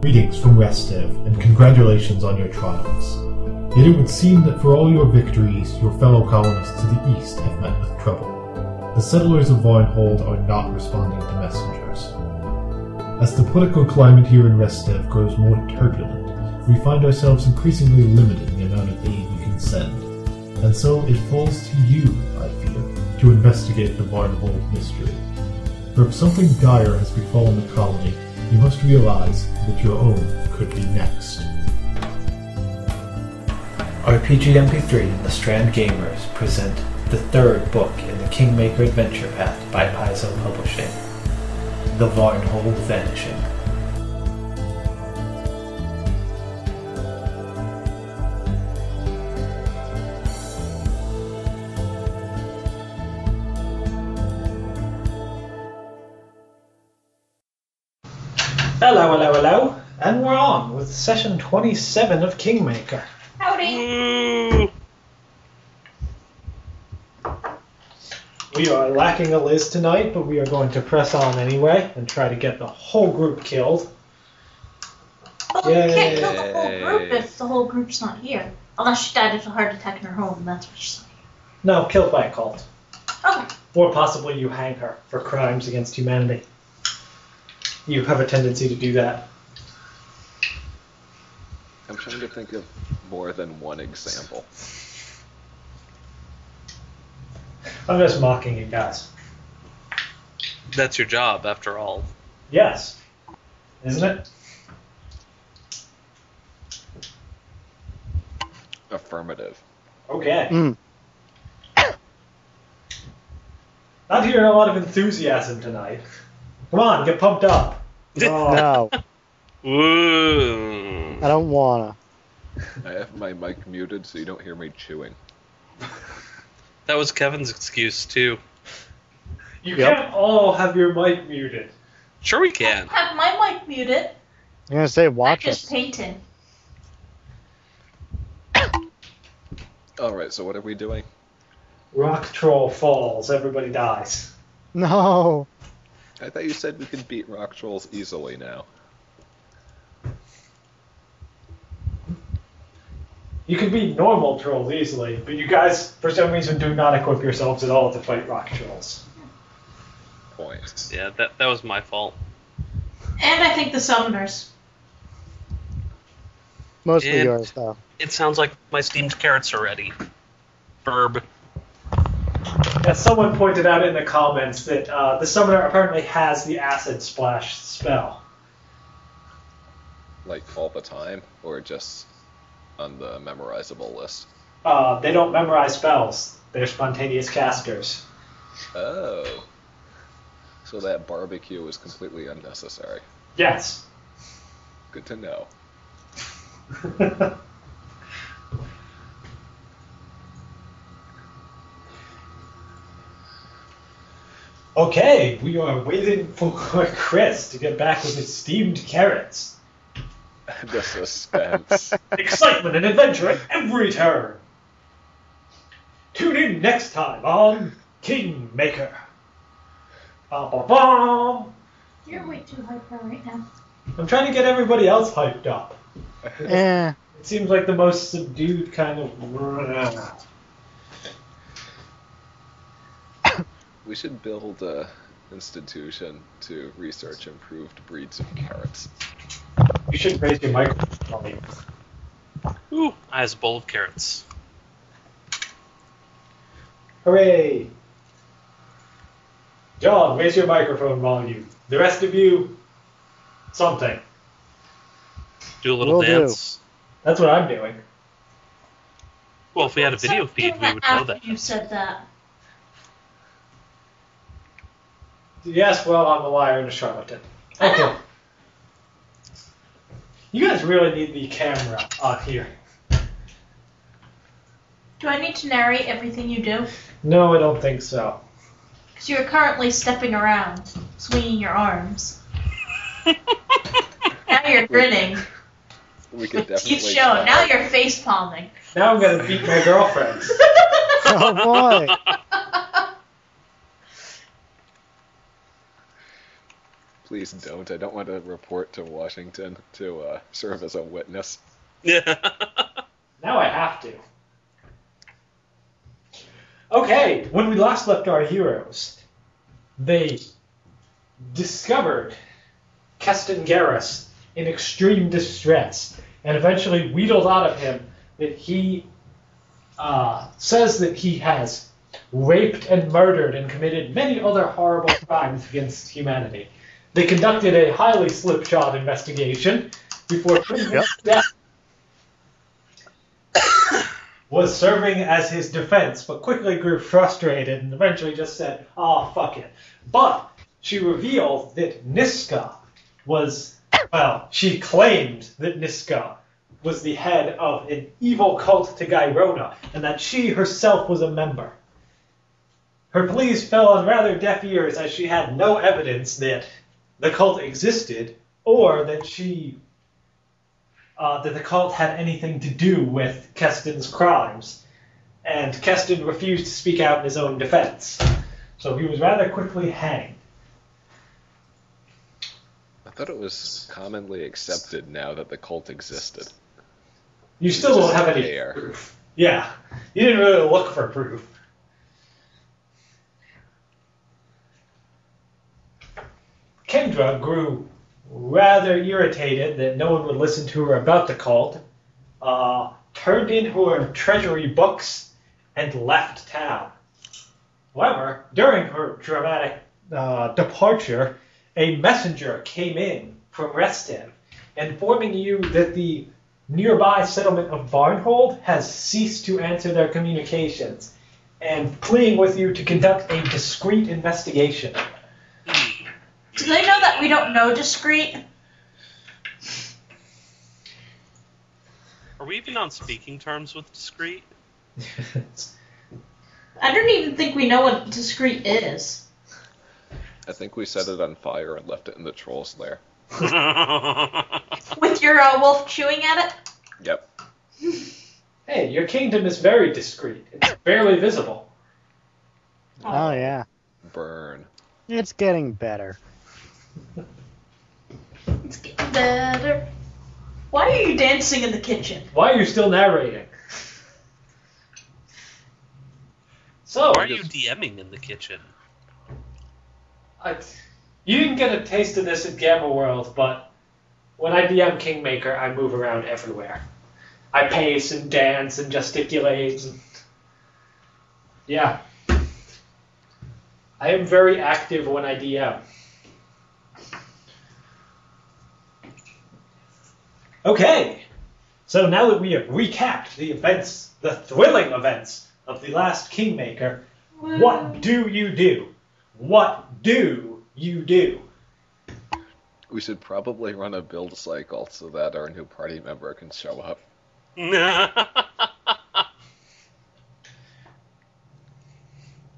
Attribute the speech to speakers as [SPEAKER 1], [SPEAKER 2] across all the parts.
[SPEAKER 1] Greetings from Restov, and congratulations on your triumphs. Yet it would seem that for all your victories, your fellow colonists to the east have met with trouble. The settlers of Varnhold are not responding to messengers. As the political climate here in Restov grows more turbulent, we find ourselves increasingly limiting the amount of aid we can send. And so it falls to you, I fear, to investigate the Varnhold mystery. For if something dire has befallen the colony, you must realize that your own could be next.
[SPEAKER 2] RPG MP3 and the Strand Gamers present the third book in the Kingmaker Adventure Path by Paizo Publishing The Varnhold Vanishing. 27 of Kingmaker.
[SPEAKER 3] Howdy. Mm.
[SPEAKER 2] We are lacking a Liz tonight, but we are going to press on anyway and try to get the whole group killed.
[SPEAKER 3] Well, you can't kill the whole group if the whole group's not here. Unless she died of a heart attack in her home, that's what she's saying.
[SPEAKER 2] No, killed by a cult.
[SPEAKER 3] Okay.
[SPEAKER 2] Or possibly you hang her for crimes against humanity. You have a tendency to do that.
[SPEAKER 4] I'm trying to think of more than one example.
[SPEAKER 2] I'm just mocking you guys.
[SPEAKER 5] That's your job, after all.
[SPEAKER 2] Yes. Isn't it?
[SPEAKER 4] Affirmative.
[SPEAKER 2] Okay.
[SPEAKER 6] Mm.
[SPEAKER 2] Not hearing a lot of enthusiasm tonight. Come on, get pumped up. Oh,
[SPEAKER 6] No,
[SPEAKER 5] Ooh.
[SPEAKER 6] I don't wanna.
[SPEAKER 4] I have my mic muted so you don't hear me chewing.
[SPEAKER 5] That was Kevin's excuse, too.
[SPEAKER 2] You
[SPEAKER 6] Yep.
[SPEAKER 2] can't all have your mic muted.
[SPEAKER 5] Sure, we can.
[SPEAKER 3] Have my mic muted.
[SPEAKER 6] I'm gonna say watch
[SPEAKER 3] I'm just
[SPEAKER 6] us.
[SPEAKER 3] painting.
[SPEAKER 4] Alright, so what are we doing?
[SPEAKER 2] Rock troll falls, everybody dies.
[SPEAKER 6] No.
[SPEAKER 4] I thought you said we could beat rock trolls easily now.
[SPEAKER 2] You can beat normal trolls easily, but you guys, for some reason, do not equip yourselves at all to fight rock trolls.
[SPEAKER 4] Point.
[SPEAKER 5] Yeah, that, that was my fault.
[SPEAKER 3] And I think the summoners.
[SPEAKER 6] Mostly
[SPEAKER 5] And-
[SPEAKER 6] yours though.
[SPEAKER 5] It sounds like my steamed carrots are ready. Burb.
[SPEAKER 2] As someone pointed out in the comments that uh, the summoner apparently has the acid splash spell.
[SPEAKER 4] Like all the time, or just on the memorizable list?
[SPEAKER 2] Uh, they don't memorize spells; they're spontaneous casters.
[SPEAKER 4] Oh. So that barbecue was completely unnecessary.
[SPEAKER 2] Yes.
[SPEAKER 4] Good to know.
[SPEAKER 2] okay, we are waiting for Chris to get back with his steamed carrots.
[SPEAKER 4] the suspense.
[SPEAKER 2] Excitement and adventure at every turn. Tune in next time on Kingmaker. Bum, bum, bum.
[SPEAKER 3] You're way too hyper right now.
[SPEAKER 2] I'm trying to get everybody else hyped up.
[SPEAKER 6] Eh.
[SPEAKER 2] It seems like the most subdued kind of.
[SPEAKER 4] we should build a institution to research improved breeds of carrots.
[SPEAKER 2] You should raise your microphone volume.
[SPEAKER 5] Ooh, I has a bowl of carrots.
[SPEAKER 2] Hooray! John, raise your microphone volume. The rest of you, something.
[SPEAKER 5] Do a little
[SPEAKER 6] Will do.
[SPEAKER 5] dance.
[SPEAKER 2] That's what I'm doing.
[SPEAKER 5] Well, if we had a video feed, we would know that.
[SPEAKER 3] you said that.
[SPEAKER 2] Yes, well, I'm a liar and a charlatan. Okay.
[SPEAKER 3] Know.
[SPEAKER 2] You guys really need the camera on here.
[SPEAKER 3] Do I need to narrate everything you do?
[SPEAKER 2] No, I don't think so.
[SPEAKER 3] Because you're currently stepping around, swinging your arms. now you're grinning.
[SPEAKER 4] We could
[SPEAKER 3] With teeth
[SPEAKER 4] definitely.
[SPEAKER 3] showing. Now you're face palming.
[SPEAKER 2] Now I'm gonna beat my girlfriend.
[SPEAKER 6] Oh boy.
[SPEAKER 4] Please don't. I don't want to report to Washington to uh, serve as a witness.
[SPEAKER 5] Yeah.
[SPEAKER 2] Now I have to. Okay, when we last left our heroes, they discovered Kesten Garess in extreme distress and eventually wheedled out of him that he uh, says that he has raped and murdered and committed many other horrible crimes against humanity. They conducted a highly slipshod investigation before to death was serving as his defense, but quickly grew frustrated and eventually just said, oh, fuck it. But she revealed that Niska was, well, she claimed that Niska was the head of an evil cult to Gyronna, and that she herself was a member. Her pleas fell on rather deaf ears as she had no evidence that the cult existed or that she uh, that the cult had anything to do with Kesten's crimes, and Kesten refused to speak out in his own defense. So he was rather quickly hanged.
[SPEAKER 4] I thought it was commonly accepted now that the cult existed.
[SPEAKER 2] You still don't have any
[SPEAKER 4] There.
[SPEAKER 2] proof. Yeah, you didn't really look for proof. Kendra grew rather irritated that no one would listen to her about the cult, uh, turned in her treasury books, and left town. However, during her dramatic uh, departure, a messenger came in from Restov, informing you that the nearby settlement of Varnhold has ceased to answer their communications, and pleading with you to conduct a discreet investigation.
[SPEAKER 3] Do they know that we don't know discreet?
[SPEAKER 5] Are we even on speaking terms with discreet?
[SPEAKER 3] I don't even think we know what discreet is.
[SPEAKER 4] I think we set it on fire and left it in the troll's lair.
[SPEAKER 3] With your uh, wolf chewing at it?
[SPEAKER 4] Yep.
[SPEAKER 2] hey, your kingdom is very discreet. It's barely visible.
[SPEAKER 6] Oh yeah,
[SPEAKER 4] Burn.
[SPEAKER 6] it's getting better.
[SPEAKER 3] It's getting better. Why are you dancing in the kitchen?
[SPEAKER 2] Why are you still narrating? So,
[SPEAKER 5] Why are you DMing in the kitchen?
[SPEAKER 2] I, you didn't get a taste of this at Gamma World, but when I DM Kingmaker, I move around everywhere. I pace and dance and gesticulate. And... Yeah. I am very active when I DM. Okay. So now that we have recapped the events, the thrilling events of the last Kingmaker, what do you do? What do you do?
[SPEAKER 4] We should probably run a build cycle so that our new party member can show up.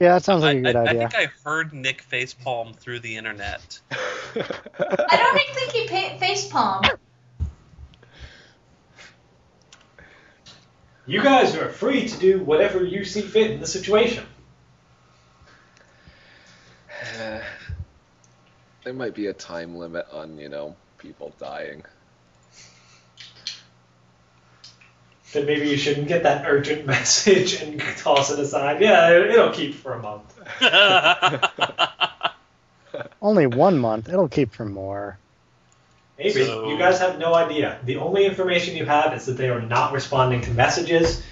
[SPEAKER 6] Yeah, that sounds like a good
[SPEAKER 5] I- I
[SPEAKER 6] idea.
[SPEAKER 5] think I heard Nick facepalm through the internet.
[SPEAKER 3] I don't think he pa- face
[SPEAKER 2] You guys are free to do whatever you see fit in the situation.
[SPEAKER 4] there might be a time limit on, you know, people dying.
[SPEAKER 2] Then maybe you shouldn't get that urgent message and toss it aside. Yeah, it'll keep for a month.
[SPEAKER 6] Only one month. It'll keep for more.
[SPEAKER 2] Maybe.
[SPEAKER 5] So-
[SPEAKER 2] You guys have no idea. The only information you have is that they are not responding to messages.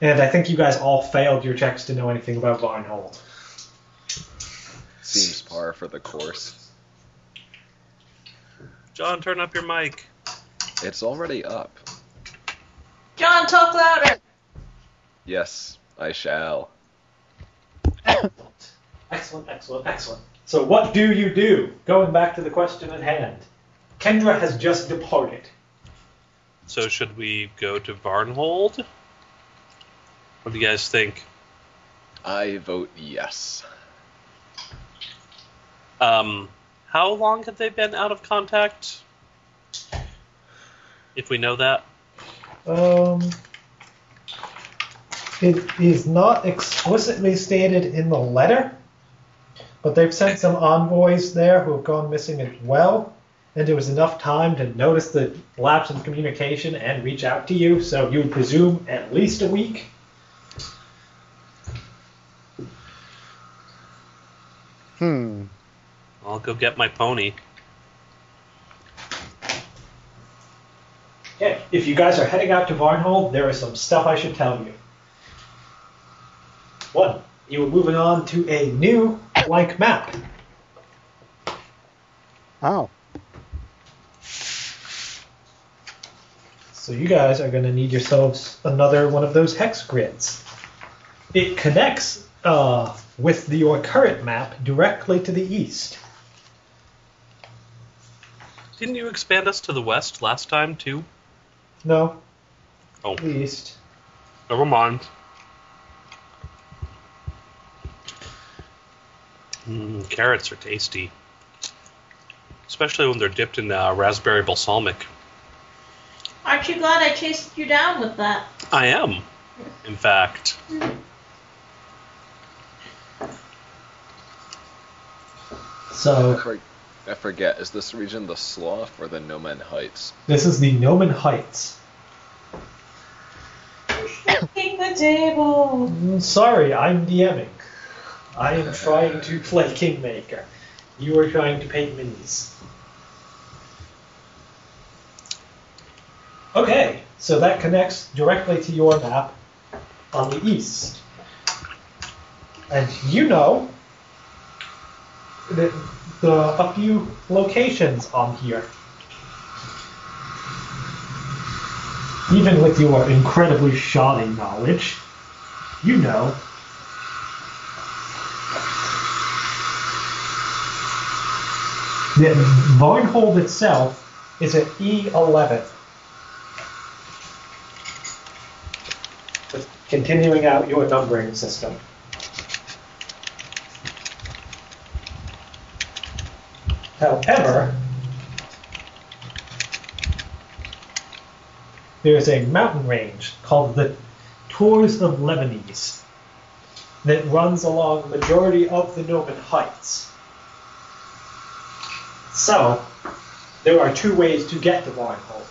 [SPEAKER 2] And I think you guys all failed your checks to know anything about Varnhold.
[SPEAKER 4] Seems par for the course.
[SPEAKER 5] John, turn up your mic.
[SPEAKER 4] It's already up.
[SPEAKER 3] John, talk louder.
[SPEAKER 4] Yes, I shall.
[SPEAKER 2] Excellent, excellent, excellent. So, what do you do? Going back to the question at hand. Kendra has just departed.
[SPEAKER 5] So should we go to Varnhold? What do you guys think?
[SPEAKER 4] I vote yes.
[SPEAKER 5] Um, how long have they been out of contact? If we know that.
[SPEAKER 1] Um, it is not explicitly stated in the letter,
[SPEAKER 2] but they've sent some envoys there who have gone missing as well. And there was enough time to notice the lapse in communication and reach out to you, so you would presume at least a week.
[SPEAKER 6] Hmm.
[SPEAKER 5] I'll go get my pony.
[SPEAKER 2] Okay, if you guys are heading out to Varnhold, there is some stuff I should tell you. One, you are moving on to a new blank map.
[SPEAKER 6] Oh.
[SPEAKER 2] So you guys are going to need yourselves another one of those hex grids. It connects uh, with the, your current map directly to the east.
[SPEAKER 5] Didn't you expand us to the west last time too?
[SPEAKER 2] No,
[SPEAKER 5] Oh,
[SPEAKER 2] the east.
[SPEAKER 5] never mind. Mm, carrots are tasty, especially when they're dipped in uh, raspberry balsamic.
[SPEAKER 3] Aren't you glad I chased you down with that?
[SPEAKER 5] I am, in fact.
[SPEAKER 4] I,
[SPEAKER 2] So
[SPEAKER 4] for, I forget. Is this region the Slough or the Nomen Heights?
[SPEAKER 2] this is the Nomen Heights.
[SPEAKER 3] King the table.
[SPEAKER 2] Mm, Sorry, I'm DMing. I am trying to play Kingmaker. You are trying to paint minis. Okay, so that connects directly to your map on the east. And you know that the a few locations on here. Even with your incredibly shoddy knowledge, you know that Varnhold itself is at E11. Continuing out your numbering system. However, there's a mountain range called the Tors of Levenies that runs along the majority of the Nomen Heights. So, there are two ways to get to Varnhold.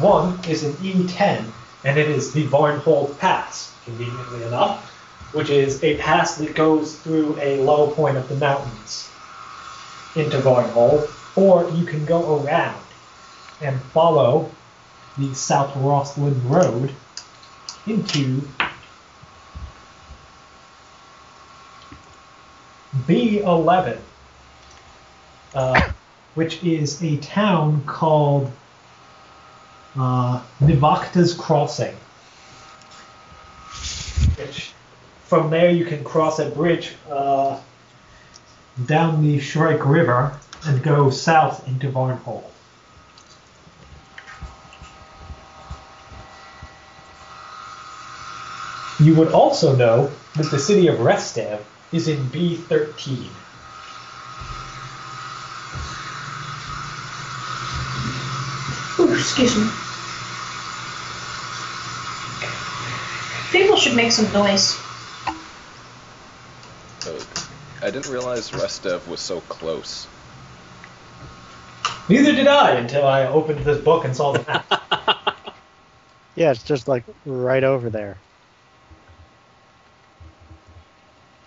[SPEAKER 2] One is an E10, and it is the Varnhold Pass, conveniently enough, which is a pass that goes through a low point of the mountains into Varnhold, or you can go around and follow the South Rostland Road into B11, uh, which is a town called uh, Nivakta's Crossing. Which, from there, you can cross a bridge uh, down the Shrike River and go south into Varnhold. You would also know that the city of Restov is in B13.
[SPEAKER 3] Ooh, excuse me. People should make some noise.
[SPEAKER 4] So, I didn't realize Restov was so close.
[SPEAKER 2] Neither did I until I opened this book and saw the map.
[SPEAKER 6] Yeah, it's just like right over there.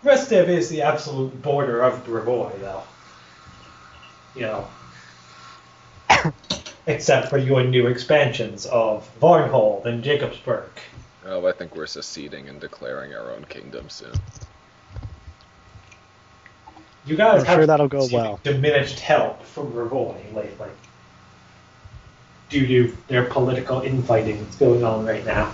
[SPEAKER 2] Restov is the absolute border of Brevoy, though. You know. Except for your new expansions of Varnhold and Jacobsburg.
[SPEAKER 4] Oh, I think we're seceding and declaring our own kingdom soon.
[SPEAKER 2] You guys
[SPEAKER 6] I'm
[SPEAKER 2] have
[SPEAKER 6] sure that'll go well.
[SPEAKER 2] diminished help from Brevoy lately. Due to their political infighting that's going on right now.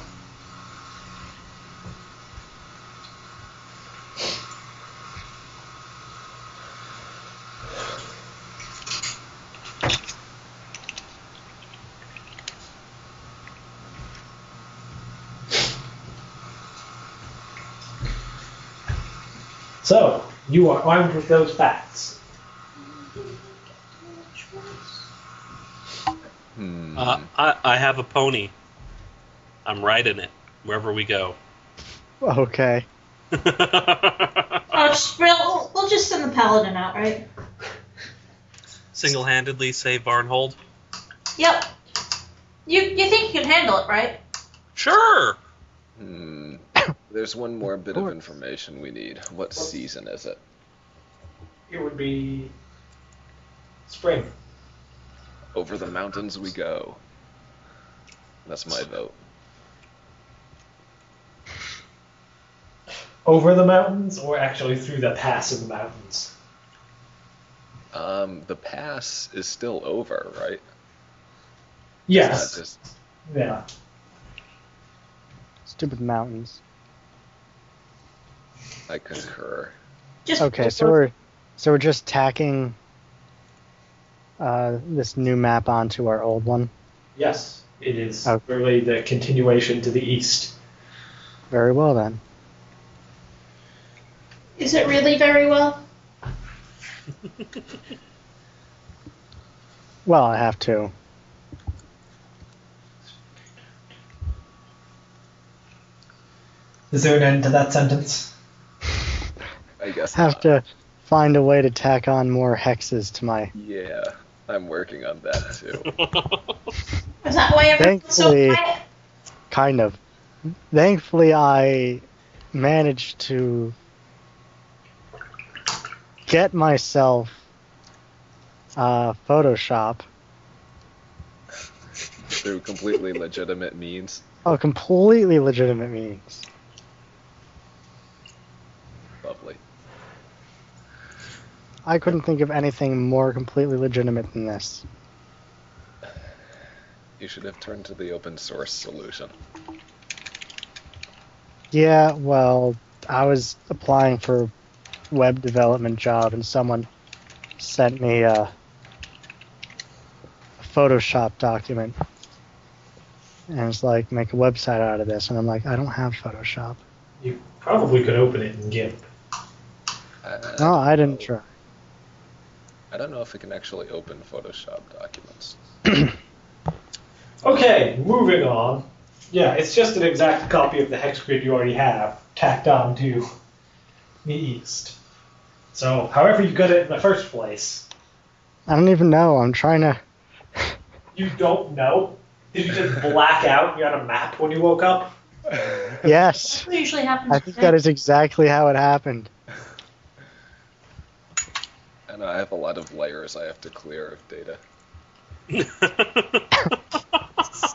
[SPEAKER 2] So, you are armed with those facts.
[SPEAKER 4] Hmm.
[SPEAKER 5] Uh, I, I have a pony. I'm riding it wherever we go.
[SPEAKER 6] Okay.
[SPEAKER 3] Oh, just, we'll, we'll just send the paladin out, right?
[SPEAKER 5] Single-handedly save Varnhold.
[SPEAKER 3] Yep. You you think you can handle it, right?
[SPEAKER 5] Sure.
[SPEAKER 4] Hmm. There's one more bit of information we need. What season is it?
[SPEAKER 2] It would be spring.
[SPEAKER 4] Over the mountains we go. That's my vote.
[SPEAKER 2] Over the mountains, or actually through the pass of the mountains?
[SPEAKER 4] Um, the pass is still over, right?
[SPEAKER 2] Yes.
[SPEAKER 4] Just
[SPEAKER 2] Yeah.
[SPEAKER 6] Stupid mountains.
[SPEAKER 4] I concur.
[SPEAKER 3] Just
[SPEAKER 6] Okay, so we're so we're just tacking uh, this new map onto our old one.
[SPEAKER 2] Yes. It is
[SPEAKER 6] Oh.
[SPEAKER 2] really the continuation to the east.
[SPEAKER 6] Very well then.
[SPEAKER 3] Is it really very well?
[SPEAKER 6] Well, I have to.
[SPEAKER 2] Is there an end to that sentence?
[SPEAKER 4] I guess
[SPEAKER 6] Have
[SPEAKER 4] not.
[SPEAKER 6] to find a way to tack on more hexes to my.
[SPEAKER 4] Yeah, I'm working on that too.
[SPEAKER 3] Is that why everyone's so
[SPEAKER 6] Thankfully-
[SPEAKER 3] quiet?
[SPEAKER 6] Kind of. Thankfully, I managed to get myself uh, Photoshop.
[SPEAKER 4] Through completely legitimate means.
[SPEAKER 6] Oh, completely legitimate means.
[SPEAKER 4] Lovely.
[SPEAKER 6] I couldn't think of anything more completely legitimate than this.
[SPEAKER 4] You should have turned to the open source solution.
[SPEAKER 6] Yeah, well, I was applying for a web development job, and someone sent me a, a Photoshop document, and it's like, make a website out of this, and I'm like, I don't have Photoshop.
[SPEAKER 2] You probably could open it in GIMP.
[SPEAKER 4] Uh,
[SPEAKER 6] No, I didn't try.
[SPEAKER 4] I don't know if we can actually open Photoshop documents.
[SPEAKER 2] Okay, moving on. Yeah, it's just an exact copy of the hex grid you already have tacked on to the east. So, however you got it in the first place,
[SPEAKER 6] I don't even know. I'm trying to.
[SPEAKER 2] you don't know. Did you just black out? You're on a map when you woke up?
[SPEAKER 6] Yes,
[SPEAKER 3] What usually happens?
[SPEAKER 6] I think that is exactly how it happened.
[SPEAKER 4] And I have a lot of layers I have to clear of data.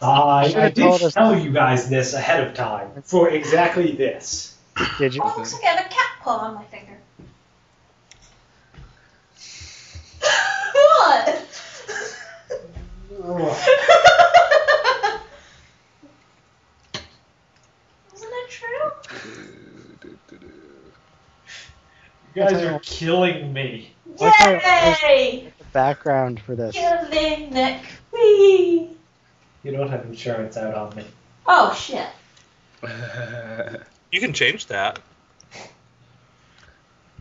[SPEAKER 2] I, I
[SPEAKER 6] Should've
[SPEAKER 2] did
[SPEAKER 6] told us-
[SPEAKER 2] tell you guys this ahead of time for exactly this.
[SPEAKER 6] Did you?
[SPEAKER 3] Oh, looks like I have a cat paw on my finger. what? Wasn't that true?
[SPEAKER 2] You guys are killing me.
[SPEAKER 6] Okay,
[SPEAKER 3] Yay!
[SPEAKER 6] The background for this.
[SPEAKER 3] Killing Nick. Whee!
[SPEAKER 2] You don't have insurance out on me.
[SPEAKER 3] Oh shit.
[SPEAKER 5] You can change that.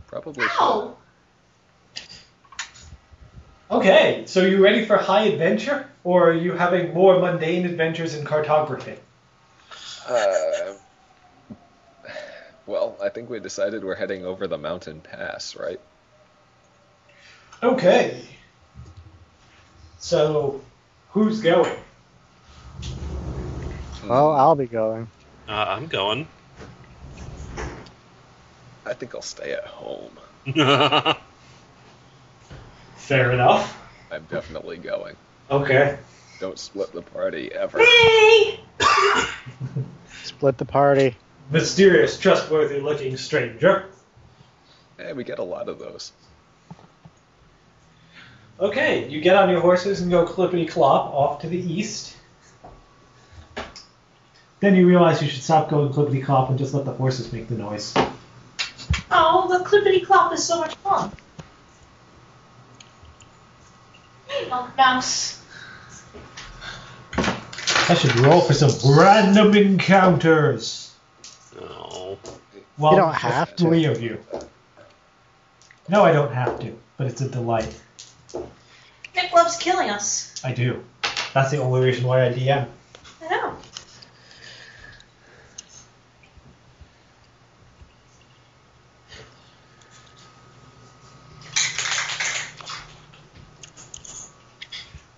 [SPEAKER 4] Probably should.
[SPEAKER 3] Ow!
[SPEAKER 2] Okay, so you ready for high adventure? Or are you having more mundane adventures in cartography?
[SPEAKER 4] Uh, well, I think we decided we're heading over the mountain pass, right?
[SPEAKER 2] Okay. So, who's going?
[SPEAKER 6] Well, I'll be going.
[SPEAKER 5] Uh, I'm going.
[SPEAKER 4] I think I'll stay at home.
[SPEAKER 2] Fair enough.
[SPEAKER 4] I'm definitely going.
[SPEAKER 2] Okay.
[SPEAKER 4] Don't split the party ever.
[SPEAKER 3] Whee!
[SPEAKER 6] Split the party.
[SPEAKER 2] Mysterious, trustworthy looking stranger.
[SPEAKER 4] Hey, we get a lot of those.
[SPEAKER 2] Okay, you get on your horses and go clippity clop off to the east. Then you realize you should stop going clippity clop and just let the horses make the noise.
[SPEAKER 3] Oh, the clippity clop is so much fun. Hey, Monk Mouse.
[SPEAKER 2] I should roll for some random encounters.
[SPEAKER 5] oh.
[SPEAKER 2] Well,
[SPEAKER 6] You don't have to.
[SPEAKER 2] Three of you. No, I don't have to, but it's a delight.
[SPEAKER 3] Nick loves killing us.
[SPEAKER 2] I do. That's the only reason why I DM.
[SPEAKER 3] I know.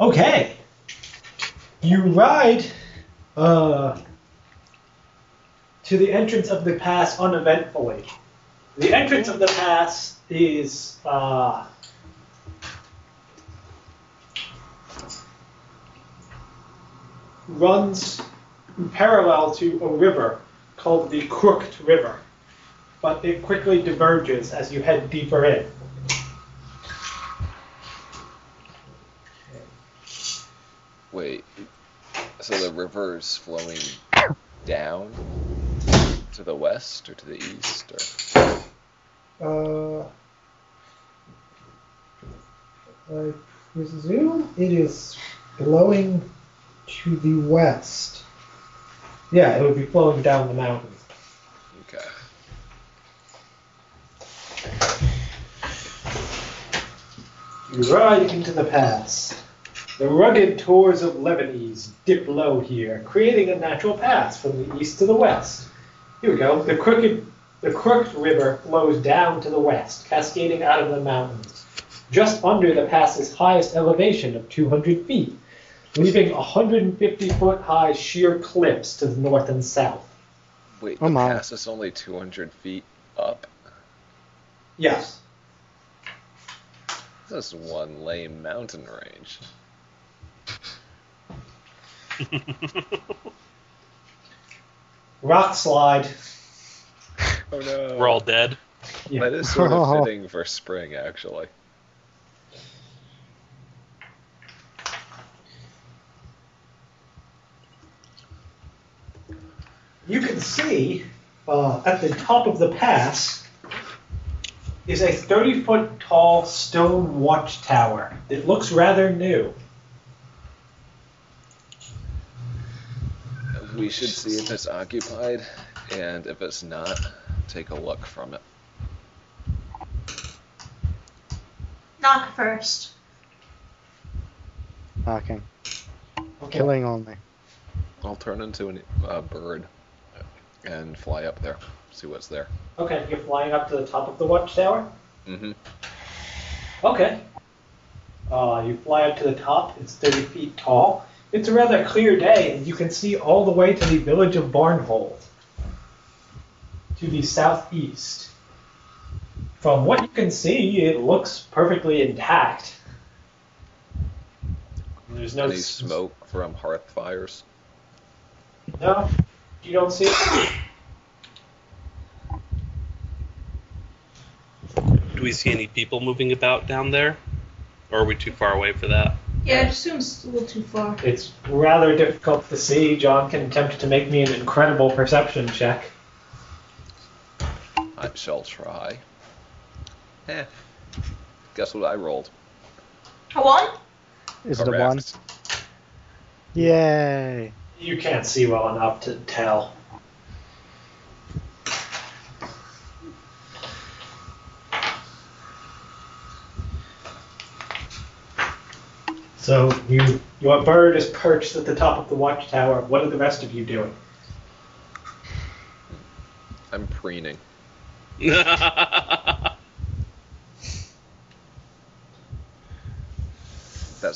[SPEAKER 2] Okay. You ride uh, to the entrance of the pass uneventfully. The entrance of the pass is uh, runs parallel to a river called the Crooked River, but it quickly diverges as you head deeper in.
[SPEAKER 4] Wait. So the river is flowing down to the west or to the east or
[SPEAKER 2] Uh, I presume it is flowing to the west. Yeah, it would be flowing down the mountain.
[SPEAKER 4] okay.
[SPEAKER 2] You ride into the pass. The rugged tors of Levenies dip low here, creating a natural pass from the east to the west. Here we go. The crooked, the Crooked River flows down to the west, cascading out of the mountains, just under the pass's highest elevation of 200 feet, leaving 150 foot high sheer cliffs to the north and south.
[SPEAKER 4] Wait,
[SPEAKER 6] Oh
[SPEAKER 4] the
[SPEAKER 6] my.
[SPEAKER 4] pass is only 200 feet up?
[SPEAKER 2] Yes.
[SPEAKER 4] This is one lame mountain range.
[SPEAKER 2] Rock slide.
[SPEAKER 4] Oh no.
[SPEAKER 5] We're all dead.
[SPEAKER 2] Yeah.
[SPEAKER 4] That is sort of fitting for spring, actually.
[SPEAKER 2] You can see uh, at the top of the pass is a 30 foot tall stone watchtower that looks rather new.
[SPEAKER 4] We should see if it's occupied, and if it's not, take a look from it.
[SPEAKER 3] Knock first.
[SPEAKER 6] Knocking.
[SPEAKER 2] Okay.
[SPEAKER 6] Killing only.
[SPEAKER 4] I'll turn into a uh, bird and fly up there, see what's there.
[SPEAKER 2] Okay, you're flying up to the top of the watchtower?
[SPEAKER 4] Mm-hmm.
[SPEAKER 2] Okay. Uh, you fly up to the top. It's 30 feet tall. It's a rather clear day, and you can see all the way to the village of Varnhold to the southeast. From what you can see, it looks perfectly intact. There's no
[SPEAKER 4] Any smoke from hearth fires?
[SPEAKER 2] No, you don't see it.
[SPEAKER 5] Do we see any people moving about down there? Or are we too far away for that?
[SPEAKER 3] Yeah, it seems a little too far.
[SPEAKER 2] It's rather difficult to see. John can attempt to make me an incredible perception check.
[SPEAKER 4] I shall try. Eh. Guess what I rolled?
[SPEAKER 3] A one?
[SPEAKER 6] Is it a one?
[SPEAKER 4] Correct.
[SPEAKER 6] Yay!
[SPEAKER 2] You can't see well enough to tell. So you, your bird is perched at the top of the watchtower. What are the rest of you doing?
[SPEAKER 4] I'm preening. That's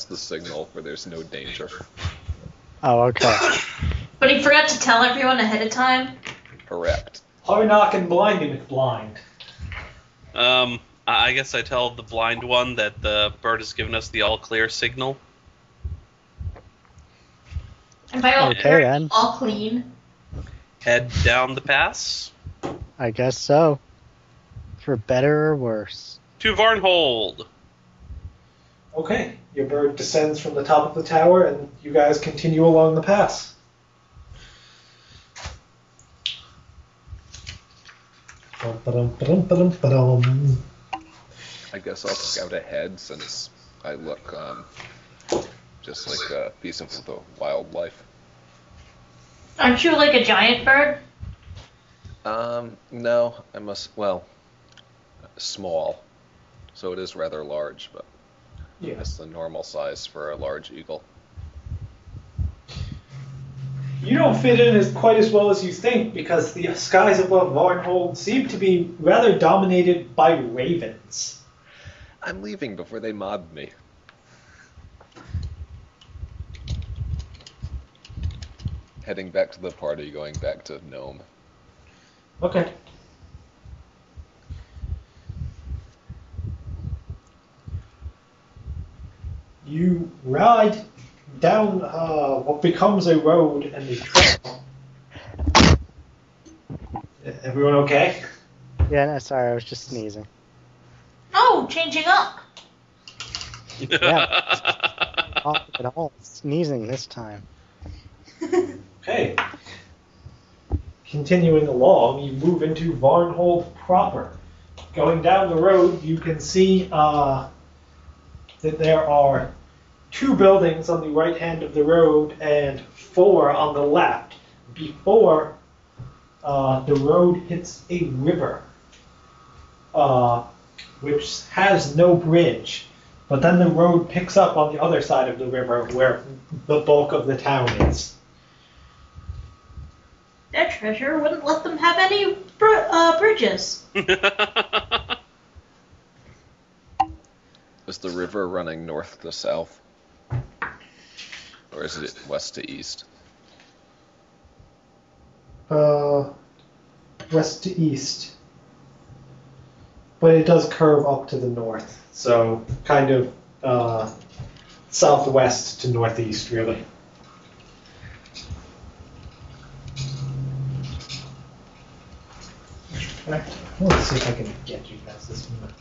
[SPEAKER 4] the signal where there's no danger.
[SPEAKER 6] Oh, okay.
[SPEAKER 3] But he forgot to tell everyone ahead of time.
[SPEAKER 4] Correct.
[SPEAKER 2] Harnock and Blindy blind.
[SPEAKER 5] um, I I guess I tell the blind one that the bird has given us the all clear signal.
[SPEAKER 3] And by all,
[SPEAKER 6] Okay,
[SPEAKER 3] clear,
[SPEAKER 6] then.
[SPEAKER 3] all clean.
[SPEAKER 5] Head down the pass
[SPEAKER 6] I guess so. For better or worse.
[SPEAKER 5] to Varnhold.
[SPEAKER 2] Okay, your bird descends from the top of the tower, and you guys continue along the pass.
[SPEAKER 4] I guess I'll scout ahead since I look um, just like a piece of the wildlife.
[SPEAKER 3] Aren't you like a giant bird?
[SPEAKER 4] Um, no, I must. Well, small, so it is rather large, but
[SPEAKER 2] yeah.
[SPEAKER 4] That's the normal size for a large eagle.
[SPEAKER 2] You don't fit in as quite as well as you think because the skies above Varnhold seem to be rather dominated by ravens.
[SPEAKER 4] I'm leaving before they mob me. Heading back to the party, going back to Gnome.
[SPEAKER 2] Okay. You ride down uh, what becomes a road and a trail. Everyone okay?
[SPEAKER 6] Yeah, no, sorry, I was just sneezing.
[SPEAKER 3] Oh, changing up.
[SPEAKER 6] Not at all sneezing this time.
[SPEAKER 2] Okay. Continuing along, you move into Varnhold proper. Going down the road, you can see uh, that there are two buildings on the right hand of the road and four on the left. Before uh, the road hits a river, uh, which has no bridge. But then the road picks up on the other side of the river where the bulk of the town is.
[SPEAKER 3] Their treasure wouldn't let them have any br- uh, bridges.
[SPEAKER 4] Is the river running north to south? Or is it west to east?
[SPEAKER 2] Uh, west to east. But it does curve up to the north, so kind of uh, southwest to northeast, really. Let's see if I can get you guys this minute.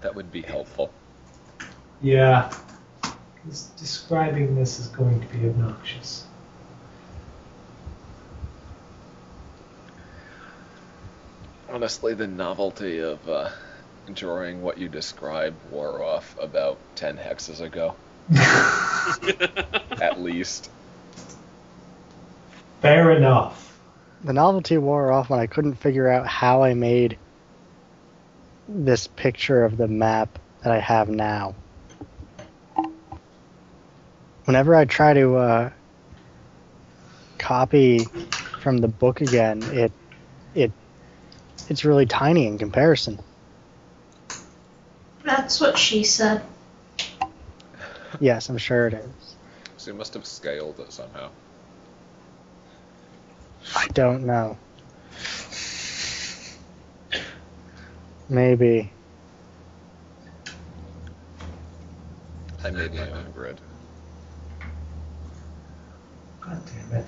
[SPEAKER 4] That would be helpful.
[SPEAKER 2] Yeah. This- Describing this is going to be obnoxious.
[SPEAKER 4] Honestly, the novelty of uh, drawing what you described wore off about 10 hexes ago, at least.
[SPEAKER 2] Fair enough.
[SPEAKER 6] The novelty wore off when I couldn't figure out how I made this picture of the map that I have now. Whenever I try to uh, copy from the book again, it it it's really tiny in comparison.
[SPEAKER 3] That's what she said.
[SPEAKER 6] Yes, I'm sure it is.
[SPEAKER 4] So you must have scaled it somehow.
[SPEAKER 6] I don't know. Maybe.
[SPEAKER 4] I made my own grid.
[SPEAKER 2] God damn it.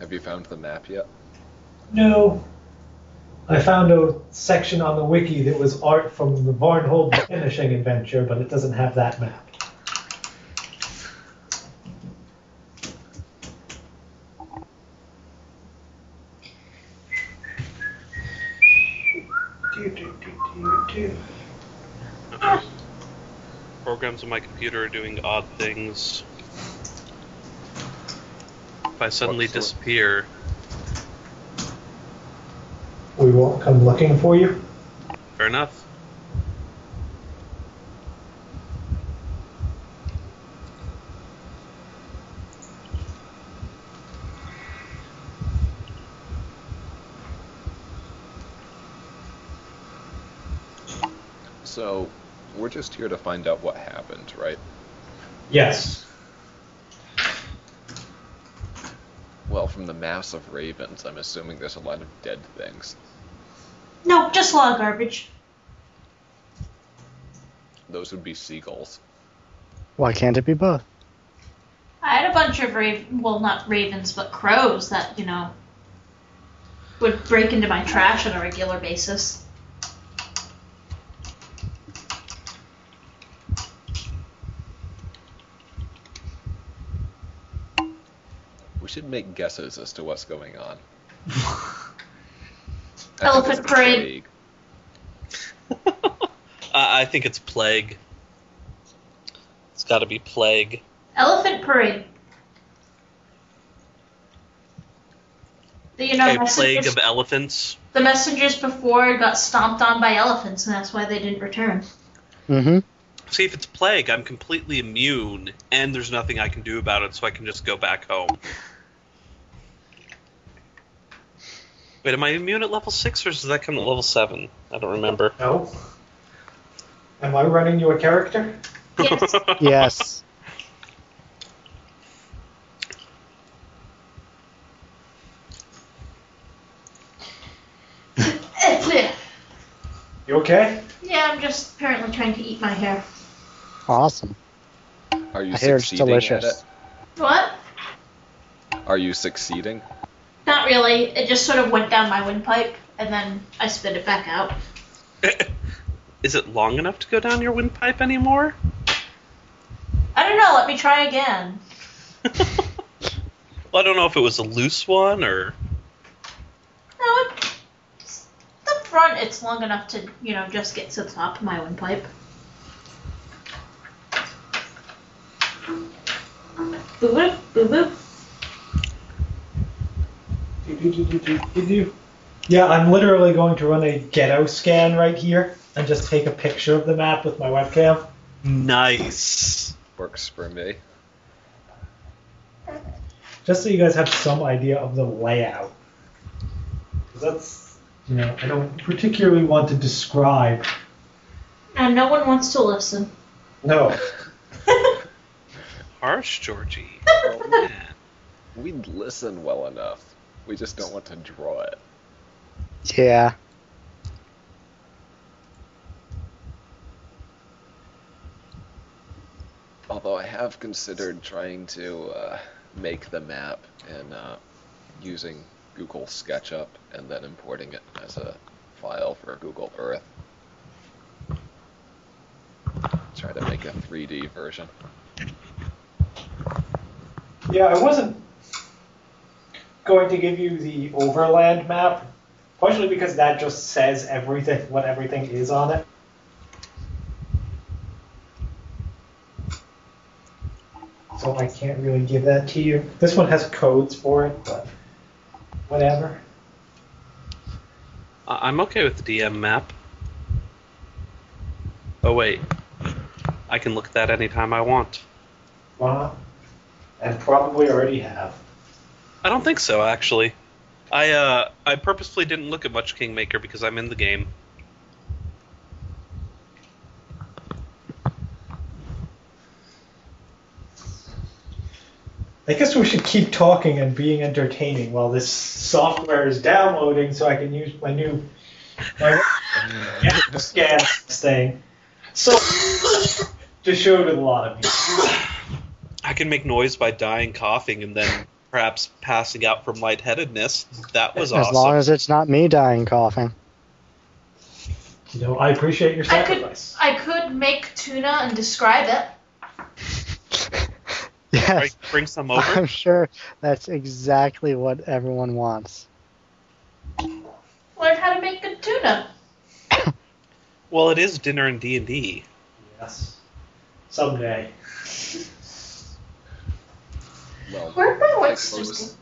[SPEAKER 4] Have you found the map yet?
[SPEAKER 2] No. I found a section on the wiki that was art from the Varnhold Vanishing adventure, but it doesn't have that map. Do, do, do, do, do.
[SPEAKER 5] Programs on my computer are doing odd things. If I suddenly
[SPEAKER 4] What
[SPEAKER 5] disappear,
[SPEAKER 2] We won't come looking for you.
[SPEAKER 5] fair enough.
[SPEAKER 4] So, we're just here to find out what happened, right?
[SPEAKER 2] Yes.
[SPEAKER 4] Well, from the mass of ravens, I'm assuming there's a lot of dead things.
[SPEAKER 3] No, just a lot of garbage.
[SPEAKER 4] Those would be seagulls.
[SPEAKER 6] Why can't it be both?
[SPEAKER 3] I had a bunch of raven, well, not ravens, but crows that you know would break into my trash on a regular basis.
[SPEAKER 4] Should make guesses as to what's going on.
[SPEAKER 3] Elephant parade.
[SPEAKER 4] plague.
[SPEAKER 5] I I think it's plague. It's got to be plague.
[SPEAKER 3] Elephant parade. The, you know,
[SPEAKER 5] A plague of elephants.
[SPEAKER 3] the messengers before got stomped on by elephants, and that's why they didn't return.
[SPEAKER 6] Mm-hmm.
[SPEAKER 5] See, if it's plague, I'm completely immune, and there's nothing I can do about it, so I can just go back home. Wait, am I immune at level six, or does that come at level seven? I don't remember.
[SPEAKER 2] No. Am I running you a character?
[SPEAKER 3] Yes.
[SPEAKER 6] Yes.
[SPEAKER 2] You okay?
[SPEAKER 3] yeah, I'm just apparently trying to eat my hair.
[SPEAKER 6] Awesome.
[SPEAKER 4] Are you
[SPEAKER 6] I hear it's
[SPEAKER 4] succeeding
[SPEAKER 6] delicious.
[SPEAKER 4] at
[SPEAKER 3] What?
[SPEAKER 4] Are you succeeding?
[SPEAKER 3] Not really. It just sort of went down my windpipe, and then I spit it back out.
[SPEAKER 5] Is it long enough to go down your windpipe anymore?
[SPEAKER 3] I don't know. Let me try again.
[SPEAKER 5] well, I don't know if it was a loose one or.
[SPEAKER 3] No, it, the front it's long enough to you know just get to the top of my windpipe. Boo boop boo boop.
[SPEAKER 2] Yeah, I'm literally going to run a ghetto scan right here and just take a picture of the map with my webcam.
[SPEAKER 5] Nice.
[SPEAKER 4] Works for me.
[SPEAKER 2] Just so you guys have some idea of the layout. 'Cause that's, you know, I don't particularly want to describe.
[SPEAKER 3] And no one wants to listen.
[SPEAKER 2] No.
[SPEAKER 5] Harsh, Georgie. Oh, man.
[SPEAKER 4] We'd listen well enough. We just don't want to draw it.
[SPEAKER 6] Yeah.
[SPEAKER 4] Although I have considered trying to uh, make the map and uh, using Google SketchUp and then importing it as a file for Google Earth. Try to make a 3D version.
[SPEAKER 2] Yeah, I wasn't going to give you the overland map, partially because that just says everything, what everything is on it. So I can't really give that to you. This one has codes for it, but whatever.
[SPEAKER 5] I'm okay with the DM map. Oh, wait. I can look at that anytime I want.
[SPEAKER 2] Uh, and probably already have.
[SPEAKER 5] I don't think so, actually. I uh, I purposefully didn't look at much Kingmaker because I'm in the game.
[SPEAKER 2] I guess we should keep talking and being entertaining while this software is downloading so I can use my new my scan thing. So to show to a lot of you.
[SPEAKER 5] I can make noise by dying, coughing, and then perhaps passing out from lightheadedness. That was awesome.
[SPEAKER 6] As
[SPEAKER 5] awesome.
[SPEAKER 6] long as it's not me dying coughing.
[SPEAKER 2] You know, I appreciate your
[SPEAKER 3] I could
[SPEAKER 2] sacrifice.
[SPEAKER 3] I could make tuna and describe it.
[SPEAKER 5] Bring,
[SPEAKER 6] Yes.
[SPEAKER 5] bring some over.
[SPEAKER 6] I'm sure that's exactly what everyone wants.
[SPEAKER 3] Learn how to make good tuna.
[SPEAKER 5] Well, it is dinner and D and D.
[SPEAKER 2] Yes. Someday.
[SPEAKER 4] Well,
[SPEAKER 3] Where'd my
[SPEAKER 4] like most,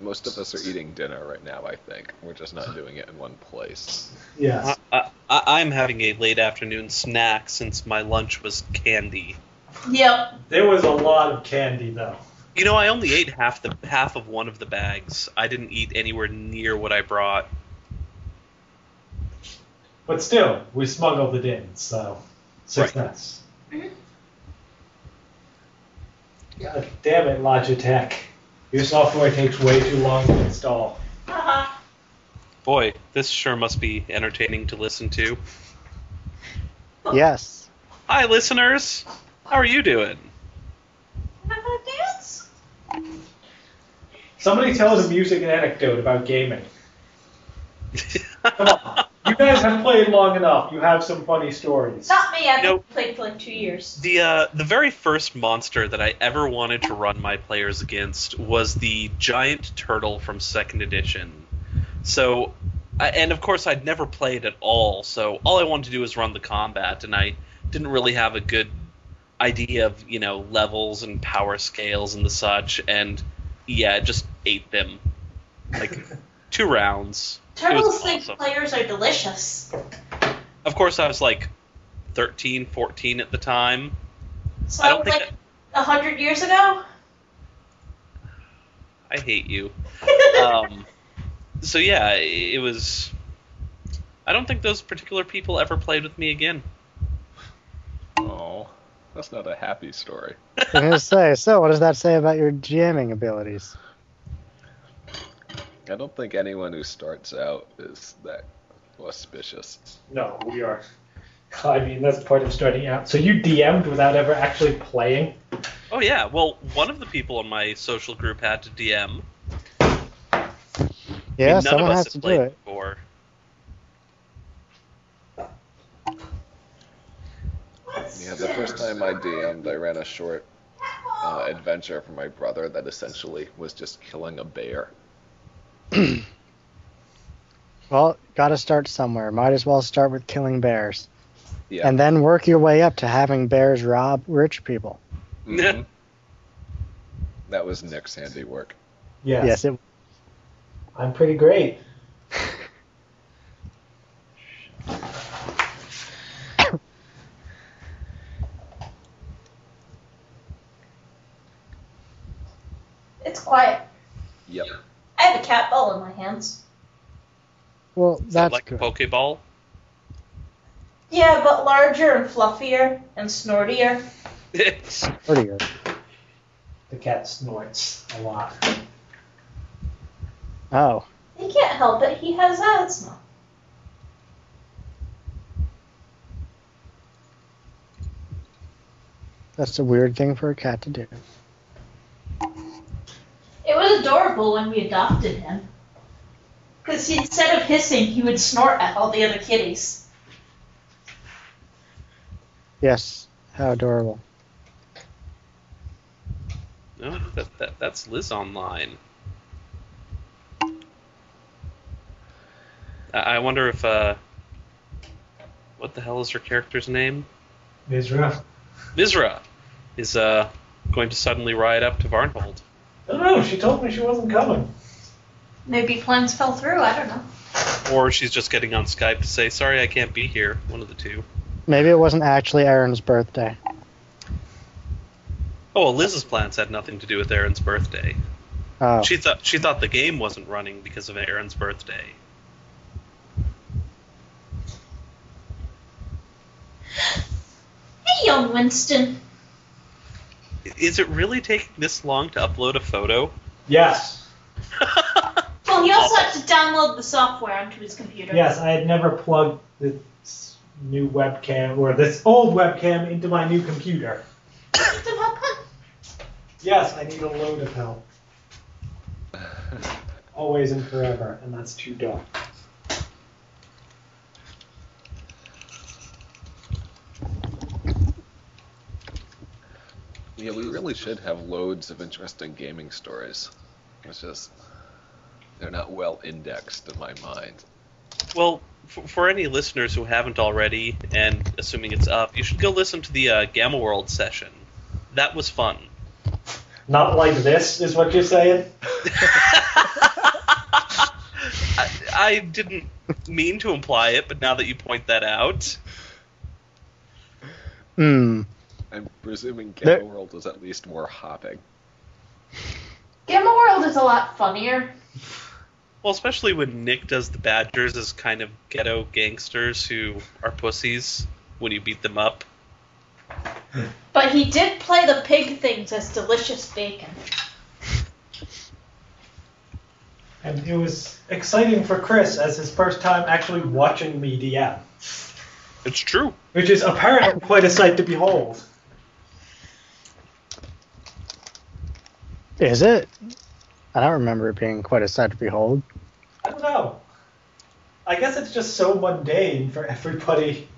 [SPEAKER 4] most of us are eating dinner right now, I think. We're just not doing it in one place.
[SPEAKER 2] Yes.
[SPEAKER 5] I, I, I'm having a late afternoon snack since my lunch was candy.
[SPEAKER 3] go? Yep.
[SPEAKER 2] There was a lot of candy though.
[SPEAKER 5] You know, I only ate half the half of one of the bags. I didn't eat anywhere near what I brought.
[SPEAKER 2] But still, we smuggled it in, so success.
[SPEAKER 3] Mhm.
[SPEAKER 2] God damn it, Logitech. Your software takes way too long to install.
[SPEAKER 3] Haha.
[SPEAKER 5] Boy, this sure must be entertaining to listen to.
[SPEAKER 6] Yes.
[SPEAKER 5] Hi, listeners. How are you doing?
[SPEAKER 3] Am gonna dance?
[SPEAKER 2] Somebody tell us a music anecdote about gaming. Come on. You guys have played long enough. You have some funny stories.
[SPEAKER 3] Not me. I've
[SPEAKER 5] Nope.
[SPEAKER 3] played for like two years.
[SPEAKER 5] The uh, the very first monster that I ever wanted to run my players against was the giant turtle from second edition. So, I, and of course I'd never played at all. So all I wanted to do was run the combat, and I didn't really have a good idea of you know levels and power scales and the such. And yeah, it just ate them like two rounds. It
[SPEAKER 3] Turtles
[SPEAKER 5] was
[SPEAKER 3] think
[SPEAKER 5] awesome.
[SPEAKER 3] players are delicious.
[SPEAKER 5] Of course, I was like 13, 14 at the time.
[SPEAKER 3] So
[SPEAKER 5] I don't
[SPEAKER 3] was
[SPEAKER 5] think
[SPEAKER 3] like a hundred years ago.
[SPEAKER 5] I hate you. um, so yeah, it, it was. I don't think those particular people ever played with me again.
[SPEAKER 4] Oh. That's not a happy story.
[SPEAKER 6] I was gonna say. So, what does that say about your jamming abilities?
[SPEAKER 4] I don't think anyone who starts out is that auspicious.
[SPEAKER 2] No, we are. I mean, that's part of starting out. So you DM'd without ever actually playing?
[SPEAKER 5] Oh yeah, well, one of the people in my social group had to DM. I
[SPEAKER 6] Yeah,
[SPEAKER 5] mean, none
[SPEAKER 6] someone
[SPEAKER 5] of us
[SPEAKER 6] has to do
[SPEAKER 5] played
[SPEAKER 6] it.
[SPEAKER 5] before.
[SPEAKER 4] Yeah, the first time I DM'd, I ran a short uh, adventure for my brother that essentially was just killing a bear.
[SPEAKER 6] Well, gotta start somewhere. Might as well start with killing bears,
[SPEAKER 4] Yeah.
[SPEAKER 6] and then work your way up to having bears rob rich people.
[SPEAKER 4] Mhm. that was Nick's handiwork.
[SPEAKER 2] Yes.
[SPEAKER 6] Yes, it,
[SPEAKER 2] I'm pretty great.
[SPEAKER 3] It's quiet.
[SPEAKER 4] Yep.
[SPEAKER 3] I have a cat ball in my hands.
[SPEAKER 6] well,
[SPEAKER 5] Is that
[SPEAKER 6] that's
[SPEAKER 5] like
[SPEAKER 6] good.
[SPEAKER 5] a Pokeball?
[SPEAKER 3] Yeah, but larger and fluffier and snortier.
[SPEAKER 6] Snortier.
[SPEAKER 2] The cat snorts a lot.
[SPEAKER 6] Oh,
[SPEAKER 3] He can't help it. He has asthma.
[SPEAKER 6] that's a weird thing for a cat to do.
[SPEAKER 3] It was adorable when we adopted him. Because instead of hissing, he would snort at all the other kitties.
[SPEAKER 6] Yes, how adorable.
[SPEAKER 5] No, that, that, that's Liz online. I I wonder if, uh, what the hell is her character's name?
[SPEAKER 2] Mizra.
[SPEAKER 5] Mizra is, uh, going to suddenly ride up to Varnhold.
[SPEAKER 2] I don't know. She told me she wasn't coming.
[SPEAKER 3] Maybe plans fell through. I don't know.
[SPEAKER 5] Or she's just getting on Skype to say, sorry, I can't be here. One of the two.
[SPEAKER 6] Maybe it wasn't actually Aaron's birthday.
[SPEAKER 5] Oh, well, Liz's plans had nothing to do with Aaron's birthday.
[SPEAKER 6] Oh,
[SPEAKER 5] She thought she thought the game wasn't running because of Aaron's birthday.
[SPEAKER 3] Hey, young Winston.
[SPEAKER 5] Is it really taking this long to upload a photo?
[SPEAKER 2] Yes.
[SPEAKER 3] Well, he also had to download the software onto his computer.
[SPEAKER 2] Yes, I had never plugged this new webcam or this old webcam into my new computer. Yes, I need a load of help. Always and forever, and that's too dark.
[SPEAKER 4] Yeah, we really should have loads of interesting gaming stories. It's just they're not well indexed in my mind.
[SPEAKER 5] Well, for, for any listeners who haven't already, and assuming it's up, you should go listen to the uh, Gamma World session. That was fun.
[SPEAKER 2] Not like this, is what you're saying?
[SPEAKER 5] I, I didn't mean to imply it, but now that you point that out,
[SPEAKER 6] hmm.
[SPEAKER 4] I'm presuming
[SPEAKER 6] There-
[SPEAKER 4] World was at least more hopping.
[SPEAKER 3] Gamma World is a lot funnier.
[SPEAKER 5] well, especially when Nick does the Badgers as kind of ghetto gangsters who are pussies when you beat them up.
[SPEAKER 3] But he did play the pig things as delicious bacon.
[SPEAKER 2] And it was exciting for Chris as his first time actually watching me DM,
[SPEAKER 5] It's true.
[SPEAKER 2] which is apparently quite a sight to behold.
[SPEAKER 6] Is it? I don't remember it being quite a sight to behold.
[SPEAKER 2] I don't know. I guess it's just so mundane for everybody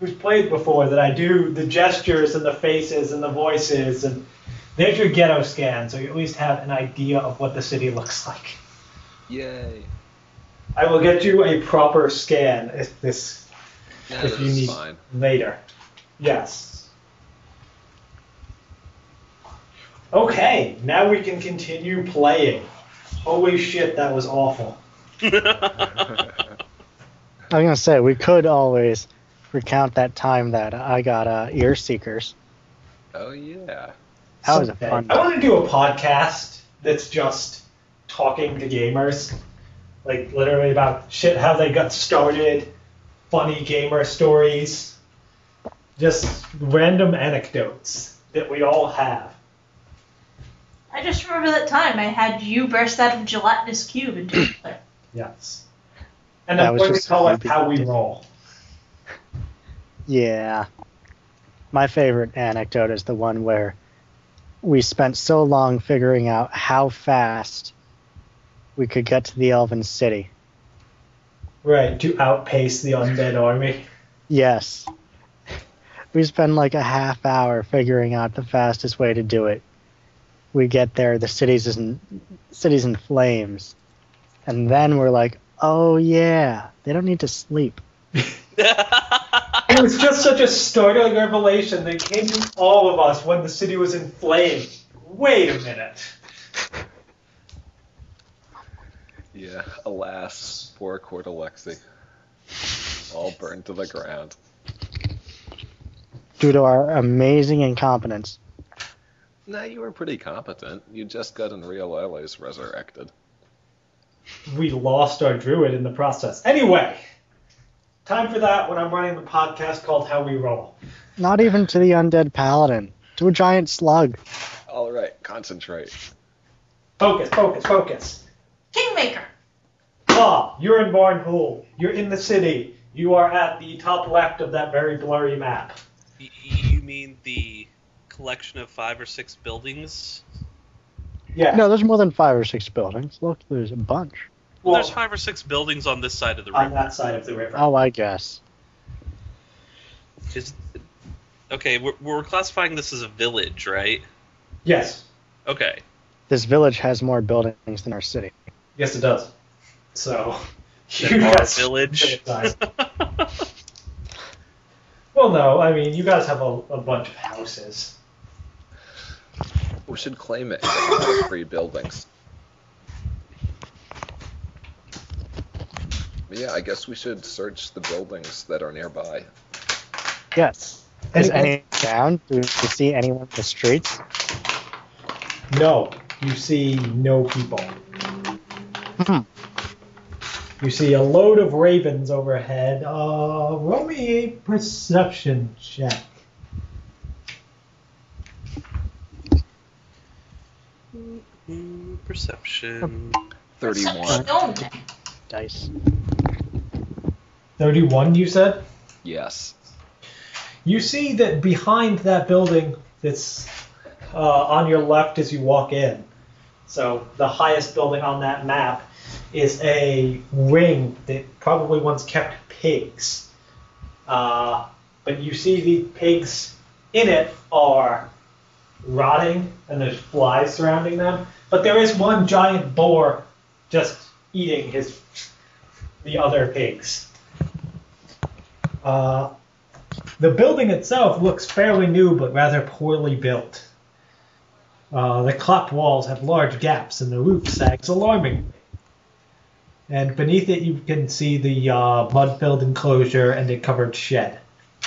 [SPEAKER 2] who's played before that I do the gestures and the faces and the voices and there's your ghetto scan, so you at least have an idea of what the city looks like.
[SPEAKER 4] Yay!
[SPEAKER 2] I will get you a proper scan if this
[SPEAKER 4] Yeah,
[SPEAKER 2] if you need
[SPEAKER 4] fine.
[SPEAKER 2] later. Yes. Okay, now we can continue playing. Holy shit, that was awful.
[SPEAKER 6] I was gonna say we could always recount that time that I got uh, ear seekers.
[SPEAKER 4] Oh yeah.
[SPEAKER 6] That was a fun.
[SPEAKER 2] I want to do a podcast that's just talking to gamers, like literally about shit how they got started, funny gamer stories. just random anecdotes that we all have.
[SPEAKER 3] I just remember that time I had you burst out of a gelatinous cube into another.
[SPEAKER 2] Yes. And
[SPEAKER 6] That
[SPEAKER 2] I'm
[SPEAKER 6] was
[SPEAKER 2] going to
[SPEAKER 6] just
[SPEAKER 2] call it how we roll.
[SPEAKER 6] Yeah. My favorite anecdote is the one where we spent so long figuring out how fast we could get to the Elven City.
[SPEAKER 2] Right, to outpace the undead army.
[SPEAKER 6] Yes. We spend like a half hour figuring out the fastest way to do it. We get there, the city's in city's in flames. And then we're like, "Oh yeah, they don't need to sleep."
[SPEAKER 2] It was just such a startling revelation that came to all of us when the city was in flames. Wait a minute.
[SPEAKER 4] Yeah, alas, poor Court Alexi. All burned to the ground.
[SPEAKER 6] Due to our amazing incompetence.
[SPEAKER 4] Nah, you were pretty competent. You just got Unreal Allies resurrected.
[SPEAKER 2] We lost our druid in the process. Anyway, time for that when I'm running the podcast called How We Roll.
[SPEAKER 6] Not even to the undead paladin. To a giant slug.
[SPEAKER 4] Alright, concentrate.
[SPEAKER 2] Focus, focus, focus.
[SPEAKER 3] Kingmaker.
[SPEAKER 2] Ah, you're in Varnhold. You're in the city. You are at the top left of that very blurry map.
[SPEAKER 5] You mean the collection of five or six buildings?
[SPEAKER 2] Yeah.
[SPEAKER 6] No, there's more than five or six buildings. Look, there's a bunch.
[SPEAKER 2] well,
[SPEAKER 5] There's five or six buildings on this side of the
[SPEAKER 2] on
[SPEAKER 5] river.
[SPEAKER 2] that side of the river.
[SPEAKER 6] Oh, I guess.
[SPEAKER 5] Is, okay, we're, we're classifying this as a village, right?
[SPEAKER 2] Yes.
[SPEAKER 5] Okay.
[SPEAKER 6] This village has more buildings than our city.
[SPEAKER 2] Yes, it does. So,
[SPEAKER 5] Then
[SPEAKER 2] you
[SPEAKER 5] our
[SPEAKER 2] guys-
[SPEAKER 5] village.
[SPEAKER 2] Well, no, I mean, you guys have a, a bunch of houses.
[SPEAKER 4] We should claim it as free buildings. But yeah, I guess we should search the buildings that are nearby.
[SPEAKER 6] Yes. Is
[SPEAKER 2] Anyone-
[SPEAKER 6] any down? Do you see anyone in the streets?
[SPEAKER 2] No, you see no people.
[SPEAKER 6] Hmm.
[SPEAKER 2] You see a load of ravens overhead. Uh, roll me a perception check.
[SPEAKER 5] Mm, Perception.
[SPEAKER 4] 31.
[SPEAKER 3] Stone.
[SPEAKER 6] Dice.
[SPEAKER 2] 31, you said?
[SPEAKER 4] Yes.
[SPEAKER 2] You see that behind that building that's uh, on your left as you walk in, so the highest building on that map, is a ring that probably once kept pigs. Uh, but you see the pigs in it are rotting and there's flies surrounding them. But there is one giant boar just eating his the other pigs. Uh, the building itself looks fairly new but rather poorly built. Uh, the clocked walls have large gaps and the roof sags alarmingly. And beneath it, you can see the uh, mud filled enclosure and a covered shed.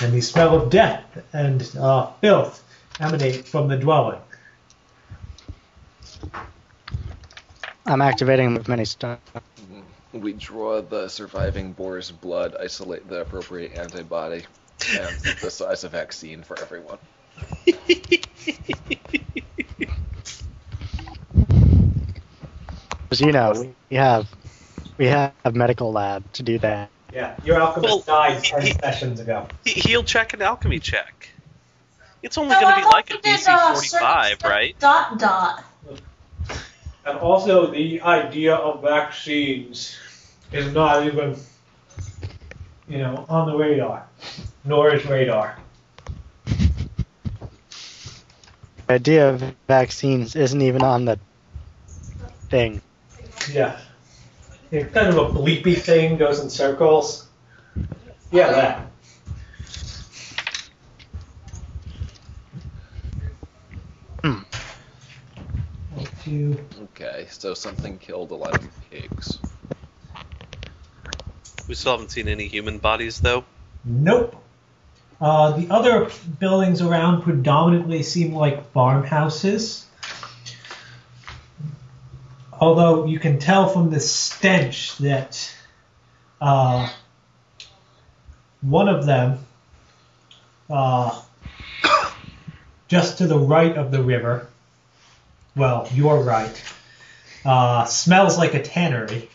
[SPEAKER 2] And the smell of death and uh, filth emanate from the dwelling.
[SPEAKER 6] I'm activating with many stuff.
[SPEAKER 4] We draw the surviving boar's blood, isolate the appropriate antibody, and synthesize a vaccine for everyone.
[SPEAKER 6] Because you know we have we have a medical lab to do that.
[SPEAKER 2] Yeah, your alchemist
[SPEAKER 5] Well,
[SPEAKER 2] died
[SPEAKER 5] he-
[SPEAKER 2] 10
[SPEAKER 5] he-
[SPEAKER 2] sessions ago.
[SPEAKER 5] He- He'll check an alchemy check. It's only
[SPEAKER 3] No,
[SPEAKER 5] going to be like a
[SPEAKER 3] you did,
[SPEAKER 5] DC
[SPEAKER 3] uh,
[SPEAKER 5] 45, right?
[SPEAKER 3] Dot dot.
[SPEAKER 2] And also, the idea of vaccines is not even, you know, on the radar. Nor is radar.
[SPEAKER 6] The idea of vaccines isn't even on the thing.
[SPEAKER 2] Yeah. It's kind of a bleepy thing, goes in circles. Yeah, that. Two.
[SPEAKER 4] Okay, so something killed a lot of pigs.
[SPEAKER 5] We still haven't seen any human bodies, though.
[SPEAKER 2] Nope. Uh, the other buildings around predominantly seem like farmhouses. Although you can tell from the stench that uh, one of them uh, just to the right of the river, well, you're right, uh, smells like a tannery.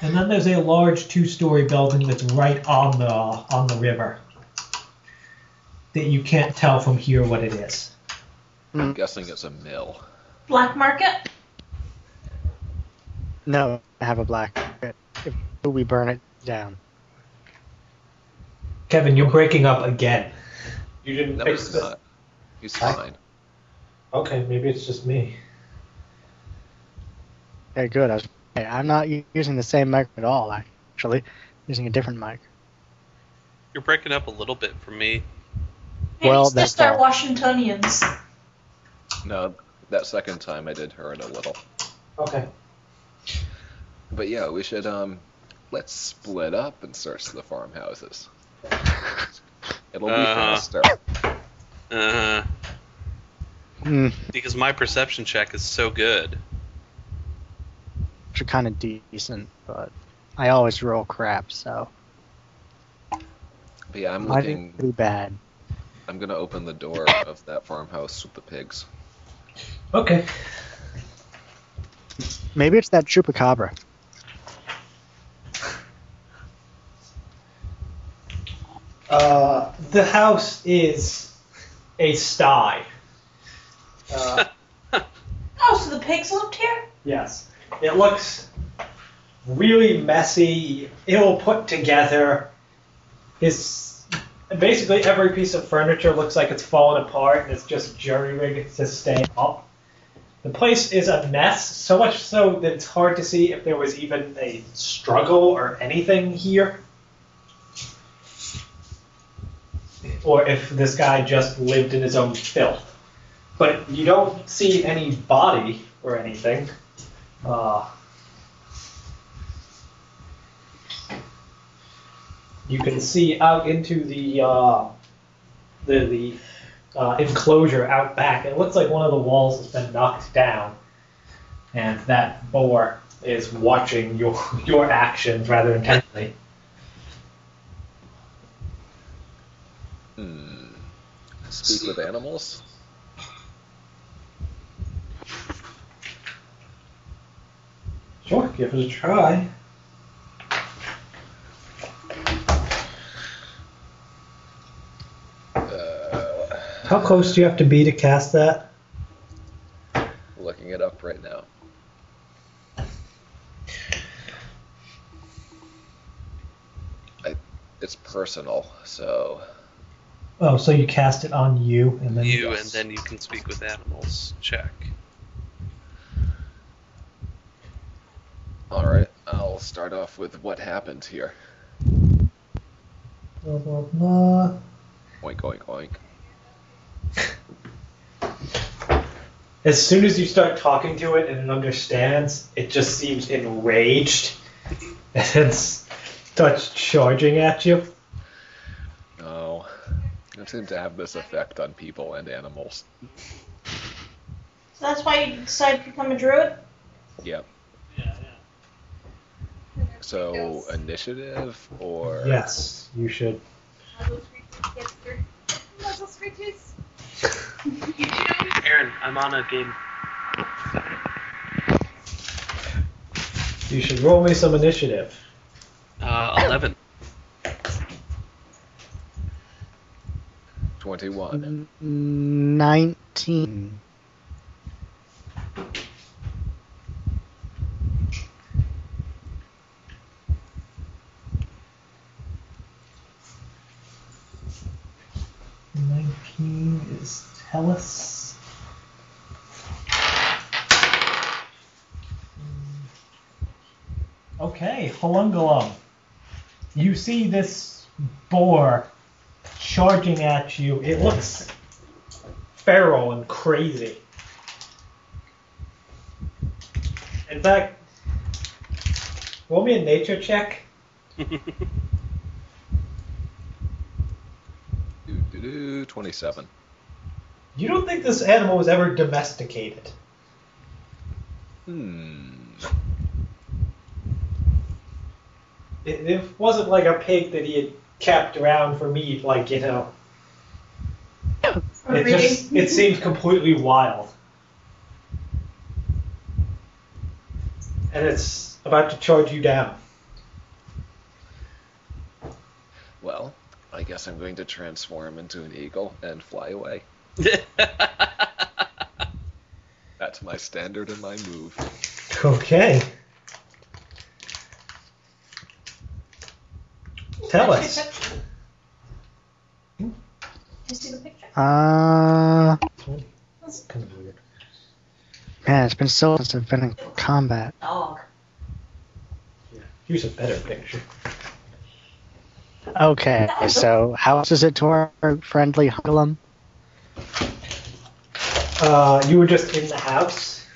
[SPEAKER 2] And then there's a large two-story building that's right on the on the river that you can't tell from here what it is.
[SPEAKER 4] I'm guessing it's a mill.
[SPEAKER 3] Black market?
[SPEAKER 6] No, I have a black. market. If we burn it down.
[SPEAKER 2] Kevin, you're breaking up again. You didn't
[SPEAKER 4] No,
[SPEAKER 2] fix
[SPEAKER 4] he's
[SPEAKER 2] this.
[SPEAKER 4] not. He's fine.
[SPEAKER 2] Okay, maybe it's just me.
[SPEAKER 6] Okay, good. I was, I'm not using the same mic at all. Actually, using a different mic.
[SPEAKER 5] You're breaking up a little bit for me.
[SPEAKER 3] Maybe
[SPEAKER 6] Well,
[SPEAKER 3] it's
[SPEAKER 6] that's
[SPEAKER 3] just our
[SPEAKER 6] all.
[SPEAKER 3] Washingtonians.
[SPEAKER 4] No, that second time I did hear it a little.
[SPEAKER 2] Okay.
[SPEAKER 4] But yeah, we should um, let's split up and search the farmhouses. It'll be
[SPEAKER 5] Uh-huh.
[SPEAKER 4] faster.
[SPEAKER 5] Uh,
[SPEAKER 6] Hmm,
[SPEAKER 5] because my perception check is so good.
[SPEAKER 6] which are kind of decent, but I always roll crap, so
[SPEAKER 4] But yeah, I'm
[SPEAKER 6] I
[SPEAKER 4] looking.
[SPEAKER 6] think pretty bad.
[SPEAKER 4] I'm gonna open the door of that farmhouse with the pigs.
[SPEAKER 2] Okay.
[SPEAKER 6] Maybe it's that chupacabra.
[SPEAKER 2] Uh, the house is a sty. Uh,
[SPEAKER 3] Oh, so the pigs lived here?
[SPEAKER 2] yes. It looks really messy, ill put together. His basically every piece of furniture looks like it's fallen apart and it's just jury rigged to stay up. The place is a mess, so much so that it's hard to see if there was even a struggle or anything here. Or if this guy just lived in his own filth. But you don't see any body or anything. Uh, you can see out into the uh, the the uh, enclosure out back. It looks like one of the walls has been knocked down, and that boar is watching your your actions rather intently.
[SPEAKER 4] Hmm. Speak with animals.
[SPEAKER 2] Sure, give it a try.
[SPEAKER 4] Uh,
[SPEAKER 2] How close do you have to be to cast that?
[SPEAKER 4] looking it up right now. I, it's personal, so
[SPEAKER 2] Oh, so you cast it on you and then
[SPEAKER 5] You and then you can speak with animals. Check.
[SPEAKER 4] All right. I'll start off with what happened here.
[SPEAKER 2] Blah, blah, blah.
[SPEAKER 4] Oink oink oink.
[SPEAKER 2] As soon as you start talking to it and it understands, it just seems enraged and it starts charging at you.
[SPEAKER 4] Oh, I seem to have this effect on people and animals.
[SPEAKER 3] So that's why you decided to become a druid?
[SPEAKER 4] Yep. So initiative or
[SPEAKER 2] Yes, you should.
[SPEAKER 7] Aaron, I'm on a game.
[SPEAKER 2] You should roll me some initiative.
[SPEAKER 5] Uh, 11.
[SPEAKER 4] twenty-one.
[SPEAKER 6] N- Nineteen.
[SPEAKER 2] Nineteen is Tellus. Okay, Holungulum. You see this boar charging at you. It looks feral and crazy. In fact, roll me a nature check.
[SPEAKER 4] Doo, doo, doo, Twenty-seven.
[SPEAKER 2] You don't think this animal was ever domesticated?
[SPEAKER 4] Hmm.
[SPEAKER 2] It, it wasn't like a pig that he had kept around for meat, like you know, it just it seemed completely wild, and it's about to charge you down.
[SPEAKER 4] Well, I guess I'm going to transform into an eagle and fly away. That's my standard and my move.
[SPEAKER 2] Okay. Tell us.
[SPEAKER 3] Can you see the picture?
[SPEAKER 6] Uh,
[SPEAKER 2] That's kind of weird.
[SPEAKER 6] man, it's been so since I've been in combat.
[SPEAKER 3] Dog.
[SPEAKER 2] Here's a better picture.
[SPEAKER 6] Okay, so how else is it to our friendly Hugglum?
[SPEAKER 2] Uh, you were just in the house.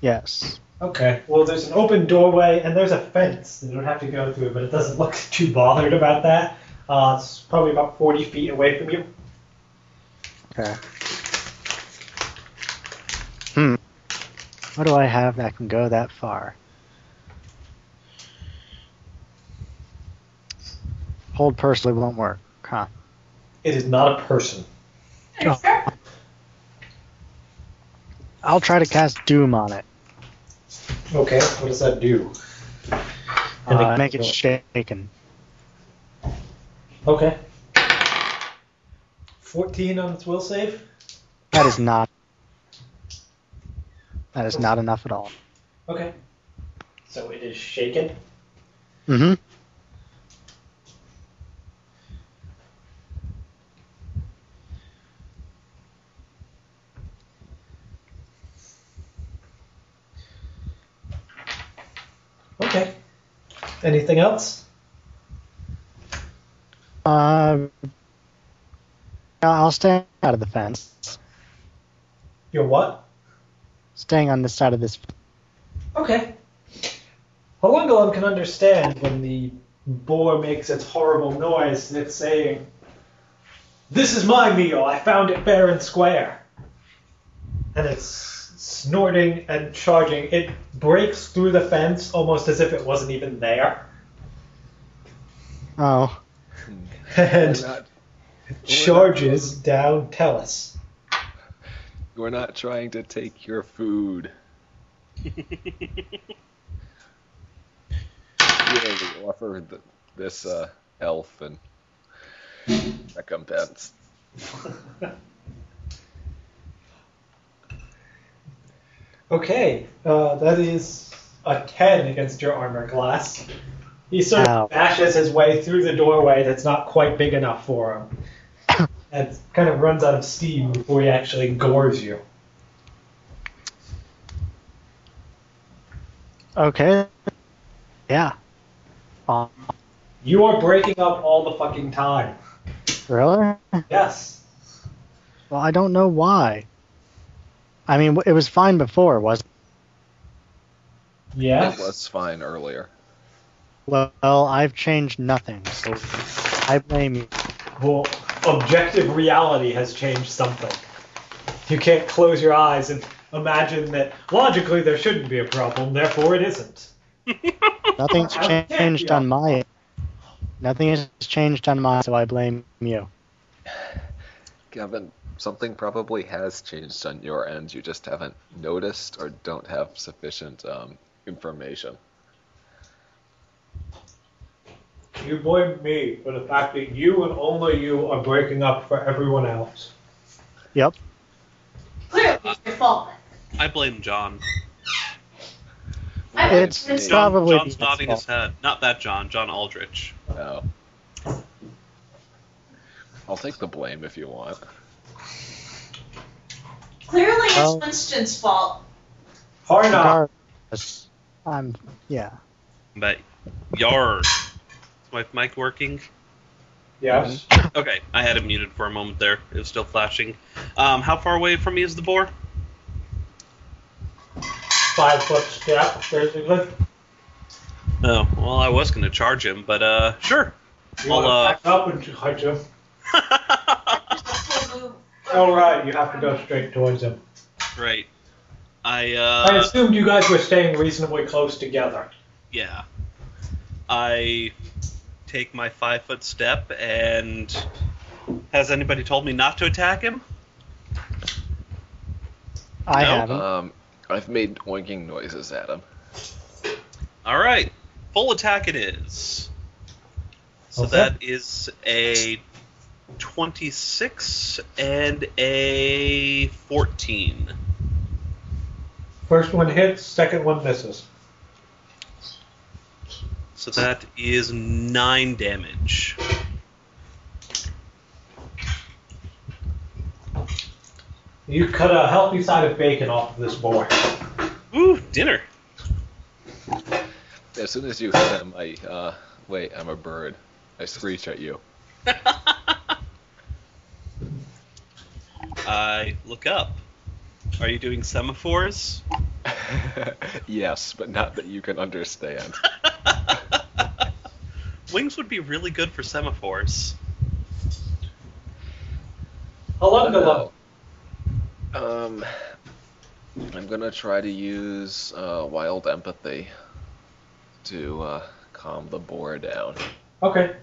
[SPEAKER 6] Yes.
[SPEAKER 2] Okay. Well, there's an open doorway and there's a fence that you would have to go through, it, but it doesn't look too bothered about that. Uh, it's probably about 40 feet away from you.
[SPEAKER 6] Okay. Hmm. What do I have that can go that far? Hold personally won't work. Huh.
[SPEAKER 2] It is not a person.
[SPEAKER 3] Are sure?
[SPEAKER 6] I'll try to cast Doom on it.
[SPEAKER 2] Okay. What does that do? And
[SPEAKER 6] Uh, make it shaken.
[SPEAKER 2] Okay. 14 on its will save.
[SPEAKER 6] That is not. That is not enough at all.
[SPEAKER 2] Okay. So it is shaken.
[SPEAKER 6] Mm-hmm.
[SPEAKER 2] Okay. Anything else?
[SPEAKER 6] Uh, I'll stay out of the fence.
[SPEAKER 2] You're what?
[SPEAKER 6] Staying on this side of this.
[SPEAKER 2] Okay. Holungalum can understand when the boar makes its horrible noise and it's saying, This is my meal, I found it fair and square. And it's snorting and charging. It breaks through the fence almost as if it wasn't even there.
[SPEAKER 6] Oh,
[SPEAKER 2] And
[SPEAKER 4] We're not,
[SPEAKER 2] charges down Tellus.
[SPEAKER 4] we're not trying to take your food. Yeah, we offer th this uh, elf and recompense.
[SPEAKER 2] Okay, uh, that is a 10 against your armor class. He sort
[SPEAKER 6] Ow.
[SPEAKER 2] of bashes his way through the doorway that's not quite big enough for him. and kind of runs out of steam before he actually gores you.
[SPEAKER 6] okay. Yeah. Uh,
[SPEAKER 2] You are breaking up all the fucking time.
[SPEAKER 6] really?
[SPEAKER 2] Yes.
[SPEAKER 6] Well, I don't know why. I mean, it was fine before, wasn't it?
[SPEAKER 2] Yes.
[SPEAKER 4] It was fine earlier.
[SPEAKER 6] Well, I've changed nothing, so I blame you.
[SPEAKER 2] Well, objective reality has changed something. You can't close your eyes and imagine that logically there shouldn't be a problem, therefore it isn't.
[SPEAKER 6] Nothing's changed on my. end. Nothing has changed on my, so I blame you.
[SPEAKER 4] Kevin, something probably has changed on your end. You just haven't noticed or don't have sufficient um, information.
[SPEAKER 2] You blame me for the fact that you and only you are breaking up for everyone else.
[SPEAKER 6] Yep.
[SPEAKER 3] Clearly, it's your fault.
[SPEAKER 5] I blame John.
[SPEAKER 3] I
[SPEAKER 6] It's
[SPEAKER 3] it's
[SPEAKER 5] John
[SPEAKER 6] probably
[SPEAKER 5] John's nodding his head. Not that John. John Aldrich.
[SPEAKER 4] No. I'll take the blame if you want.
[SPEAKER 3] Clearly, it's
[SPEAKER 6] Well-
[SPEAKER 3] Winston's fault.
[SPEAKER 2] Harna,
[SPEAKER 6] Regardless, I'm. Yeah.
[SPEAKER 5] But yar. Is my mic working?
[SPEAKER 2] yes.
[SPEAKER 5] Okay, I had it muted for a moment there. It was still flashing. Um, how far away from me is the boar?
[SPEAKER 2] Five foot step, basically.
[SPEAKER 5] Oh, well, I was going to charge him, but uh, sure.
[SPEAKER 2] You
[SPEAKER 5] I'll,
[SPEAKER 2] want
[SPEAKER 5] uh,
[SPEAKER 2] back up and charge him.
[SPEAKER 3] Just a full move.
[SPEAKER 2] Oh, right, you have to go straight towards him.
[SPEAKER 5] right. I,
[SPEAKER 2] I
[SPEAKER 5] uh,
[SPEAKER 2] assumed you guys were staying reasonably close together.
[SPEAKER 5] yeah. I take my five foot step, and has anybody told me not to attack him?
[SPEAKER 6] I
[SPEAKER 5] No.
[SPEAKER 6] haven't.
[SPEAKER 4] Um, I've made oinking noises at him.
[SPEAKER 5] All right, full attack it is. So
[SPEAKER 2] Okay.
[SPEAKER 5] that is a 26 and a 14.
[SPEAKER 2] First one hits, second one misses.
[SPEAKER 5] So that is 9 damage.
[SPEAKER 2] You cut a healthy side of bacon off of this boy.
[SPEAKER 5] Ooh, dinner.
[SPEAKER 4] As soon as you hit him, I uh, wait. I'm a bird. I screech at you.
[SPEAKER 5] I look up. Are you doing semaphores?
[SPEAKER 4] yes, but not that you can understand.
[SPEAKER 5] Wings would be really good for semaphores.
[SPEAKER 2] Halungalum.
[SPEAKER 4] Um, I'm gonna try to use uh, wild empathy to uh, calm the boar down.
[SPEAKER 2] Okay.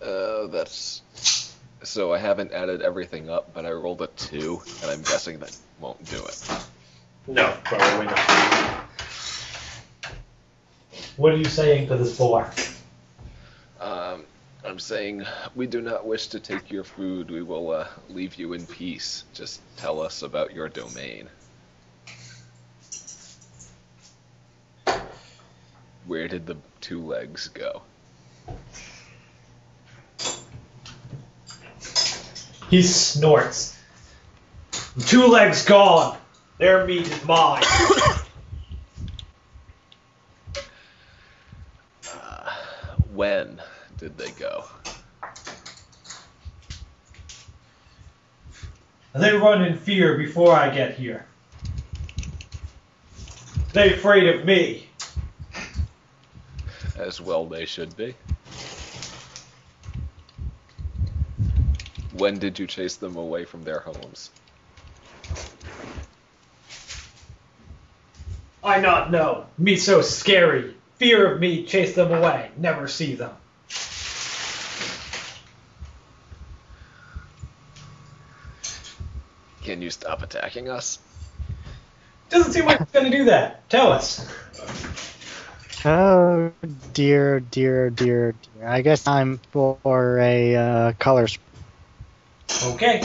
[SPEAKER 4] Uh, that's so I haven't added everything up, but I rolled a two, and I'm guessing that won't do it.
[SPEAKER 2] No, probably not. What are you saying to this boy?
[SPEAKER 4] Um, I'm saying we do not wish to take your food. We will uh, leave you in peace. Just tell us about your domain. Where did the two legs go?
[SPEAKER 2] He snorts. Two legs gone. Their meat is mine.
[SPEAKER 4] Uh, when did they go?
[SPEAKER 2] They run in fear before I get here. They afraid of me.
[SPEAKER 4] As well they should be. When did you chase them away from their homes?
[SPEAKER 2] I not know. Me so scary. Fear of me chase them away. Never see them.
[SPEAKER 4] Can you stop attacking us?
[SPEAKER 2] Doesn't seem like it's gonna do that. Tell us.
[SPEAKER 6] Oh dear, dear, dear, dear. I guess I'm for a uh, color. sp-
[SPEAKER 2] Okay.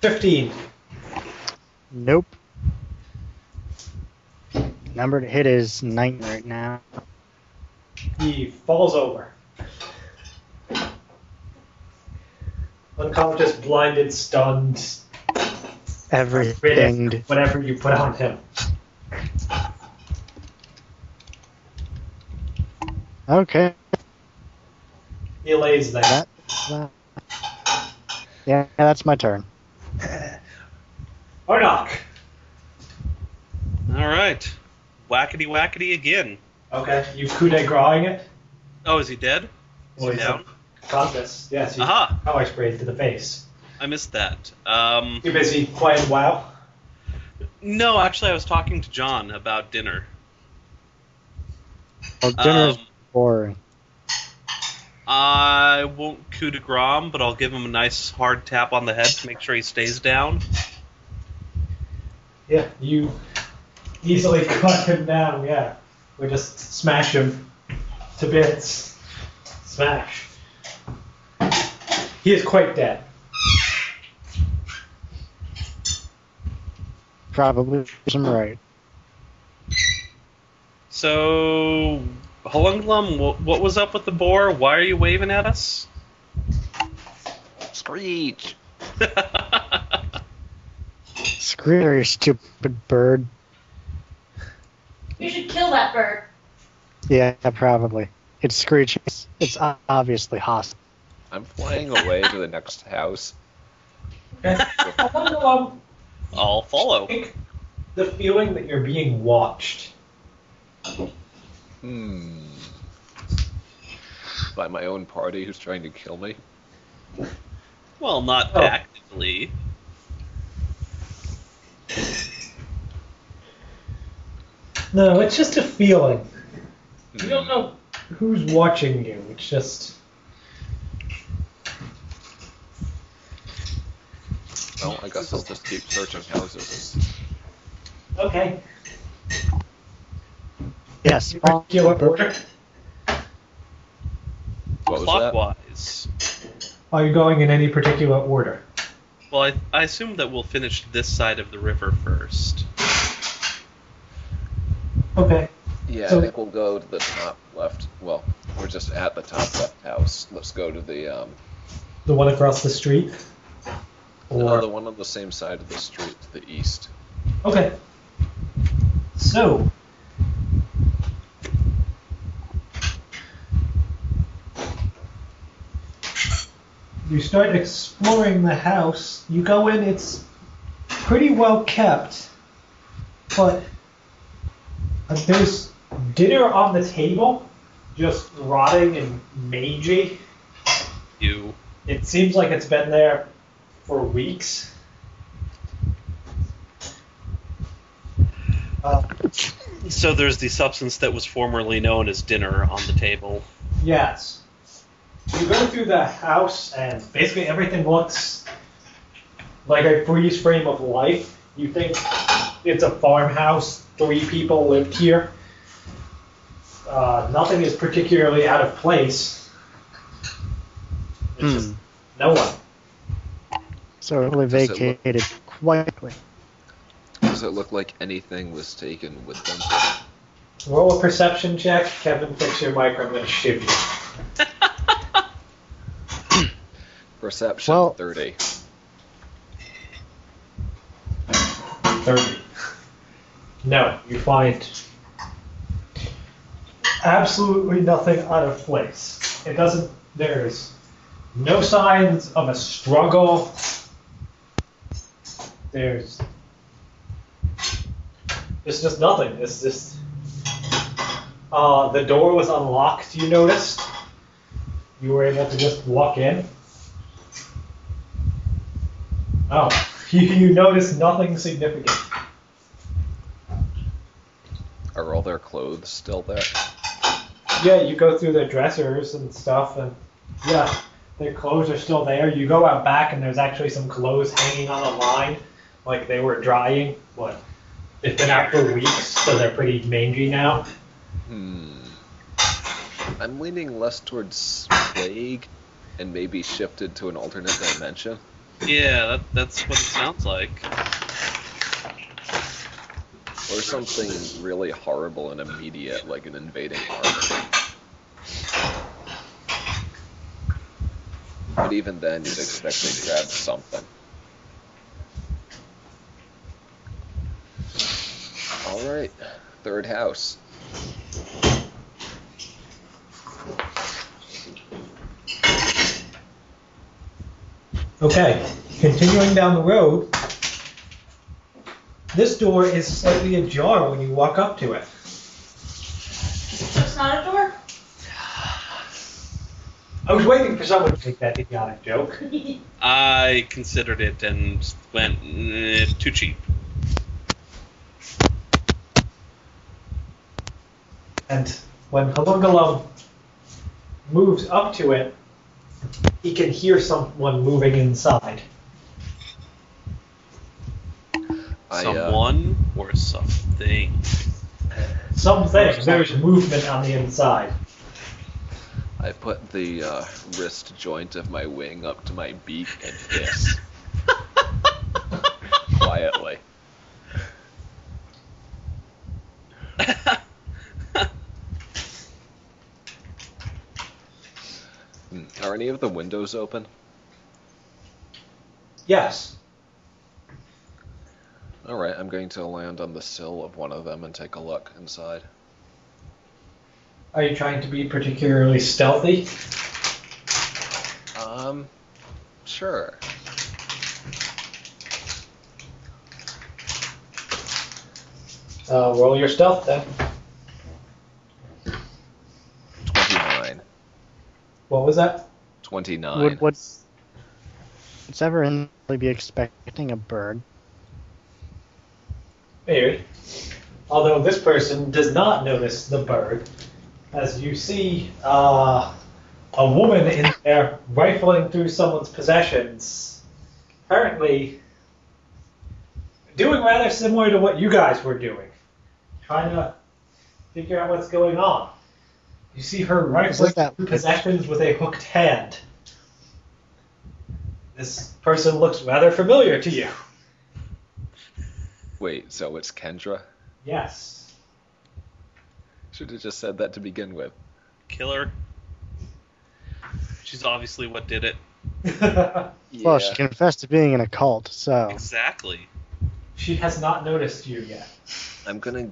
[SPEAKER 2] Fifteen.
[SPEAKER 6] Nope. Number to hit is nine right now.
[SPEAKER 2] He falls over. Unconscious, blinded, stunned,
[SPEAKER 6] Everything.
[SPEAKER 2] riddick, whatever you put on him.
[SPEAKER 6] Okay.
[SPEAKER 2] He lays there.
[SPEAKER 6] That, that- yeah, that's my turn.
[SPEAKER 2] Arnock.
[SPEAKER 5] All right. Whackety whackety again.
[SPEAKER 2] Okay, you coup de grace it.
[SPEAKER 5] Oh, is he dead? Is
[SPEAKER 2] Well,
[SPEAKER 5] he
[SPEAKER 2] he's
[SPEAKER 5] down?
[SPEAKER 2] Conscious. Yes, you
[SPEAKER 5] Aha!
[SPEAKER 2] power sprayed to the face.
[SPEAKER 5] I missed that. Um,
[SPEAKER 2] You're busy playing WoW.
[SPEAKER 5] no, actually, I was talking to John about dinner.
[SPEAKER 6] Well, dinner's
[SPEAKER 5] Um,
[SPEAKER 6] boring.
[SPEAKER 5] I won't coup de grace, but I'll give him a nice hard tap on the head to make sure he stays down.
[SPEAKER 2] Yeah, you easily cut him down. Yeah, we just smash him to bits. Smash. He is quite dead.
[SPEAKER 6] Probably some right.
[SPEAKER 5] So, Halunglum, wh- what was up with the boar? Why are you waving at us?
[SPEAKER 4] Screech!
[SPEAKER 6] Screw you stupid bird.
[SPEAKER 3] You should kill that bird.
[SPEAKER 6] Yeah, probably. It's screeching. It's, it's obviously hostile.
[SPEAKER 4] I'm flying away to the next house.
[SPEAKER 2] Okay. I wonder,
[SPEAKER 5] I'll follow.
[SPEAKER 2] the feeling that you're being watched.
[SPEAKER 4] Hmm. By my own party who's trying to kill me?
[SPEAKER 5] Well, not
[SPEAKER 2] Oh.
[SPEAKER 5] actively.
[SPEAKER 2] No, it's just a feeling. You don't know who's watching you. It's just.
[SPEAKER 4] Well, I guess I'll just keep searching houses.
[SPEAKER 2] Okay.
[SPEAKER 6] Yes.
[SPEAKER 2] Particular order.
[SPEAKER 4] What was?
[SPEAKER 5] Clockwise.
[SPEAKER 2] Are you going in any particular order?
[SPEAKER 5] Well, I, I assume that we'll finish this side of the river first.
[SPEAKER 2] Okay.
[SPEAKER 4] Yeah,
[SPEAKER 2] So-
[SPEAKER 4] I think we'll go to the top left. Well, we're just at the top left house. Let's go to the um,
[SPEAKER 2] The one across the street?
[SPEAKER 4] no,
[SPEAKER 2] Or.
[SPEAKER 4] the one on the same side of the street to the east.
[SPEAKER 2] Okay. So. You start exploring the house. You go in, it's pretty well kept, but there's dinner on the table, just rotting and mangy.
[SPEAKER 5] You.
[SPEAKER 2] It seems like it's been there for weeks. Uh,
[SPEAKER 5] So there's the substance that was formerly known as dinner on the table.
[SPEAKER 2] Yes. You go through the house, and basically everything looks like a freeze frame of life. You think it's a farmhouse, three people lived here. Uh, nothing is particularly out of place. It's just
[SPEAKER 6] Hmm.
[SPEAKER 2] no one.
[SPEAKER 6] So it really
[SPEAKER 4] Does it look-
[SPEAKER 6] vacated quietly.
[SPEAKER 4] Does it look like anything was taken with them?
[SPEAKER 2] Roll a perception check. Kevin, fix your mic. I'm going to shiv you.
[SPEAKER 4] Perception
[SPEAKER 6] Well-
[SPEAKER 4] 30.
[SPEAKER 2] 30. No, you find absolutely nothing out of place. It doesn't, there's no signs of a struggle. There's, it's just nothing. It's just, uh, the door was unlocked, you noticed. You were able to just walk in. Oh, you, you notice nothing significant.
[SPEAKER 4] Are all their clothes still there?
[SPEAKER 2] Yeah, you go through their dressers and stuff, and yeah, their clothes are still there. You go out back, and there's actually some clothes hanging on a line, like they were drying. What? It's been out for weeks, so they're pretty mangy now.
[SPEAKER 4] Hmm. I'm leaning less towards plague and maybe shifted to an alternate dimension.
[SPEAKER 5] Yeah, that, that's what it sounds like.
[SPEAKER 4] Or something really horrible and immediate, like an invading army. But even then, you'd expect they grab something. Alright, third house.
[SPEAKER 2] Okay, continuing down the road. This door is slightly ajar when you walk up to it.
[SPEAKER 3] So it's not a door?
[SPEAKER 2] I was waiting for someone to make that idiotic joke.
[SPEAKER 5] I considered it and went eh, too cheap.
[SPEAKER 2] And when Halungalum moves up to it, he can hear someone moving inside.
[SPEAKER 4] I, uh,
[SPEAKER 5] Someone or something.
[SPEAKER 2] Something. There's movement on the inside.
[SPEAKER 4] I put the uh, wrist joint of my wing up to my beak and hiss. Quietly. Hmm, Are any of the windows open?
[SPEAKER 2] Yes.
[SPEAKER 4] Alright, I'm going to land on the sill of one of them and take a look inside.
[SPEAKER 2] Are you trying to be particularly stealthy?
[SPEAKER 4] Um, sure.
[SPEAKER 2] Uh, roll your stealth then.
[SPEAKER 4] 29.
[SPEAKER 2] What was that?
[SPEAKER 4] 29.
[SPEAKER 6] Would what's what's ever in really be expecting a bird?
[SPEAKER 2] Maybe. although this person does not notice the bird, as you see uh, a woman in there rifling through someone's possessions, apparently doing rather similar to what you guys were doing, trying to figure out what's going on. You see her rifling
[SPEAKER 6] that-
[SPEAKER 2] through possessions with a hooked hand. This person looks rather familiar to you.
[SPEAKER 4] Wait, so it's Kendra?
[SPEAKER 2] Yes.
[SPEAKER 4] Should have just said that to begin with.
[SPEAKER 5] Killer. She's obviously what did it.
[SPEAKER 6] Well, she confessed to being in a cult, so
[SPEAKER 5] Exactly.
[SPEAKER 2] she has not noticed you yet.
[SPEAKER 4] I'm gonna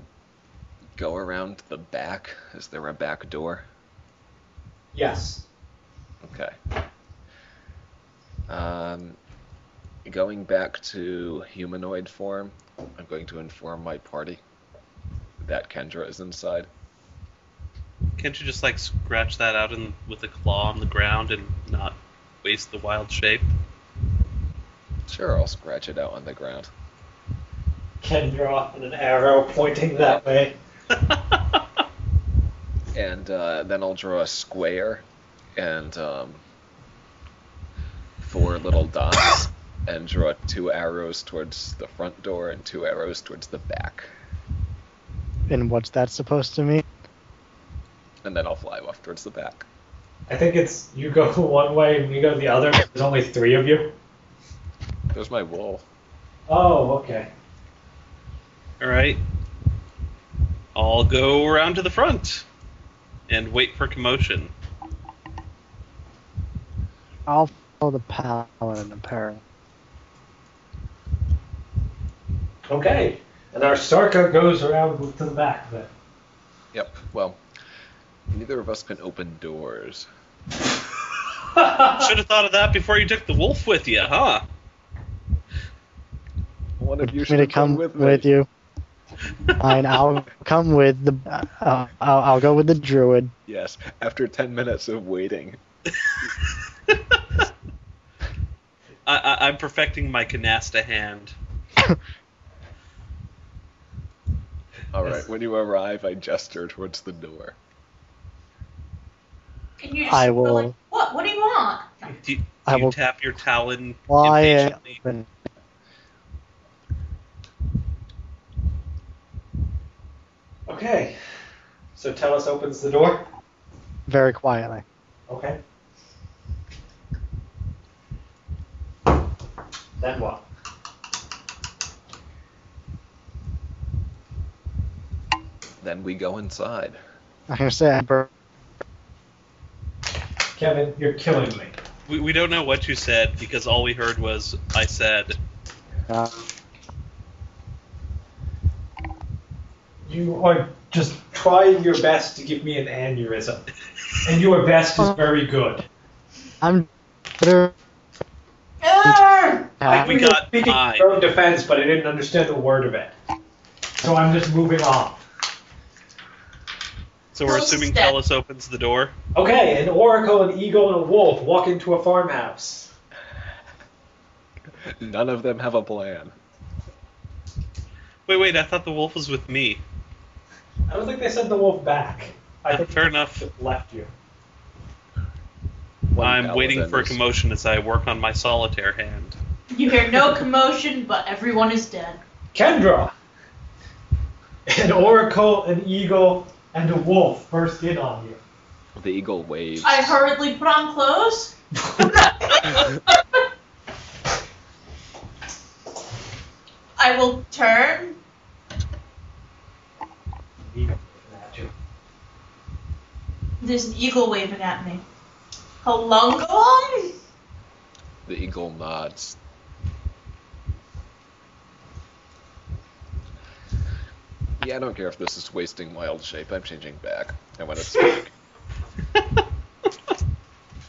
[SPEAKER 4] go around the back. Is there a back door?
[SPEAKER 2] Yes.
[SPEAKER 4] Okay. Um, going back to humanoid form, I'm going to inform my party that Kendra is inside.
[SPEAKER 5] Can't you just like scratch that out in, with a claw on the ground and not waste the wild shape?
[SPEAKER 4] Sure, I'll scratch it out on the ground.
[SPEAKER 2] Kendra and an arrow pointing that way.
[SPEAKER 4] And uh, then I'll draw a square and um, four little dots and draw two arrows towards the front door and two arrows towards the back.
[SPEAKER 6] and what's that supposed to mean?
[SPEAKER 4] And then I'll fly off towards the back.
[SPEAKER 2] I think it's you go one way and we go the other. There's only three of you.
[SPEAKER 4] There's my wolf.
[SPEAKER 2] Oh, okay.
[SPEAKER 5] All right. I'll go around to the front and wait for commotion.
[SPEAKER 6] I'll follow the paladin apparently.
[SPEAKER 2] Okay. And our Sarka goes around to the back then.
[SPEAKER 4] Yep, well, neither of us can open doors.
[SPEAKER 5] Should have thought of that before you took the wolf with you, huh?
[SPEAKER 4] One of you
[SPEAKER 6] me
[SPEAKER 4] should
[SPEAKER 6] to
[SPEAKER 4] have come
[SPEAKER 6] come
[SPEAKER 4] with
[SPEAKER 6] with,
[SPEAKER 4] me.
[SPEAKER 6] you. Fine, I'll come with the. Uh, I'll, I'll go with the druid.
[SPEAKER 4] Yes, after 10 minutes of waiting.
[SPEAKER 5] I, I, I'm perfecting my canasta hand.
[SPEAKER 4] Alright, when you arrive, I gesture towards the door.
[SPEAKER 3] Can you just
[SPEAKER 6] I will-
[SPEAKER 3] like, what? What do you want?
[SPEAKER 5] Do, do
[SPEAKER 6] I
[SPEAKER 5] you
[SPEAKER 6] will
[SPEAKER 5] tap your talon
[SPEAKER 6] fly
[SPEAKER 5] impatiently?
[SPEAKER 6] open.
[SPEAKER 2] Okay. So Tellus opens the door.
[SPEAKER 6] very quietly.
[SPEAKER 2] Okay. Then what?
[SPEAKER 4] Then we go inside.
[SPEAKER 6] I'm gonna say I
[SPEAKER 2] Kevin, you're killing me.
[SPEAKER 5] We, we don't know what you said because all we heard was I said.
[SPEAKER 6] uh,
[SPEAKER 2] You are just trying your best to give me an aneurysm. And your best is very good.
[SPEAKER 6] I'm. better-
[SPEAKER 3] Arr!
[SPEAKER 2] I
[SPEAKER 5] we
[SPEAKER 2] knew you
[SPEAKER 5] got
[SPEAKER 2] speaking
[SPEAKER 5] time.
[SPEAKER 2] your own defense, but I didn't understand the word of it. So I'm just moving on.
[SPEAKER 5] So we're assuming
[SPEAKER 3] step.
[SPEAKER 5] Tellus opens the door.
[SPEAKER 2] Okay, an oracle, an eagle, and a wolf walk into a farmhouse.
[SPEAKER 4] None of them have a plan.
[SPEAKER 5] Wait, wait, I thought the wolf was with me.
[SPEAKER 2] I don't think they sent the wolf back. I think
[SPEAKER 5] fair
[SPEAKER 2] they
[SPEAKER 5] enough.
[SPEAKER 2] just left you.
[SPEAKER 4] One
[SPEAKER 5] I'm waiting for
[SPEAKER 4] is-
[SPEAKER 5] commotion as I work on my solitaire hand.
[SPEAKER 3] You hear no commotion, but everyone is dead.
[SPEAKER 2] Kendra! An oracle, an eagle, and a wolf burst in on you.
[SPEAKER 4] The eagle waves.
[SPEAKER 3] I hurriedly put on clothes. I will turn.
[SPEAKER 2] Eagle at you.
[SPEAKER 3] There's an eagle waving at me. Hello,
[SPEAKER 4] The eagle nods. Yeah, I don't care if this is wasting wild shape. I'm changing back. I want to speak.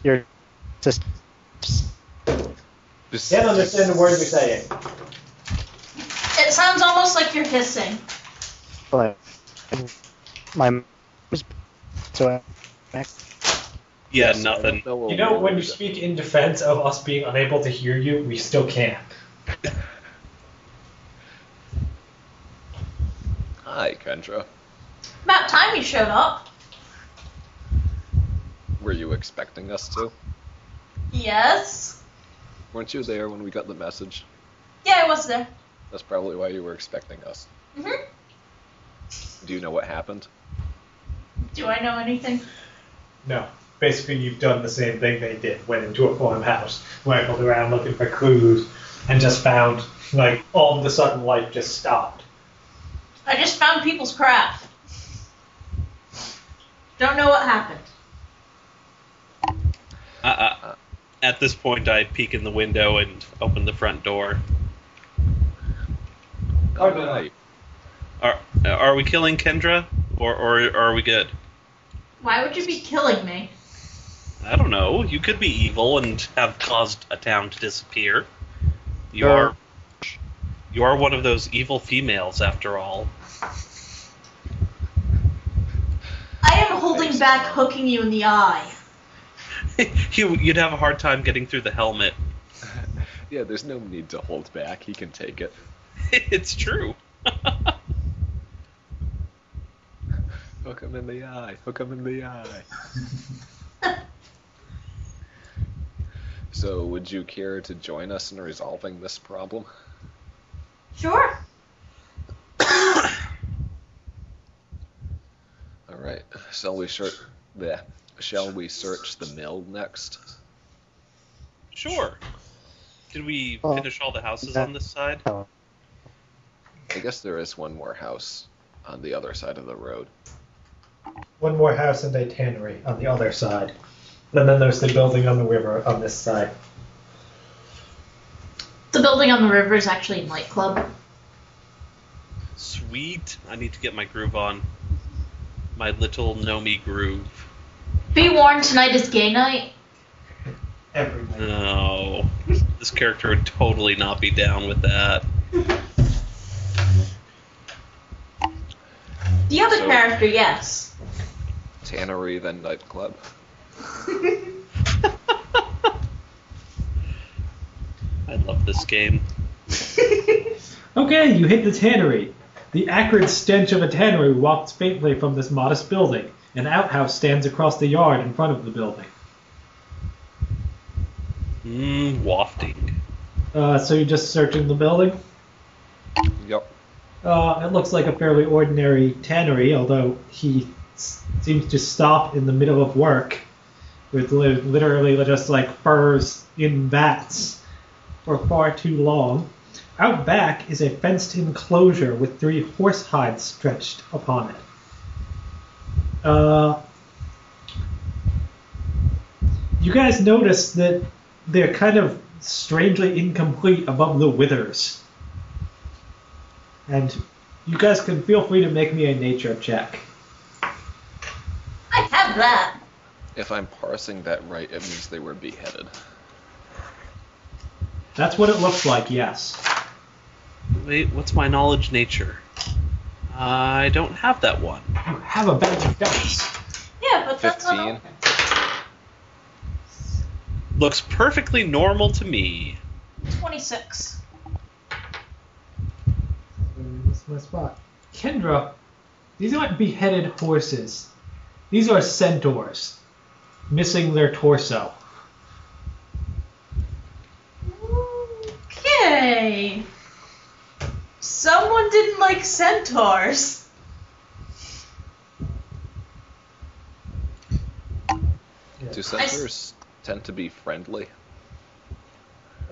[SPEAKER 6] You're just
[SPEAKER 2] Can't understand the word you're saying.
[SPEAKER 3] It sounds almost like you're hissing.
[SPEAKER 6] like my. So I-
[SPEAKER 5] Yeah,
[SPEAKER 4] Yes,
[SPEAKER 5] nothing.
[SPEAKER 4] don't know a
[SPEAKER 2] You know, when you speak in defense of us being unable to hear you, we still can.
[SPEAKER 4] I Hi, Kendra.
[SPEAKER 3] About time you showed up.
[SPEAKER 4] Were you expecting us to?
[SPEAKER 3] Yes.
[SPEAKER 4] Weren't you there when we got the message?
[SPEAKER 3] Yeah, I was there.
[SPEAKER 4] That's probably why you were expecting us.
[SPEAKER 3] hmm
[SPEAKER 4] Do you know what happened?
[SPEAKER 3] Do I know anything?
[SPEAKER 2] No. Basically, you've done the same thing they did. Went into a farmhouse, rifled around looking for clues, and just found, like, all of a sudden life just stopped.
[SPEAKER 3] I just found people's crap. Don't know what happened.
[SPEAKER 5] Uh, uh, at this point, I peek in the window and open the front door.
[SPEAKER 2] Oh, no.
[SPEAKER 4] Alright.
[SPEAKER 5] Are are we killing Kendra, or or are we good?
[SPEAKER 3] Why would you be killing me?
[SPEAKER 5] I don't know. You could be evil and have caused a town to disappear. You
[SPEAKER 6] Sure.
[SPEAKER 5] are you are one of those evil females, after all.
[SPEAKER 3] I am holding back hooking you in the eye.
[SPEAKER 5] you you'd have a hard time getting through the helmet.
[SPEAKER 4] Yeah, there's no need to hold back. He can take it.
[SPEAKER 5] it's true.
[SPEAKER 4] Hook him in the eye. Hook him in the eye. so, would you care to join us in resolving this problem?
[SPEAKER 3] Sure.
[SPEAKER 4] All right. Shall we search the? Shall we search the mill next?
[SPEAKER 5] sure. Did we finish all the houses on this side?
[SPEAKER 4] I guess there is one more house on the other side of the road.
[SPEAKER 2] One more house and a tannery on the other side. And then there's the building on the river on this side.
[SPEAKER 3] The building on the river is actually a nightclub.
[SPEAKER 5] Sweet. I need to get my groove on. My little Nomi groove.
[SPEAKER 3] Be warned, tonight is gay night.
[SPEAKER 2] Every night.
[SPEAKER 5] No. This character would totally not be down with that.
[SPEAKER 3] The other
[SPEAKER 4] So-
[SPEAKER 3] character, yes.
[SPEAKER 4] Tannery, then nightclub.
[SPEAKER 5] I love this game.
[SPEAKER 2] Okay, you hit the tannery. The acrid stench of a tannery wafts faintly from this modest building. An outhouse stands across the yard in front of the building.
[SPEAKER 5] Mmm, wafting.
[SPEAKER 2] Uh, so you're just searching the building?
[SPEAKER 4] Yep.
[SPEAKER 2] Uh, it looks like a fairly ordinary tannery, although he s- seems to stop in the middle of work with li- literally just like furs in vats for far too long. Out back is a fenced enclosure with three horse hides stretched upon it. Uh, you guys notice that they're kind of strangely incomplete above the withers. And you guys can feel free to make me a nature check.
[SPEAKER 3] I have that.
[SPEAKER 4] If I'm parsing that right, it means they were beheaded.
[SPEAKER 2] That's what it looks like, yes.
[SPEAKER 5] Wait, what's my knowledge nature? I don't have that one.
[SPEAKER 2] You have a bunch of dice.
[SPEAKER 3] Yeah, but that's not
[SPEAKER 4] 15.
[SPEAKER 3] open.
[SPEAKER 5] Looks perfectly normal to me.
[SPEAKER 3] 26.
[SPEAKER 2] That's my spot. Kendra, these aren't beheaded horses. These are centaurs, missing their torso.
[SPEAKER 3] Okay. Someone didn't like centaurs.
[SPEAKER 4] Do centaurs tend to be friendly?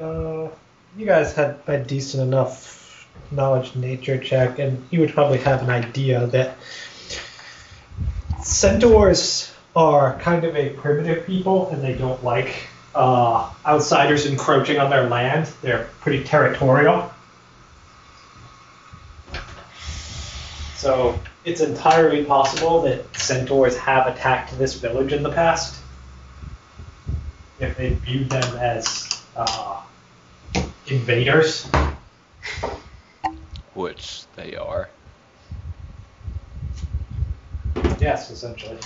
[SPEAKER 2] Uh, you guys had a decent enough knowledge nature check, and you would probably have an idea that centaurs are kind of a primitive people, and they don't like uh, outsiders encroaching on their land. They're pretty territorial. So it's entirely possible that centaurs have attacked this village in the past. If they viewed them as uh, invaders.
[SPEAKER 4] Which they are.
[SPEAKER 2] Yes, essentially.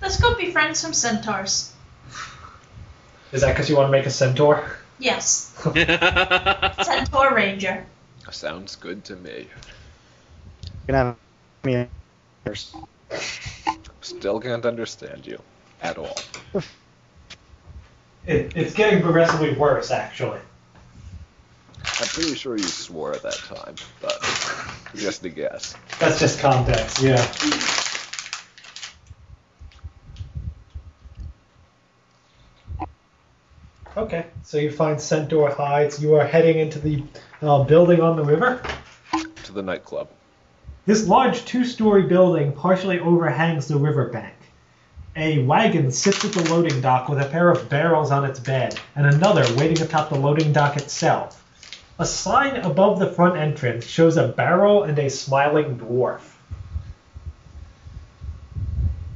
[SPEAKER 3] Let's go befriend some centaurs.
[SPEAKER 2] Is that because you want to make a centaur?
[SPEAKER 3] Yes. Centaur Ranger.
[SPEAKER 4] Sounds good to me.
[SPEAKER 6] gonna have me.
[SPEAKER 4] Still can't understand you at all.
[SPEAKER 2] It, it's getting progressively worse, actually.
[SPEAKER 4] I'm pretty sure you swore at that time, but just a guess.
[SPEAKER 2] That's just context, yeah. Okay, so you find Centaur hides. You are heading into the uh, building on the river.
[SPEAKER 4] To the nightclub.
[SPEAKER 2] This large two-story building partially overhangs the riverbank. A wagon sits at the loading dock with a pair of barrels on its bed, and another waiting atop the loading dock itself. A sign above the front entrance shows a barrel and a smiling dwarf.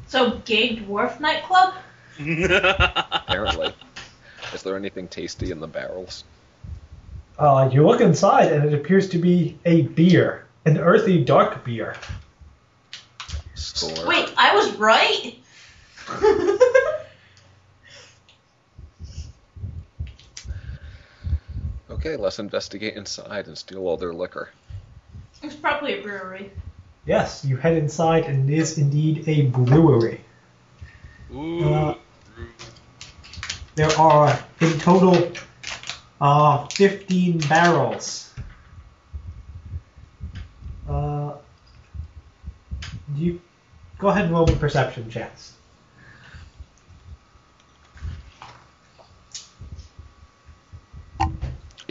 [SPEAKER 3] So, gay dwarf nightclub?
[SPEAKER 4] Apparently. Is there anything tasty in the barrels?
[SPEAKER 2] Uh, you look inside, and it appears to be a beer, an earthy dark beer.
[SPEAKER 4] Score.
[SPEAKER 3] Wait, I was right.
[SPEAKER 4] Okay, let's investigate inside and steal all their liquor.
[SPEAKER 3] it's probably a brewery.
[SPEAKER 2] Yes, you head inside, and it is indeed a brewery.
[SPEAKER 5] Ooh.
[SPEAKER 2] Uh, There are in total uh, 15 barrels. Uh, you go ahead and roll me perception checks.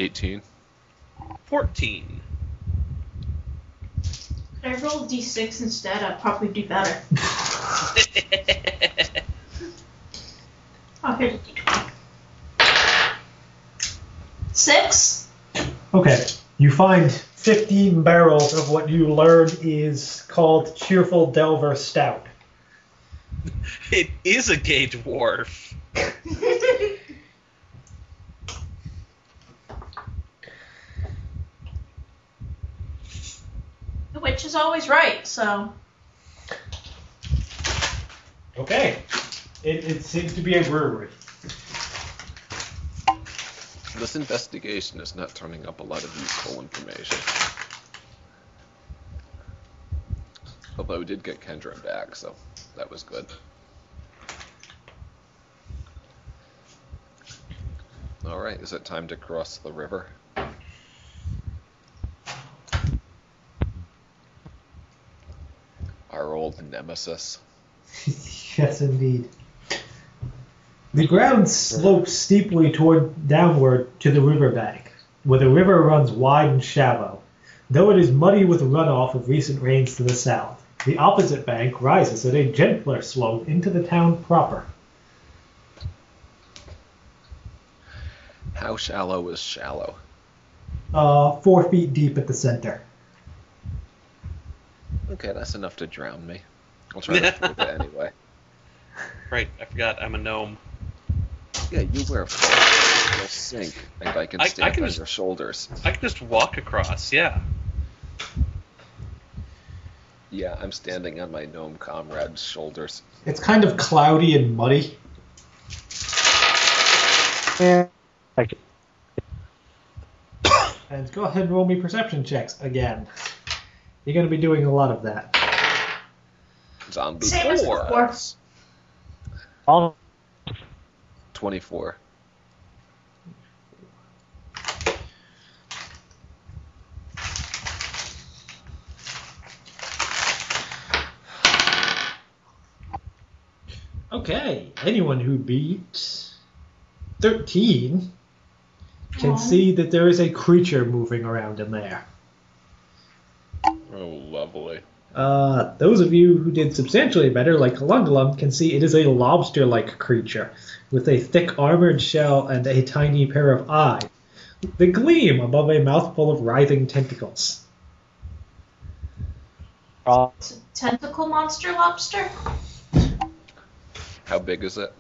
[SPEAKER 4] Eighteen.
[SPEAKER 5] 14.
[SPEAKER 3] Could I roll d6 instead? I'd probably do better. Oh, here's a d20. Six?
[SPEAKER 2] Okay, you find 15 barrels of what you learn is called Cheerful Delver Stout.
[SPEAKER 5] it is a gay dwarf.
[SPEAKER 3] The witch is always right, so.
[SPEAKER 2] Okay, it, it seems to be a brewery.
[SPEAKER 4] This investigation is not turning up a lot of useful information. Although we did get Kendra back, so that was good. Alright, is it time to cross the river? Our old nemesis.
[SPEAKER 2] yes, indeed. The ground slopes steeply toward downward to the riverbank, where the river runs wide and shallow, though it is muddy with runoff of recent rains to the south. The opposite bank rises at a gentler slope into the town proper.
[SPEAKER 4] How shallow is shallow?
[SPEAKER 2] Uh, four feet deep at the center.
[SPEAKER 4] Okay, that's enough to drown me. I'll try to float it anyway.
[SPEAKER 5] Right, I forgot I'm a gnome.
[SPEAKER 4] Yeah, you wear fur. You'll sink, and I can
[SPEAKER 5] I- I
[SPEAKER 4] stand
[SPEAKER 5] can
[SPEAKER 4] on
[SPEAKER 5] just-
[SPEAKER 4] your shoulders.
[SPEAKER 5] I can just walk across, yeah.
[SPEAKER 4] Yeah, I'm standing on my gnome comrade's shoulders.
[SPEAKER 2] It's kind of cloudy and muddy.
[SPEAKER 6] Yeah. Like,
[SPEAKER 2] And go ahead and roll me perception checks again. You're going to be doing a lot of that.
[SPEAKER 4] Zombie
[SPEAKER 3] Same as
[SPEAKER 4] four.
[SPEAKER 3] before.
[SPEAKER 6] all
[SPEAKER 4] 24.
[SPEAKER 2] Okay, anyone who beats 13 can
[SPEAKER 3] Aw.
[SPEAKER 2] see that there is a creature moving around in there.
[SPEAKER 4] Oh, lovely.
[SPEAKER 2] Uh, those of you who did substantially better, like Kalungalum, can see it is a lobster like creature with a thick armored shell and a tiny pair of eyes. The gleam above a mouthful of writhing tentacles.
[SPEAKER 3] It's a tentacle monster lobster?
[SPEAKER 4] How big is it?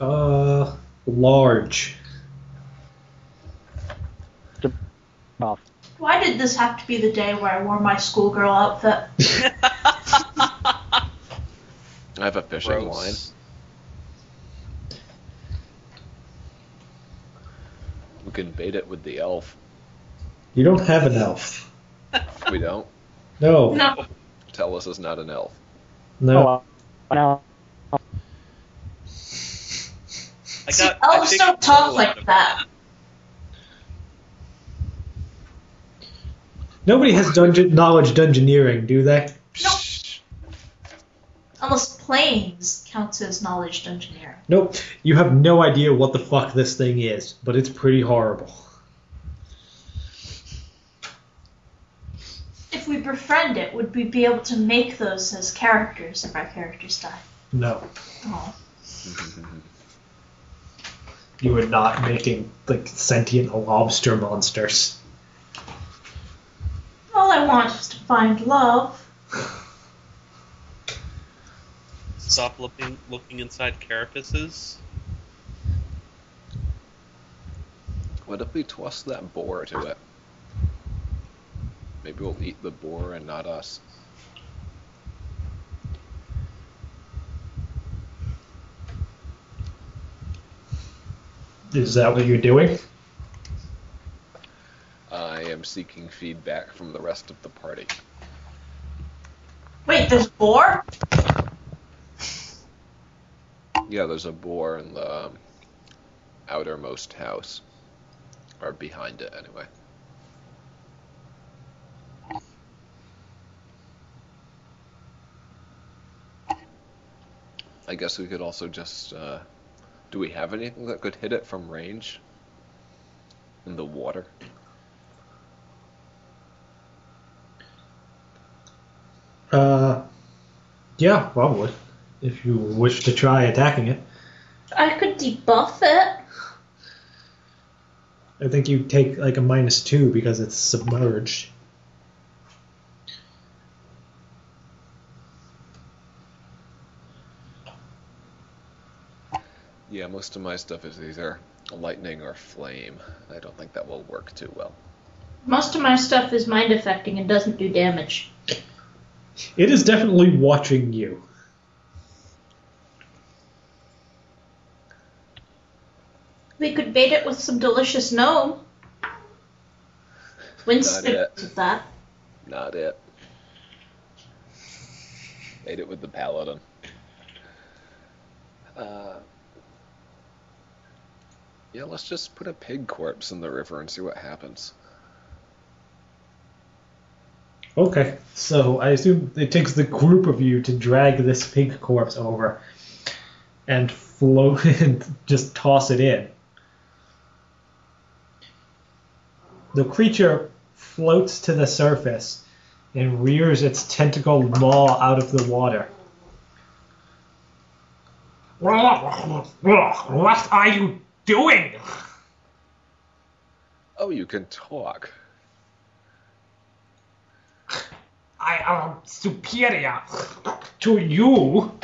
[SPEAKER 2] Uh, large.
[SPEAKER 6] off.
[SPEAKER 3] Why did this have to be the day where I wore my schoolgirl outfit?
[SPEAKER 4] I have a fishing line. We can bait it with the elf.
[SPEAKER 2] You don't have an elf.
[SPEAKER 4] We don't.
[SPEAKER 2] No.
[SPEAKER 3] No.
[SPEAKER 4] Tellus is not an elf.
[SPEAKER 2] No.
[SPEAKER 6] Oh, no.
[SPEAKER 5] I
[SPEAKER 3] See,
[SPEAKER 5] got. I
[SPEAKER 3] elves
[SPEAKER 5] think
[SPEAKER 3] don't talk like
[SPEAKER 5] of-
[SPEAKER 3] that.
[SPEAKER 2] Nobody has dungeon knowledge dungeoneering, do they?
[SPEAKER 3] Nope. Unless planes counts as knowledge dungeoneering.
[SPEAKER 2] Nope. You have no idea what the fuck this thing is, but it's pretty horrible.
[SPEAKER 3] If we befriend it, would we be able to make those as characters if our characters die?
[SPEAKER 2] No.
[SPEAKER 3] Oh.
[SPEAKER 2] You are not making like sentient lobster monsters.
[SPEAKER 3] All I want is to find love.
[SPEAKER 5] Stop looking looking inside carapaces.
[SPEAKER 4] What if we toss that boar to it? Maybe we'll eat the boar and not us.
[SPEAKER 2] Is that what you're doing?
[SPEAKER 4] I am seeking feedback from the rest of the party.
[SPEAKER 3] Wait, there's boar?
[SPEAKER 4] Yeah, there's a boar in the um, outermost house. Or behind it, anyway. I guess we could also just. Uh, do we have anything that could hit it from range? In the water?
[SPEAKER 2] Uh, yeah, probably. If you wish to try attacking it,
[SPEAKER 3] I could debuff it.
[SPEAKER 2] I think you take like a minus two because it's submerged.
[SPEAKER 4] Yeah, most of my stuff is either lightning or flame. I don't think that will work too well.
[SPEAKER 3] Most of my stuff is mind affecting and doesn't do damage.
[SPEAKER 2] It is definitely watching you.
[SPEAKER 3] We could bait it with some delicious gnome. Winston with that.
[SPEAKER 4] Not it. Ate it with the paladin. Uh, yeah, let's just put a pig corpse in the river and see what happens.
[SPEAKER 2] Okay, so I assume it takes the group of you to drag this pig corpse over and float and just toss it in. The creature floats to the surface and rears its tentacle maw out of the water. What are you doing?
[SPEAKER 4] Oh, you can talk.
[SPEAKER 2] I am superior to you.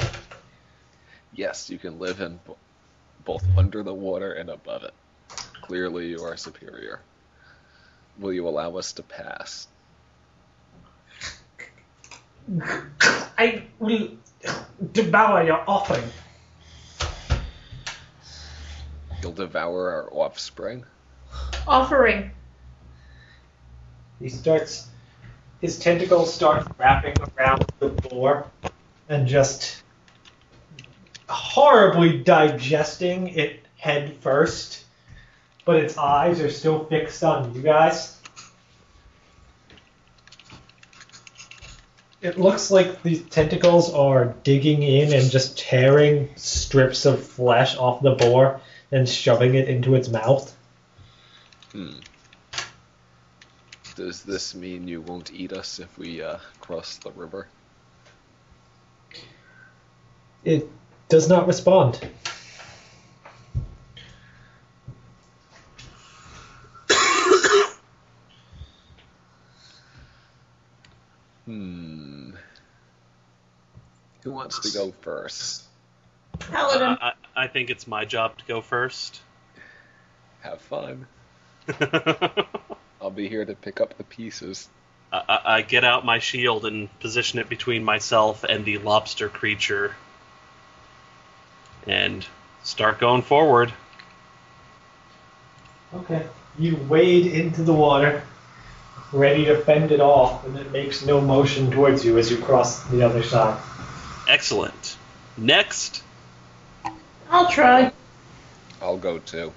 [SPEAKER 4] Yes, you can live in bo- both under the water and above it. Clearly, you are superior. Will you allow us to pass?
[SPEAKER 2] I will devour your offering.
[SPEAKER 4] You'll devour our offspring?
[SPEAKER 3] Offering.
[SPEAKER 2] He starts. His tentacles start wrapping around the boar and just horribly digesting it head first, but its eyes are still fixed on you guys. It looks like these tentacles are digging in and just tearing strips of flesh off the boar and shoving it into its mouth.
[SPEAKER 4] Hmm. Does this mean you won't eat us if we uh, cross the river?
[SPEAKER 2] It does not respond.
[SPEAKER 4] Hmm. Who wants to go first?
[SPEAKER 3] Paladin.
[SPEAKER 5] I, I think it's my job to go first.
[SPEAKER 4] Have fun.
[SPEAKER 5] I,
[SPEAKER 4] I'll be here to pick up the pieces.
[SPEAKER 5] I I get out my shield and position it between myself and the lobster creature, and start going forward.
[SPEAKER 2] Okay. You wade into the water, ready to fend it off, and it makes no motion towards you as you cross the other side.
[SPEAKER 5] Excellent. Next,
[SPEAKER 3] I'll try.
[SPEAKER 4] I'll go too.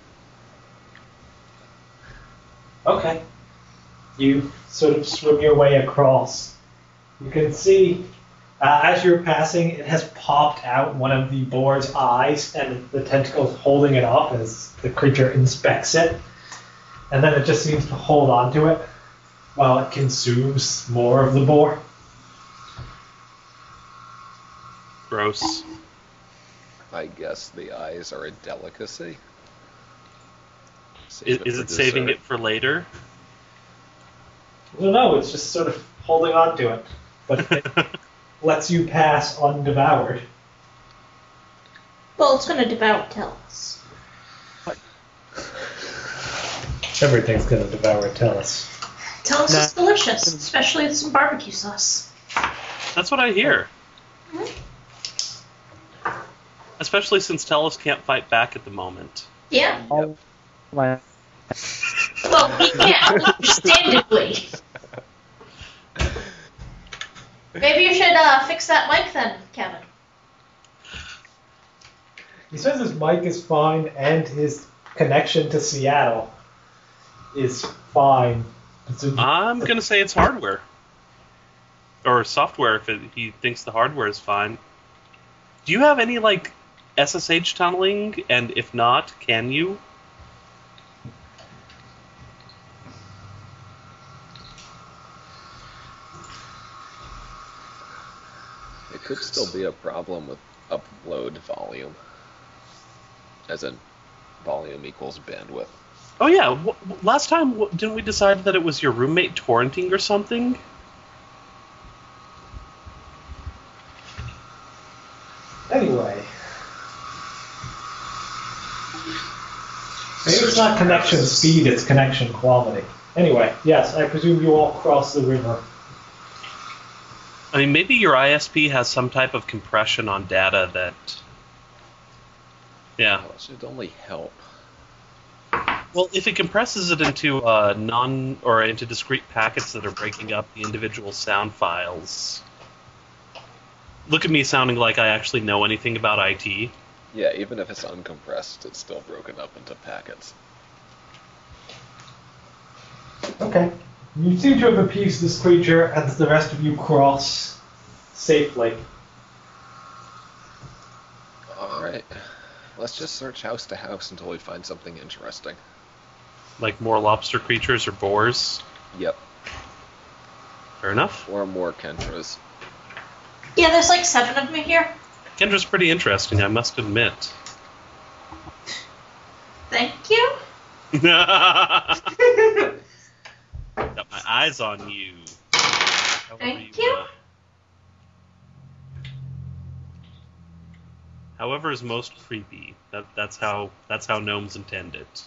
[SPEAKER 2] Okay. You sort of swim your way across. You can see, uh, as you're passing, it has popped out one of the boar's eyes, and the tentacle's holding it up as the creature inspects it. And then it just seems to hold on to it while it consumes more of the boar.
[SPEAKER 5] gross.
[SPEAKER 4] I guess the eyes are a delicacy. Save
[SPEAKER 5] Is,
[SPEAKER 4] it
[SPEAKER 5] is
[SPEAKER 4] for
[SPEAKER 5] it saving
[SPEAKER 4] dessert.
[SPEAKER 5] it for later?
[SPEAKER 2] I don't know, it's just sort of holding on to it. But it lets you pass undevoured.
[SPEAKER 3] Well, it's gonna devour Tellus.
[SPEAKER 2] Everything's gonna devour Tellus.
[SPEAKER 3] Tellus
[SPEAKER 6] Nah.
[SPEAKER 3] is delicious, especially with some barbecue sauce.
[SPEAKER 5] That's what I hear. Mm-hmm. Especially since Tellus can't fight back at the moment.
[SPEAKER 3] Yeah.
[SPEAKER 6] My
[SPEAKER 3] Well, he can, understandably. Maybe you should uh, fix that mic then, Kevin.
[SPEAKER 2] He says his mic is fine and his connection to Seattle is fine. It's a-
[SPEAKER 5] I'm gonna say it's hardware or software if it, he thinks the hardware is fine. Do you have any like SSH tunneling? And if not, can you?
[SPEAKER 4] Could still be a problem with upload volume. As in, volume equals bandwidth.
[SPEAKER 5] Oh yeah, w- w- last time w- didn't we decide that it was your roommate torrenting or something?
[SPEAKER 2] Anyway. Maybe it's not connection speed, it's connection quality. Anyway, yes, I presume you all cross the river.
[SPEAKER 5] I mean, maybe your ISP has some type of compression on data that. Yeah.
[SPEAKER 4] Well, it should only help.
[SPEAKER 5] Well, if it compresses it into uh, non or into discrete packets that are breaking up the individual sound files. Look at me sounding like I actually know anything about IT.
[SPEAKER 4] Yeah, even if it's uncompressed, it's still broken up into packets.
[SPEAKER 2] Okay. You seem to have appeased this creature as the rest of you cross safely.
[SPEAKER 4] Alright. Let's just search house to house until we find something interesting.
[SPEAKER 5] Like more lobster creatures or boars.
[SPEAKER 4] Yep.
[SPEAKER 5] Fair enough.
[SPEAKER 4] Or more Kendras.
[SPEAKER 3] Yeah, there's like seven of them here.
[SPEAKER 5] Kendra's pretty interesting, I must admit.
[SPEAKER 3] Thank you.
[SPEAKER 5] Got my eyes on you. However
[SPEAKER 3] Thank you.
[SPEAKER 5] uh, however is most creepy. That, that's how that's how gnomes intend it.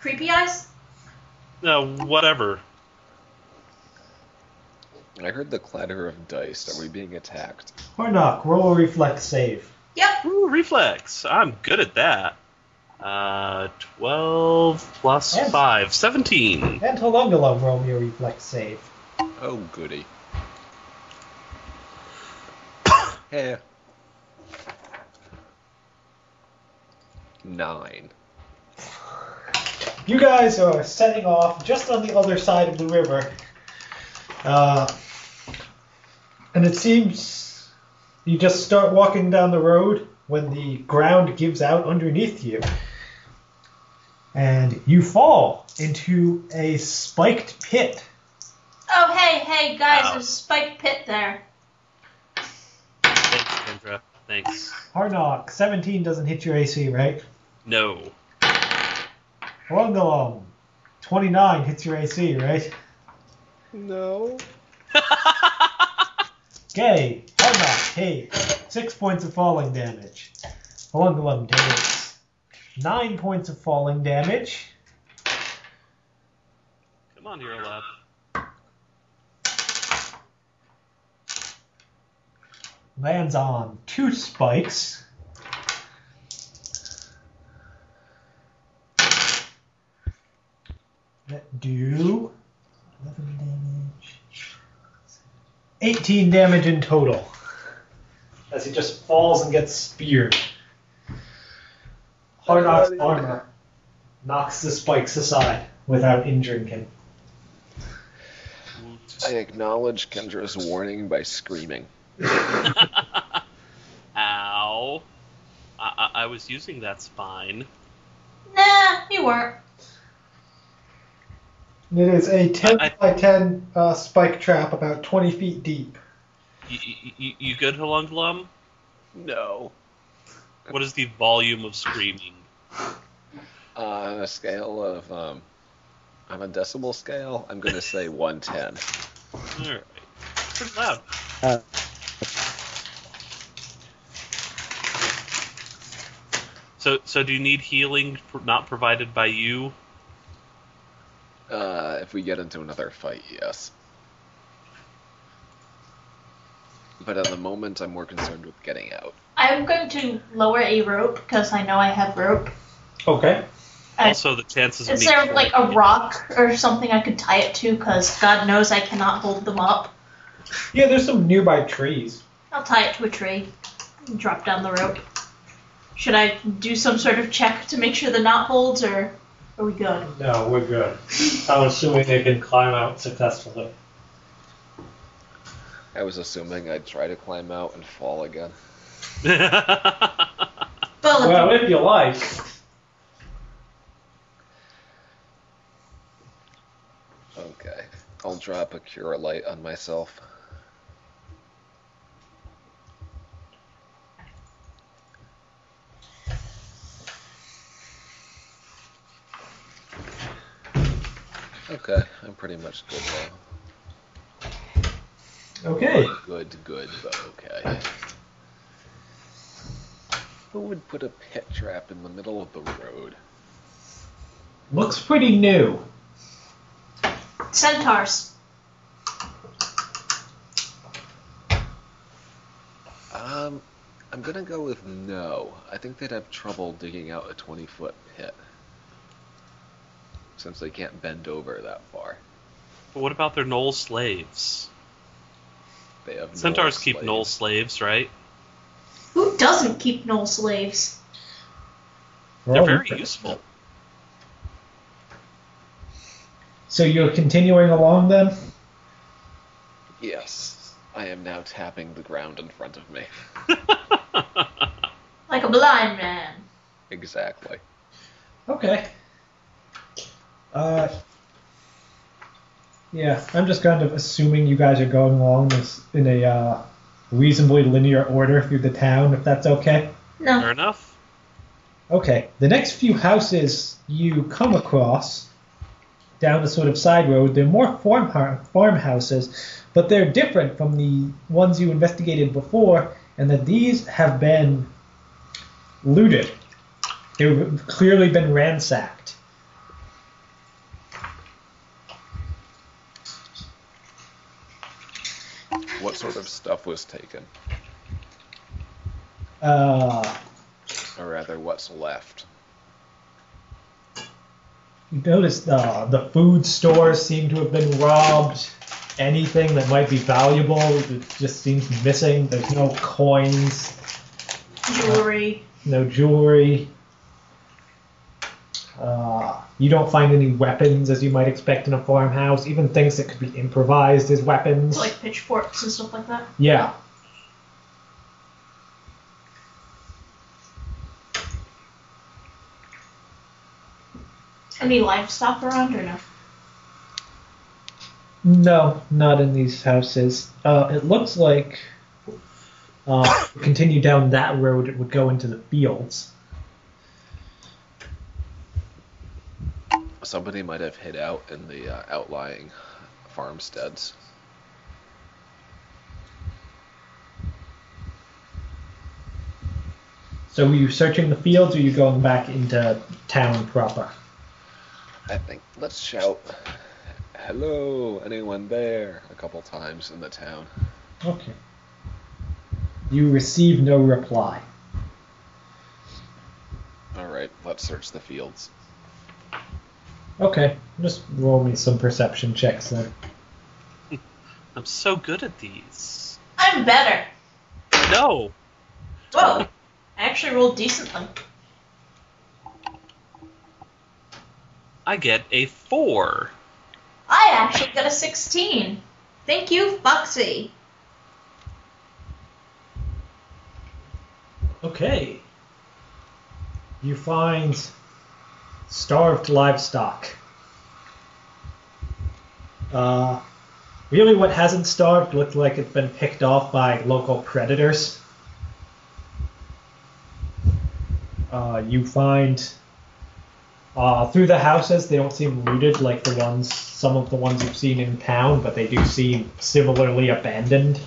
[SPEAKER 3] Creepy eyes?
[SPEAKER 5] No, whatever.
[SPEAKER 4] I heard the clatter of dice. Are we being attacked?
[SPEAKER 2] Hornock, roll a reflex save.
[SPEAKER 3] Yep.
[SPEAKER 5] Ooh, reflex. I'm good at that. Uh, 12 plus
[SPEAKER 2] Yes.
[SPEAKER 5] 5. 17.
[SPEAKER 2] And Holungalum, roll me a reflex save.
[SPEAKER 4] Oh, goody. Hey. Nine.
[SPEAKER 2] You guys are setting off just on the other side of the river. Uh, and it seems you just start walking down the road when the ground gives out underneath you. And you fall into a spiked pit.
[SPEAKER 3] Oh, hey, hey, guys,
[SPEAKER 5] Ow.
[SPEAKER 3] there's a spiked pit there.
[SPEAKER 5] Thanks, Kendra. Thanks.
[SPEAKER 2] Hard knock. 17 doesn't hit your AC, right?
[SPEAKER 5] No.
[SPEAKER 2] Holungalum, 29 hits your AC, right?
[SPEAKER 4] No.
[SPEAKER 2] Okay, Harnock, hey, six points of falling damage. Holungalum takes nine points of falling damage.
[SPEAKER 5] Come on, Hero Lab.
[SPEAKER 2] lands on two spikes. That do 11, damage. 18 damage in total. As he just falls and gets speared. Hardock's armor knocks the spikes aside without injuring him.
[SPEAKER 4] I acknowledge Kendra's warning by screaming.
[SPEAKER 5] Ow. I, I, I was using that spine.
[SPEAKER 3] Nah, you weren't.
[SPEAKER 2] It is a 10
[SPEAKER 5] I-
[SPEAKER 2] by 10 uh, spike trap about 20 feet deep.
[SPEAKER 5] You, you, you good, Halunglum?
[SPEAKER 4] No.
[SPEAKER 5] What is the volume of screaming?
[SPEAKER 4] Uh, on a scale of, um, on a decibel scale, I'm going to say 110.
[SPEAKER 5] Alright. Pretty loud.
[SPEAKER 6] Uh,
[SPEAKER 5] So, so do you need healing not provided by you?
[SPEAKER 4] Uh, if we get into another fight, yes. But at the moment, I'm more concerned with getting out.
[SPEAKER 3] I'm going to lower a rope because I know I have rope.
[SPEAKER 2] Okay.
[SPEAKER 3] I-
[SPEAKER 5] Also, the chances
[SPEAKER 3] Is there like a rock or something I could tie it to? Because God knows I cannot hold them up.
[SPEAKER 2] Yeah, there's some nearby trees.
[SPEAKER 3] I'll tie it to a tree and drop down the rope. Should I do some sort of check to make sure the knot holds, or are we good?
[SPEAKER 2] No, we're good. I'm assuming they can climb out successfully.
[SPEAKER 4] I was assuming I'd try to climb out and fall again.
[SPEAKER 3] Well, if
[SPEAKER 2] you like.
[SPEAKER 4] Okay. I'll drop a cure light on myself. Okay, I'm pretty much good now.
[SPEAKER 2] Okay.
[SPEAKER 4] Good, good, but okay. Who would put a pit trap in the middle of the road?
[SPEAKER 2] Looks pretty new.
[SPEAKER 3] centaurs.
[SPEAKER 4] Um, I'm gonna go with no. I think they'd have trouble digging out a 20 foot pit. Since they can't bend over that far.
[SPEAKER 5] But what about their gnoll slaves?
[SPEAKER 4] They have
[SPEAKER 5] Centaurs
[SPEAKER 4] gnoll
[SPEAKER 5] keep
[SPEAKER 4] slaves.
[SPEAKER 5] gnoll slaves, right?
[SPEAKER 3] Who doesn't keep gnoll slaves?
[SPEAKER 5] They're very useful.
[SPEAKER 2] So you're continuing along then?
[SPEAKER 4] Yes. I am now tapping the ground in front of me.
[SPEAKER 3] Like a blind man.
[SPEAKER 4] Exactly.
[SPEAKER 2] Okay. Uh, yeah, I'm just kind of assuming you guys are going along this in a uh, reasonably linear order through the town, if that's okay.
[SPEAKER 3] No.
[SPEAKER 5] Fair enough.
[SPEAKER 2] Okay, the next few houses you come across down the sort of side road, they're more farm farmhouses, but they're different from the ones you investigated before, and that these have been looted. They've clearly been ransacked.
[SPEAKER 4] What sort of stuff was taken?
[SPEAKER 2] Uh,
[SPEAKER 4] Or rather, what's left?
[SPEAKER 2] you notice uh, the food stores seem to have been robbed. Anything that might be valuable it just seems missing. There's no coins,
[SPEAKER 3] Jewelry.
[SPEAKER 2] no jewelry. You don't find any weapons as you might expect in a farmhouse, even things that could be improvised as weapons.
[SPEAKER 3] Like pitchforks and stuff like that.
[SPEAKER 2] yeah.
[SPEAKER 3] Any livestock around or no?
[SPEAKER 2] No, not in these houses. Uh, it looks like uh, continue down that road, it would go into the fields.
[SPEAKER 4] Somebody might have hid out in the uh, outlying farmsteads.
[SPEAKER 2] So were you searching the fields, or are you going back into town proper?
[SPEAKER 4] I think let's shout, "Hello, anyone there?" a couple times in the town.
[SPEAKER 2] Okay. You receive no reply.
[SPEAKER 4] All right, let's search the fields.
[SPEAKER 2] Okay, just roll me some perception checks then.
[SPEAKER 5] I'm so good at these.
[SPEAKER 3] I'm better.
[SPEAKER 5] No.
[SPEAKER 3] Whoa. I actually rolled decently.
[SPEAKER 5] I get a four.
[SPEAKER 3] I actually got a 16. Thank you, Foxy.
[SPEAKER 2] Okay. You find starved livestock. Uh, really, what hasn't starved looked like it's been picked off by local predators. Uh, you find uh, through the houses, they don't seem looted like the ones, some of the ones you've seen in town, but they do seem similarly abandoned.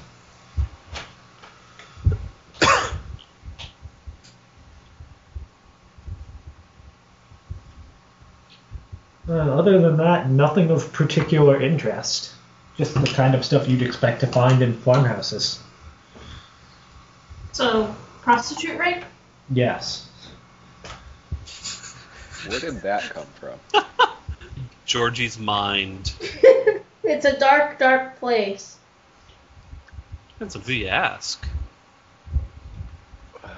[SPEAKER 2] Uh, other than that, nothing of particular interest. Just the kind of stuff you'd expect to find in farmhouses.
[SPEAKER 3] So, prostitute rape?
[SPEAKER 2] Yes.
[SPEAKER 4] Where did that come from?
[SPEAKER 5] Georgie's mind.
[SPEAKER 3] it's a dark, dark place.
[SPEAKER 5] Depends on who you ask.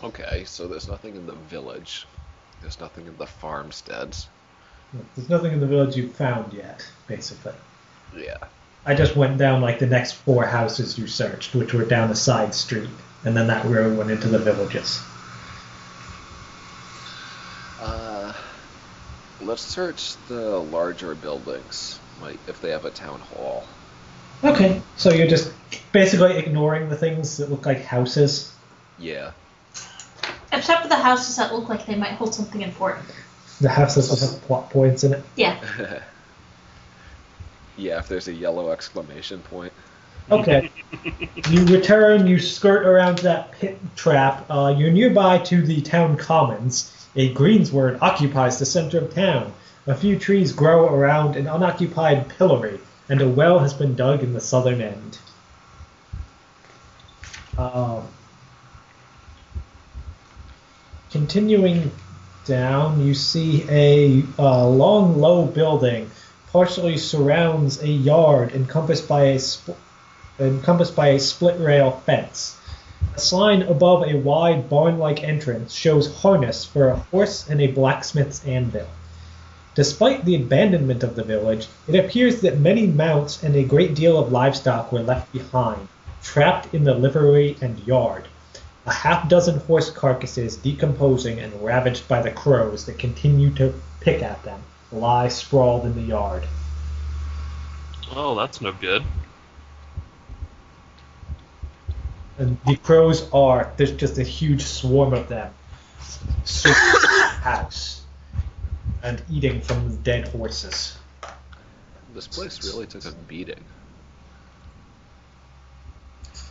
[SPEAKER 4] Okay, so there's nothing in the village. There's nothing in the farmsteads.
[SPEAKER 2] There's nothing in the village you've found yet, basically.
[SPEAKER 4] Yeah.
[SPEAKER 2] I just went down like the next four houses you searched, which were down a side street, and then that road went into the villages.
[SPEAKER 4] Uh, let's search the larger buildings, like if they have a town hall.
[SPEAKER 2] Okay, so you're just basically ignoring the things that look like houses.
[SPEAKER 4] Yeah.
[SPEAKER 3] Except for the houses that look like they might hold something important.
[SPEAKER 2] The houses that have plot points in it.
[SPEAKER 3] Yeah.
[SPEAKER 4] yeah, if there's a yellow exclamation point.
[SPEAKER 2] Okay. you return, you skirt around that pit trap. Uh, you're nearby to the town commons. A greensward occupies the center of town. A few trees grow around an unoccupied pillory, and a well has been dug in the southern end. Um, continuing down, you see a uh, long, low building partially surrounds a yard encompassed by a sp- encompassed by a split rail fence. A sign above a wide barn-like entrance shows harness for a horse and a blacksmith's anvil. Despite the abandonment of the village, it appears that many mounts and a great deal of livestock were left behind, trapped in the livery and yard. A half dozen horse carcasses decomposing and ravaged by the crows that continue to pick at them lie sprawled in the yard.
[SPEAKER 5] Oh, that's no good.
[SPEAKER 2] And the crows are there's just a huge swarm of them circling the house and eating from the dead horses.
[SPEAKER 4] This place really took a beating.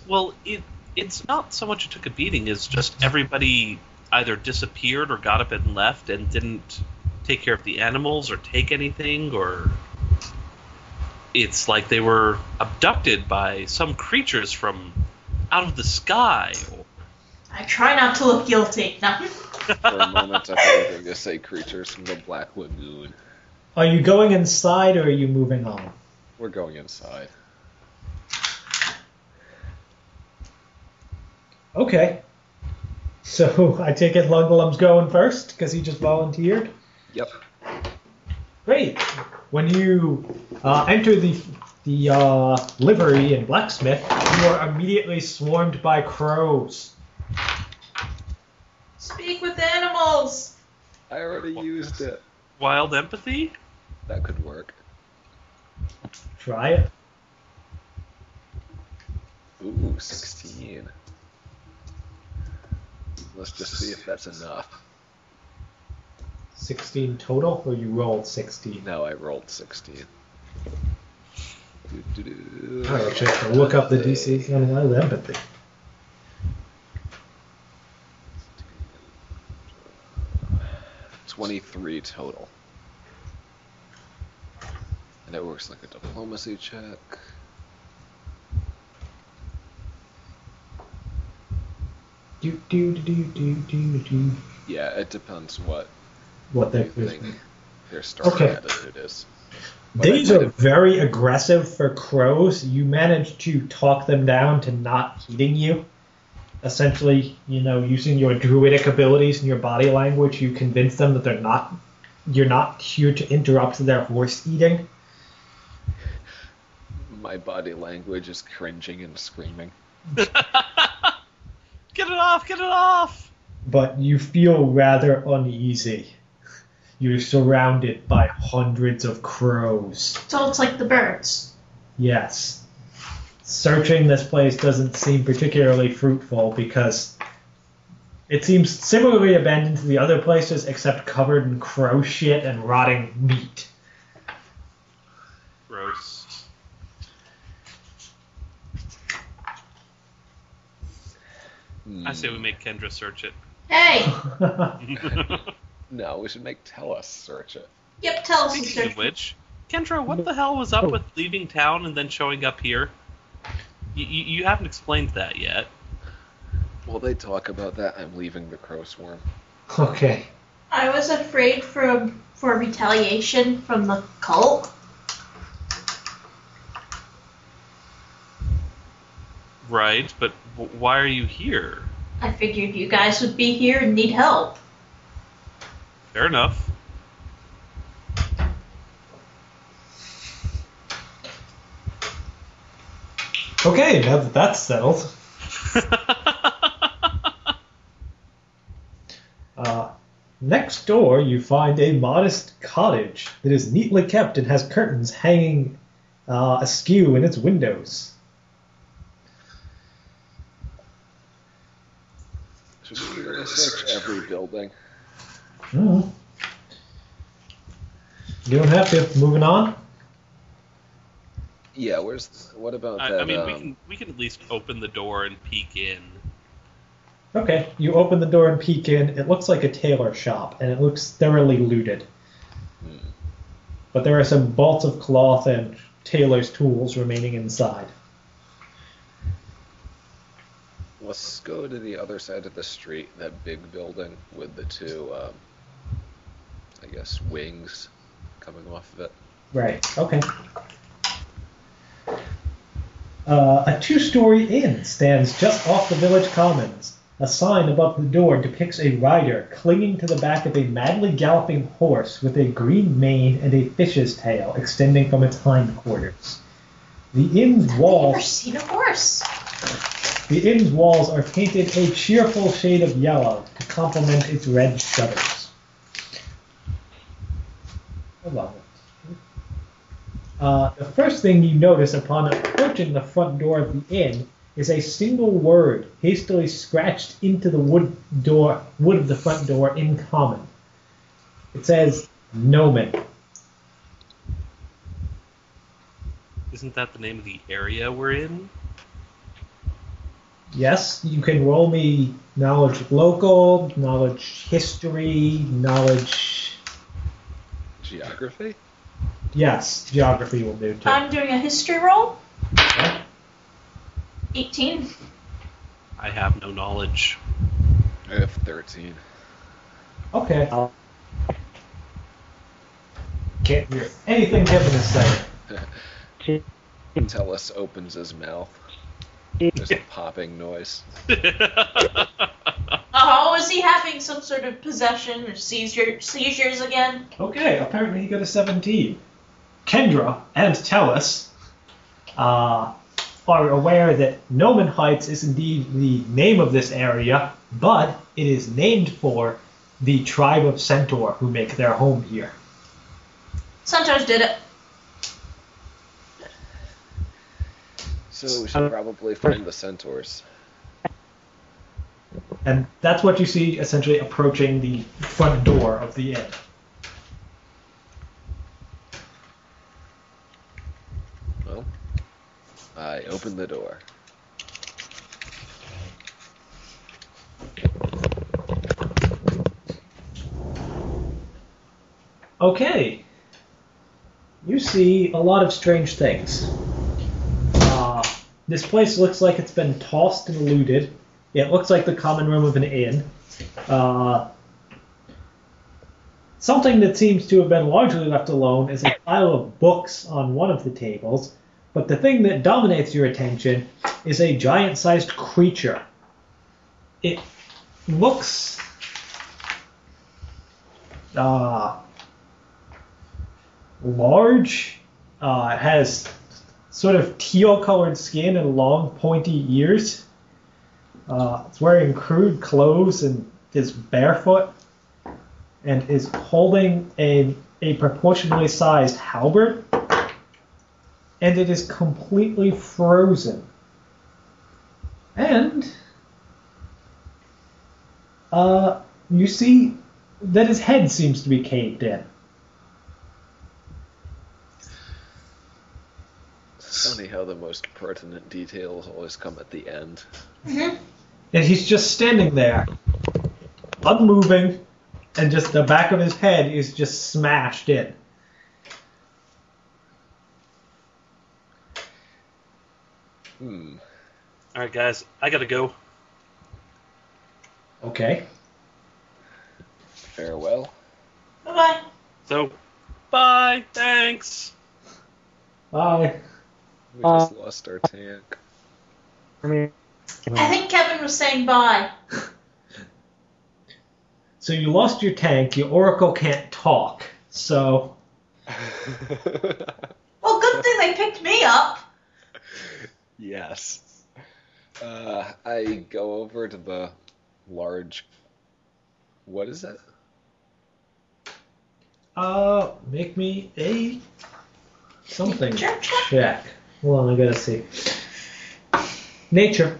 [SPEAKER 5] Well, it it's not so much it took a beating as just everybody either disappeared or got up and left and didn't take care of the animals or take anything or it's like they were abducted by some creatures from out of the sky.
[SPEAKER 3] I try not to look guilty. No.
[SPEAKER 4] For a moment, I thought you were going to say creatures from the Black Lagoon.
[SPEAKER 2] Are you going inside or are you moving on?
[SPEAKER 4] We're going inside.
[SPEAKER 2] Okay. So I take it Lungalum's going first because he just volunteered.
[SPEAKER 4] Yep.
[SPEAKER 2] Great. When you uh, enter the the uh, livery and blacksmith, you are immediately swarmed by crows.
[SPEAKER 3] Speak with animals.
[SPEAKER 4] I already used it.
[SPEAKER 5] Wild empathy?
[SPEAKER 4] That could work.
[SPEAKER 2] Try it.
[SPEAKER 4] Ooh, 16. Let's just see if that's enough.
[SPEAKER 2] 16 total, or you rolled 16?
[SPEAKER 4] No, I rolled 16. Doo-doo-doo.
[SPEAKER 2] I actually have to look up the DC on wild empathy.
[SPEAKER 4] Twenty-three total. And it works like a diplomacy check.
[SPEAKER 2] Do do do do do do.
[SPEAKER 4] Yeah, it depends what
[SPEAKER 2] What
[SPEAKER 4] you
[SPEAKER 2] that is.
[SPEAKER 4] think their starting
[SPEAKER 2] Okay.
[SPEAKER 4] attitude is. But
[SPEAKER 2] These are very aggressive for crows. You managed to talk them down to not eating you. Essentially, you know, using your druidic abilities and your body language, you convince them that they're not you're not here to interrupt their horse eating.
[SPEAKER 4] My body language is cringing and screaming.
[SPEAKER 5] Get it off! Get it off!
[SPEAKER 2] but you feel rather uneasy. You're surrounded by hundreds of crows.
[SPEAKER 3] So it's like the birds.
[SPEAKER 2] Yes. Searching this place doesn't seem particularly fruitful because it seems similarly abandoned to the other places except covered in crow shit and rotting meat.
[SPEAKER 5] Gross. I say we hmm. make Kendra search it.
[SPEAKER 3] Hey!
[SPEAKER 4] No, we should make Tellus search it.
[SPEAKER 3] Yep, tell us.
[SPEAKER 5] Speaking
[SPEAKER 3] sister.
[SPEAKER 5] of which, Kendra, what the hell was up oh. with leaving town and then showing up here? You, you, you haven't explained that yet.
[SPEAKER 4] Well, they talk about that, I'm leaving the crow swarm.
[SPEAKER 2] okay.
[SPEAKER 3] I was afraid for for retaliation from the cult.
[SPEAKER 5] Right, but why are you here?
[SPEAKER 3] I figured you guys would be here and need help.
[SPEAKER 5] Fair enough.
[SPEAKER 2] Okay, now that that's settled. Uh, next door, you find a modest cottage that is neatly kept and has curtains hanging uh, askew in its windows.
[SPEAKER 4] Should we really search every building?
[SPEAKER 2] Mhm. You don't have to. Moving on.
[SPEAKER 4] Yeah, where's what about
[SPEAKER 5] I,
[SPEAKER 4] that?
[SPEAKER 5] I mean, we
[SPEAKER 4] um,
[SPEAKER 5] can we can at least open the door and peek in.
[SPEAKER 2] Okay, you open the door and peek in. It looks like a tailor shop, and it looks thoroughly looted.
[SPEAKER 4] Hmm.
[SPEAKER 2] But there are some bolts of cloth and tailor's tools remaining inside.
[SPEAKER 4] Let's go to the other side of the street, that big building with the two, um, I guess, wings coming off of it.
[SPEAKER 2] Right. Okay. Uh, a two-story inn stands just off the village commons. A sign above the door depicts a rider clinging to the back of a madly galloping horse with a green mane and a fish's tail extending from its hindquarters. The inn's
[SPEAKER 3] Have you ever
[SPEAKER 2] walls,
[SPEAKER 3] seen a horse?
[SPEAKER 2] The inn's walls are painted a cheerful shade of yellow to complement its red shutters. I love it. Uh, the first thing you notice upon approaching the front door of the inn is a single word hastily scratched into the wood door wood of the front door in common. It says Nomen.
[SPEAKER 5] Isn't that the name of the area we're in?
[SPEAKER 2] Yes, you can roll me knowledge local, knowledge history, knowledge.
[SPEAKER 4] Geography?
[SPEAKER 2] Yes, geography will do too.
[SPEAKER 3] I'm doing a history roll.
[SPEAKER 2] Okay.
[SPEAKER 3] 18.
[SPEAKER 5] I have no knowledge.
[SPEAKER 4] I have 13.
[SPEAKER 2] Okay.
[SPEAKER 6] I'll-
[SPEAKER 2] Can't hear anything Kevin is saying.
[SPEAKER 6] Gee,
[SPEAKER 4] Tellus opens his mouth. There's a popping noise.
[SPEAKER 3] Oh, is he having some sort of possession or seizure, seizures again?
[SPEAKER 2] Okay, apparently he got a 17. Kendra and Tellus uh, are aware that Nomen Heights is indeed the name of this area, but it is named for the tribe of Centaur who make their home here.
[SPEAKER 3] Centaurs did it.
[SPEAKER 4] So we should um, probably find the centaurs.
[SPEAKER 2] And that's what you see essentially approaching the front door of the inn.
[SPEAKER 4] Well, I open the door.
[SPEAKER 2] Okay. You see a lot of strange things. This place looks like it's been tossed and looted. It looks like the common room of an inn. Uh, Something that seems to have been largely left alone is a pile of books on one of the tables, but the thing that dominates your attention is a giant sized creature. It looks. Uh, large. Uh, it has sort of teal colored skin and long pointy ears. Uh, it's wearing crude clothes and is barefoot and is holding a, a proportionally sized halberd. And it is completely frozen. And uh, you see that his head seems to be caved in.
[SPEAKER 4] Funny how the most pertinent details always come at the end.
[SPEAKER 3] Mm-hmm.
[SPEAKER 2] And he's just standing there, unmoving, and just the back of his head is just smashed in.
[SPEAKER 4] Hmm.
[SPEAKER 5] All right, guys, I gotta go.
[SPEAKER 2] Okay.
[SPEAKER 4] Farewell.
[SPEAKER 3] Bye bye.
[SPEAKER 5] So, bye. Thanks.
[SPEAKER 2] Bye.
[SPEAKER 4] We
[SPEAKER 6] Uh,
[SPEAKER 4] just lost our tank.
[SPEAKER 6] I mean,
[SPEAKER 3] I think Kevin was saying bye.
[SPEAKER 2] So you lost your tank, your oracle can't talk. So
[SPEAKER 3] Well, good thing they picked me up.
[SPEAKER 4] yes. Uh, I go over to the large. What is it?
[SPEAKER 2] uh make me a something
[SPEAKER 3] Nature check?
[SPEAKER 2] check. Hold on, I gotta see. Nature.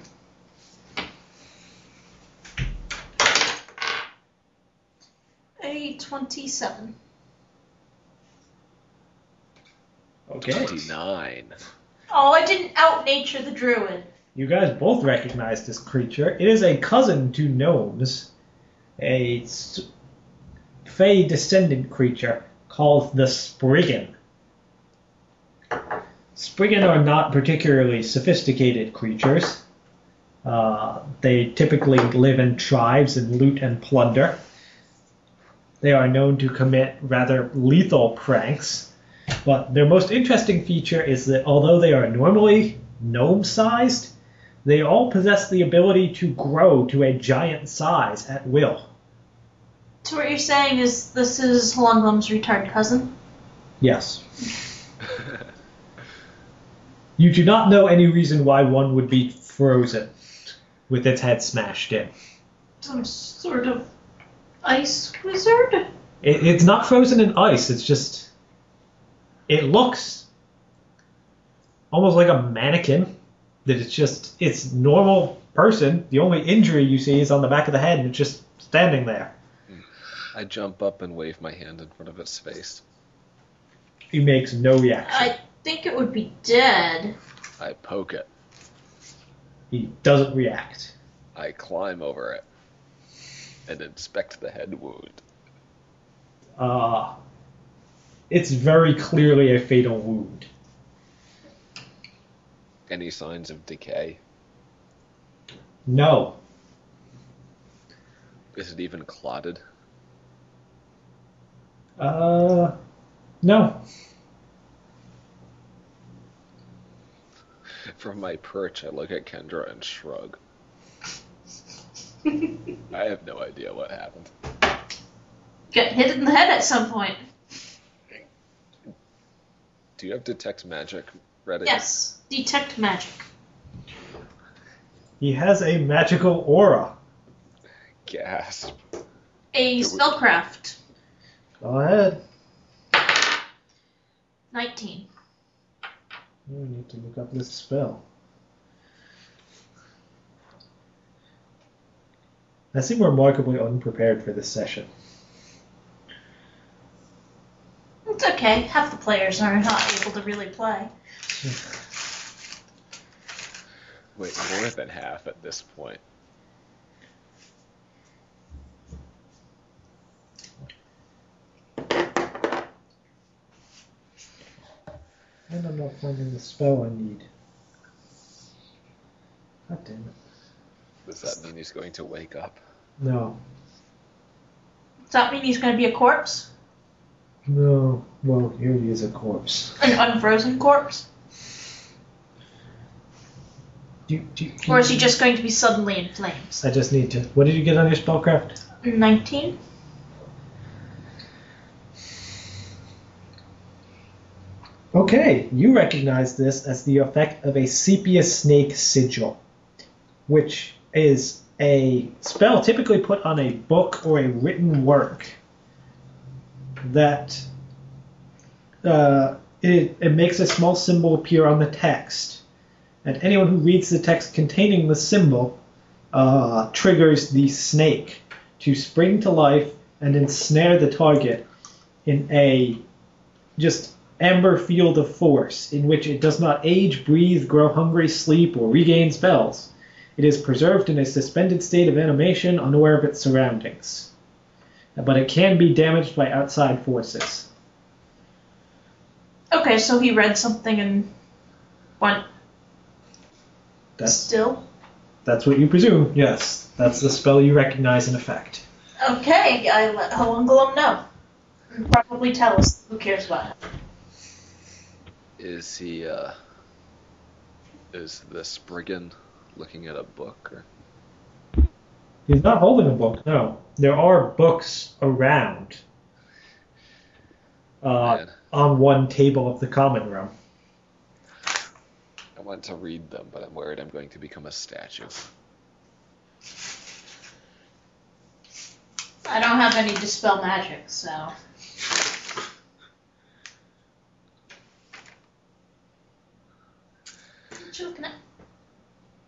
[SPEAKER 3] A 27.
[SPEAKER 2] Okay.
[SPEAKER 4] 29.
[SPEAKER 3] Oh, I didn't out nature the druid.
[SPEAKER 2] You guys both recognize this creature. It is a cousin to gnomes, a s- fey descendant creature called the Spriggan. Spriggan are not particularly sophisticated creatures. Uh, they typically live in tribes and loot and plunder. They are known to commit rather lethal pranks, but their most interesting feature is that although they are normally gnome sized, they all possess the ability to grow to a giant size at will.
[SPEAKER 3] So what you're saying is this is Holungum's retarded cousin?
[SPEAKER 2] Yes. You do not know any reason why one would be frozen with its head smashed in.
[SPEAKER 3] Some sort of ice wizard?
[SPEAKER 2] It, it's not frozen in ice, it's just. It looks almost like a mannequin. That it's just. It's normal person. The only injury you see is on the back of the head and it's just standing there.
[SPEAKER 4] I jump up and wave my hand in front of its face.
[SPEAKER 2] He makes no reaction.
[SPEAKER 3] I think it would be dead.
[SPEAKER 4] I poke it.
[SPEAKER 2] He doesn't react.
[SPEAKER 4] I climb over it and inspect the head wound.
[SPEAKER 2] Uh, it's very clearly a fatal wound.
[SPEAKER 4] Any signs of decay?
[SPEAKER 2] No.
[SPEAKER 4] Is it even clotted?
[SPEAKER 2] Uh, no.
[SPEAKER 4] From my perch, I look at Kendra and shrug. I have no idea what happened.
[SPEAKER 3] Get hit in the head at some point.
[SPEAKER 4] Do you have detect magic ready?
[SPEAKER 3] Yes. Detect magic.
[SPEAKER 2] He has a magical aura.
[SPEAKER 4] Gasp.
[SPEAKER 3] A spellcraft.
[SPEAKER 2] Go ahead.
[SPEAKER 3] 19.
[SPEAKER 2] We need to look up this spell. I seem remarkably unprepared for this session.
[SPEAKER 3] It's okay. Half the players are not able to really play.
[SPEAKER 4] Wait, more than half at this point.
[SPEAKER 2] And I'm not finding the spell I need. God damn it.
[SPEAKER 4] Does that mean he's going to wake up?
[SPEAKER 2] No.
[SPEAKER 3] Does that mean he's going to be a corpse?
[SPEAKER 2] No, well, here he is a corpse.
[SPEAKER 3] An unfrozen corpse?
[SPEAKER 2] Do, do,
[SPEAKER 3] Or is he just going to be suddenly in flames?
[SPEAKER 2] I just need to. What did you get on your spellcraft?
[SPEAKER 3] 19?
[SPEAKER 2] Okay, you recognize this as the effect of a sepia snake sigil, which is a spell typically put on a book or a written work that uh, it, it makes a small symbol appear on the text. And anyone who reads the text containing the symbol uh, triggers the snake to spring to life and ensnare the target in a just amber field of force in which it does not age, breathe, grow hungry, sleep, or regain spells. It is preserved in a suspended state of animation, unaware of its surroundings. But it can be damaged by outside forces.
[SPEAKER 3] Okay, so he read something and went
[SPEAKER 2] That's
[SPEAKER 3] still?
[SPEAKER 2] that's what you presume. Yes, that's the spell you recognize in effect.
[SPEAKER 3] Okay, I let Hounglum know. Probably tell us. Who cares about?
[SPEAKER 4] Is he, uh. Is the Spriggan looking at a book? Or...
[SPEAKER 2] He's not holding a book. No, there are books around. Uh, on one table of the common room.
[SPEAKER 4] I want to read them, but I'm worried I'm going to become a statue.
[SPEAKER 3] I don't have any dispel magic, so. What you looking at?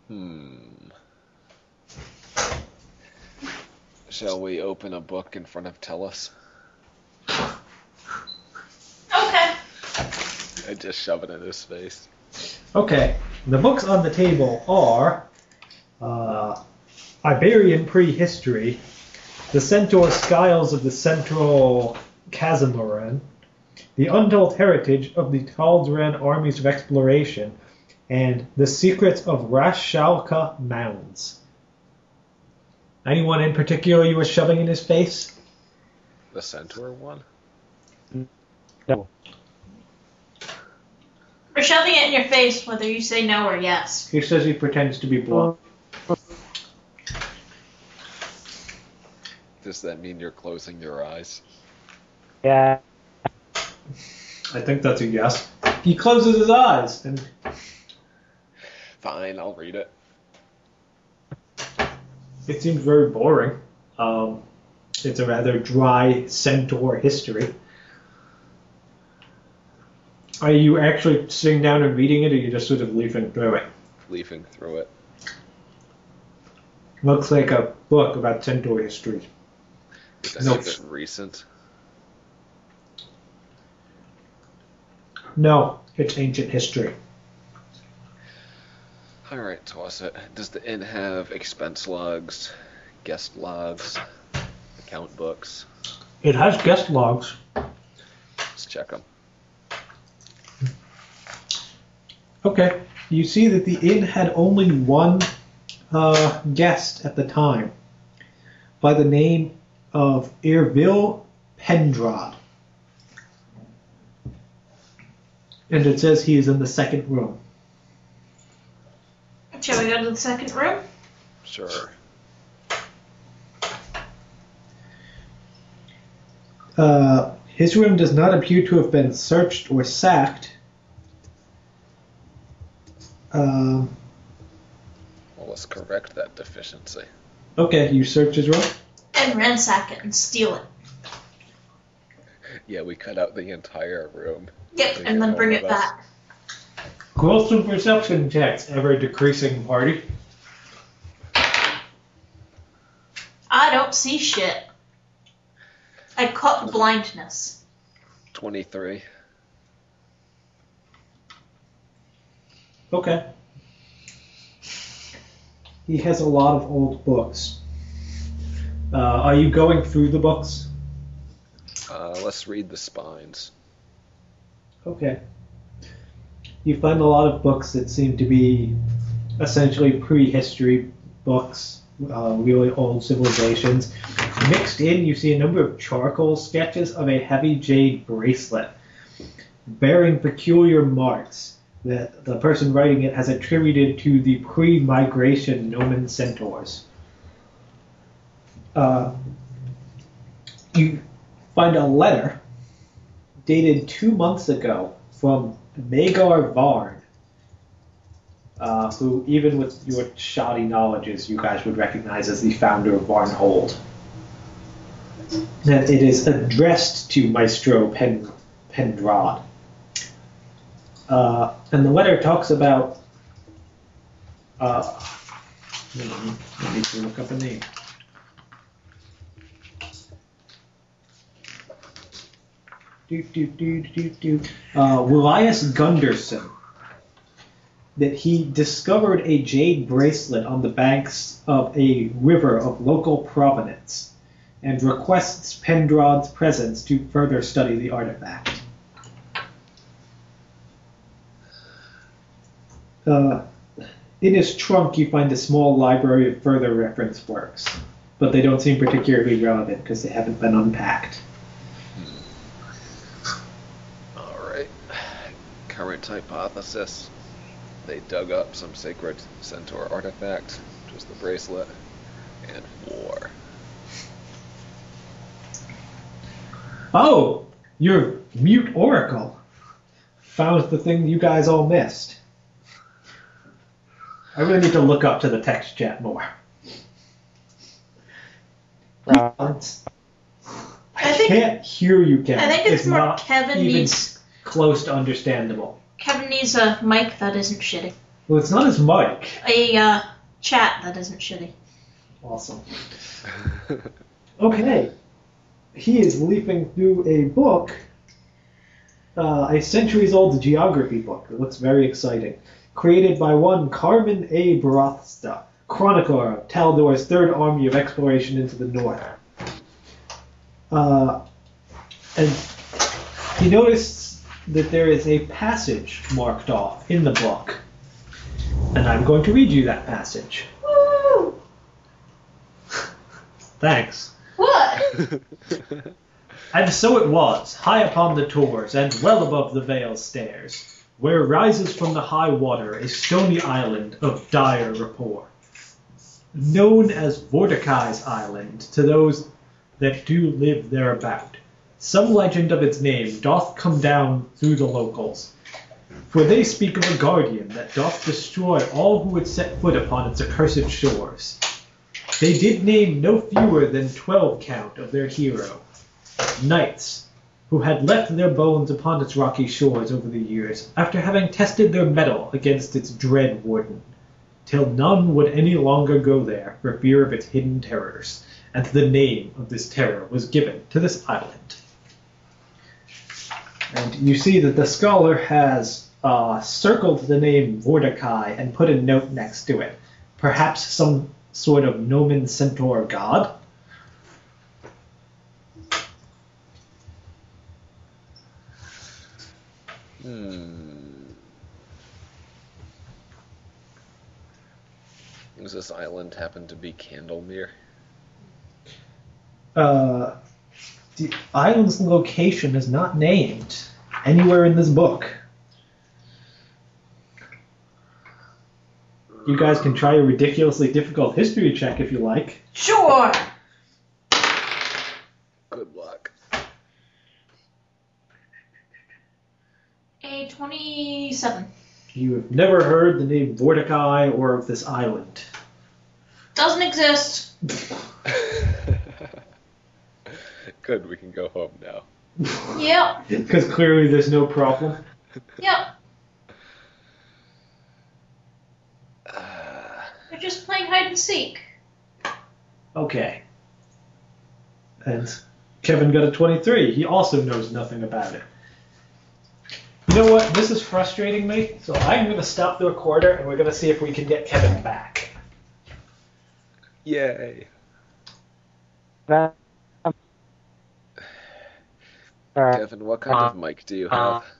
[SPEAKER 4] Hmm. Shall we open a book in front of Tellus?
[SPEAKER 3] Okay.
[SPEAKER 4] I just shove it in his face.
[SPEAKER 2] Okay, the books on the table are uh, Iobarian Prehistory, The Centaur Skiles of the Central Casmaron, The Untold Heritage of the Tal'Daran Armies of Exploration, and The Secrets of Rashalka Mounds. Anyone in particular you were shoving in his face?
[SPEAKER 4] The centaur one?
[SPEAKER 6] No.
[SPEAKER 3] We're shoving it in your face whether you say no or yes.
[SPEAKER 2] He says he pretends to be blind.
[SPEAKER 4] Does that mean you're closing your eyes?
[SPEAKER 6] Yeah.
[SPEAKER 2] I think that's a yes. He closes his eyes and
[SPEAKER 4] Fine, I'll read it.
[SPEAKER 2] It seems very boring. Um, it's a rather dry centaur history. Are you actually sitting down and reading it, or are you just sort of leafing through it?
[SPEAKER 4] Leafing through it.
[SPEAKER 2] Looks like a book about centaur history.
[SPEAKER 4] Is any
[SPEAKER 2] Nope.
[SPEAKER 4] recent?
[SPEAKER 2] No, it's ancient history.
[SPEAKER 4] Alright, toss it. Does the inn have expense logs, guest logs, account books?
[SPEAKER 2] It has guest logs.
[SPEAKER 4] Let's check them.
[SPEAKER 2] Okay. You see that the inn had only one uh, guest at the time by the name of Ervil Pendrad. And it says he is in the second room.
[SPEAKER 3] Shall we go to the second room?
[SPEAKER 4] Sure.
[SPEAKER 2] Uh, his room does not appear to have been searched or sacked. Um,
[SPEAKER 4] Well, let's correct that deficiency.
[SPEAKER 2] okay, you search his room.
[SPEAKER 3] And ransack it and steal it.
[SPEAKER 4] Yeah, we cut out the entire room.
[SPEAKER 3] Yep, and then bring it
[SPEAKER 4] with us.
[SPEAKER 3] back.
[SPEAKER 2] Roll some perception checks, ever decreasing party.
[SPEAKER 3] I don't see shit. I caught blindness.
[SPEAKER 4] 23.
[SPEAKER 2] Okay. He has a lot of old books. Uh, are you going through the books?
[SPEAKER 4] Uh, let's read the spines.
[SPEAKER 2] Okay. You find a lot of books that seem to be essentially prehistory books, uh, really old civilizations. mixed in, you see a number of charcoal sketches of a heavy jade bracelet bearing peculiar marks that the person writing it has attributed to the pre-migration Nomen centaurs. Uh, you find a letter dated two months ago from Maegar Varn, uh, who, even with your shoddy knowledges, you guys would recognize as the founder of Varnhold. And it is addressed to Maestro Pen, Pendrad. Uh, and the letter talks about. Uh, I to look up a name. Do, do, do, do, do. Uh, Gunderson. That he discovered a jade bracelet on the banks of a river of local provenance and requests Pendrod's presence to further study the artifact. Uh, in his trunk, you find a small library of further reference works, but they don't seem particularly relevant because they haven't been unpacked.
[SPEAKER 4] Alright. Current hypothesis. They dug up some sacred centaur artifact, which was the bracelet, and war.
[SPEAKER 2] Oh, your mute oracle found the thing you guys all missed. I really need to look up to the text chat more.
[SPEAKER 6] Right.
[SPEAKER 2] I,
[SPEAKER 3] think-
[SPEAKER 2] can't hear you, Kevin.
[SPEAKER 3] I think it's, more
[SPEAKER 2] not
[SPEAKER 3] Kevin
[SPEAKER 2] even
[SPEAKER 3] needs
[SPEAKER 2] close to understandable.
[SPEAKER 3] Kevin needs a mic that isn't shitty.
[SPEAKER 2] Well, it's not his mic.
[SPEAKER 3] A uh, chat that isn't shitty.
[SPEAKER 2] Awesome. Okay. He is leafing through a book, uh, a centuries old geography book. It looks very exciting. Created by one Carmen A. Barothsta, chronicler of Taldor's Third Army of Exploration into the North. Uh, and he noticed that there is a passage marked off in the book. And I'm going to read you that passage.
[SPEAKER 3] Woo!
[SPEAKER 2] Thanks.
[SPEAKER 3] What?
[SPEAKER 2] And so it was, high upon the tors, and well above the vale's stairs, where rises from the high water a stony island of dire rapport, known as Vordakai's Island to those that do live thereabout. Some legend of its name doth come down through the locals, for they speak of a guardian that doth destroy all who would set foot upon its accursed shores. They did name no fewer than twelve count of their hero, knights, who had left their bones upon its rocky shores over the years, after having tested their mettle against its dread warden, till none would any longer go there for fear of its hidden terrors, and the name of this terror was given to this island. And you see that the scholar has uh, circled the name Vordakai and put a note next to it. Perhaps some sort of Nomen Centaur god?
[SPEAKER 4] Hmm. Does this island happen to be Candlemere?
[SPEAKER 2] Uh, the island's location is not named anywhere in this book. You guys can try a ridiculously difficult history check if you like.
[SPEAKER 3] Sure.
[SPEAKER 4] Good luck.
[SPEAKER 3] A 27.
[SPEAKER 2] You have never heard the name Vordakai or of this island.
[SPEAKER 3] Doesn't exist.
[SPEAKER 4] Good, we can go home now.
[SPEAKER 3] Yep.
[SPEAKER 2] Because clearly there's no problem.
[SPEAKER 3] Yep.
[SPEAKER 4] Uh,
[SPEAKER 3] We're just playing hide and seek.
[SPEAKER 2] Okay. And Kevin got a 23. He also knows nothing about it. You know what? This is frustrating me, so I'm going to stop the recorder and we're going to see if we can get Kevin back.
[SPEAKER 4] yay.
[SPEAKER 6] That- Alright.
[SPEAKER 4] Kevin, what kind
[SPEAKER 6] Uh,
[SPEAKER 4] of mic do you
[SPEAKER 6] uh,
[SPEAKER 4] have?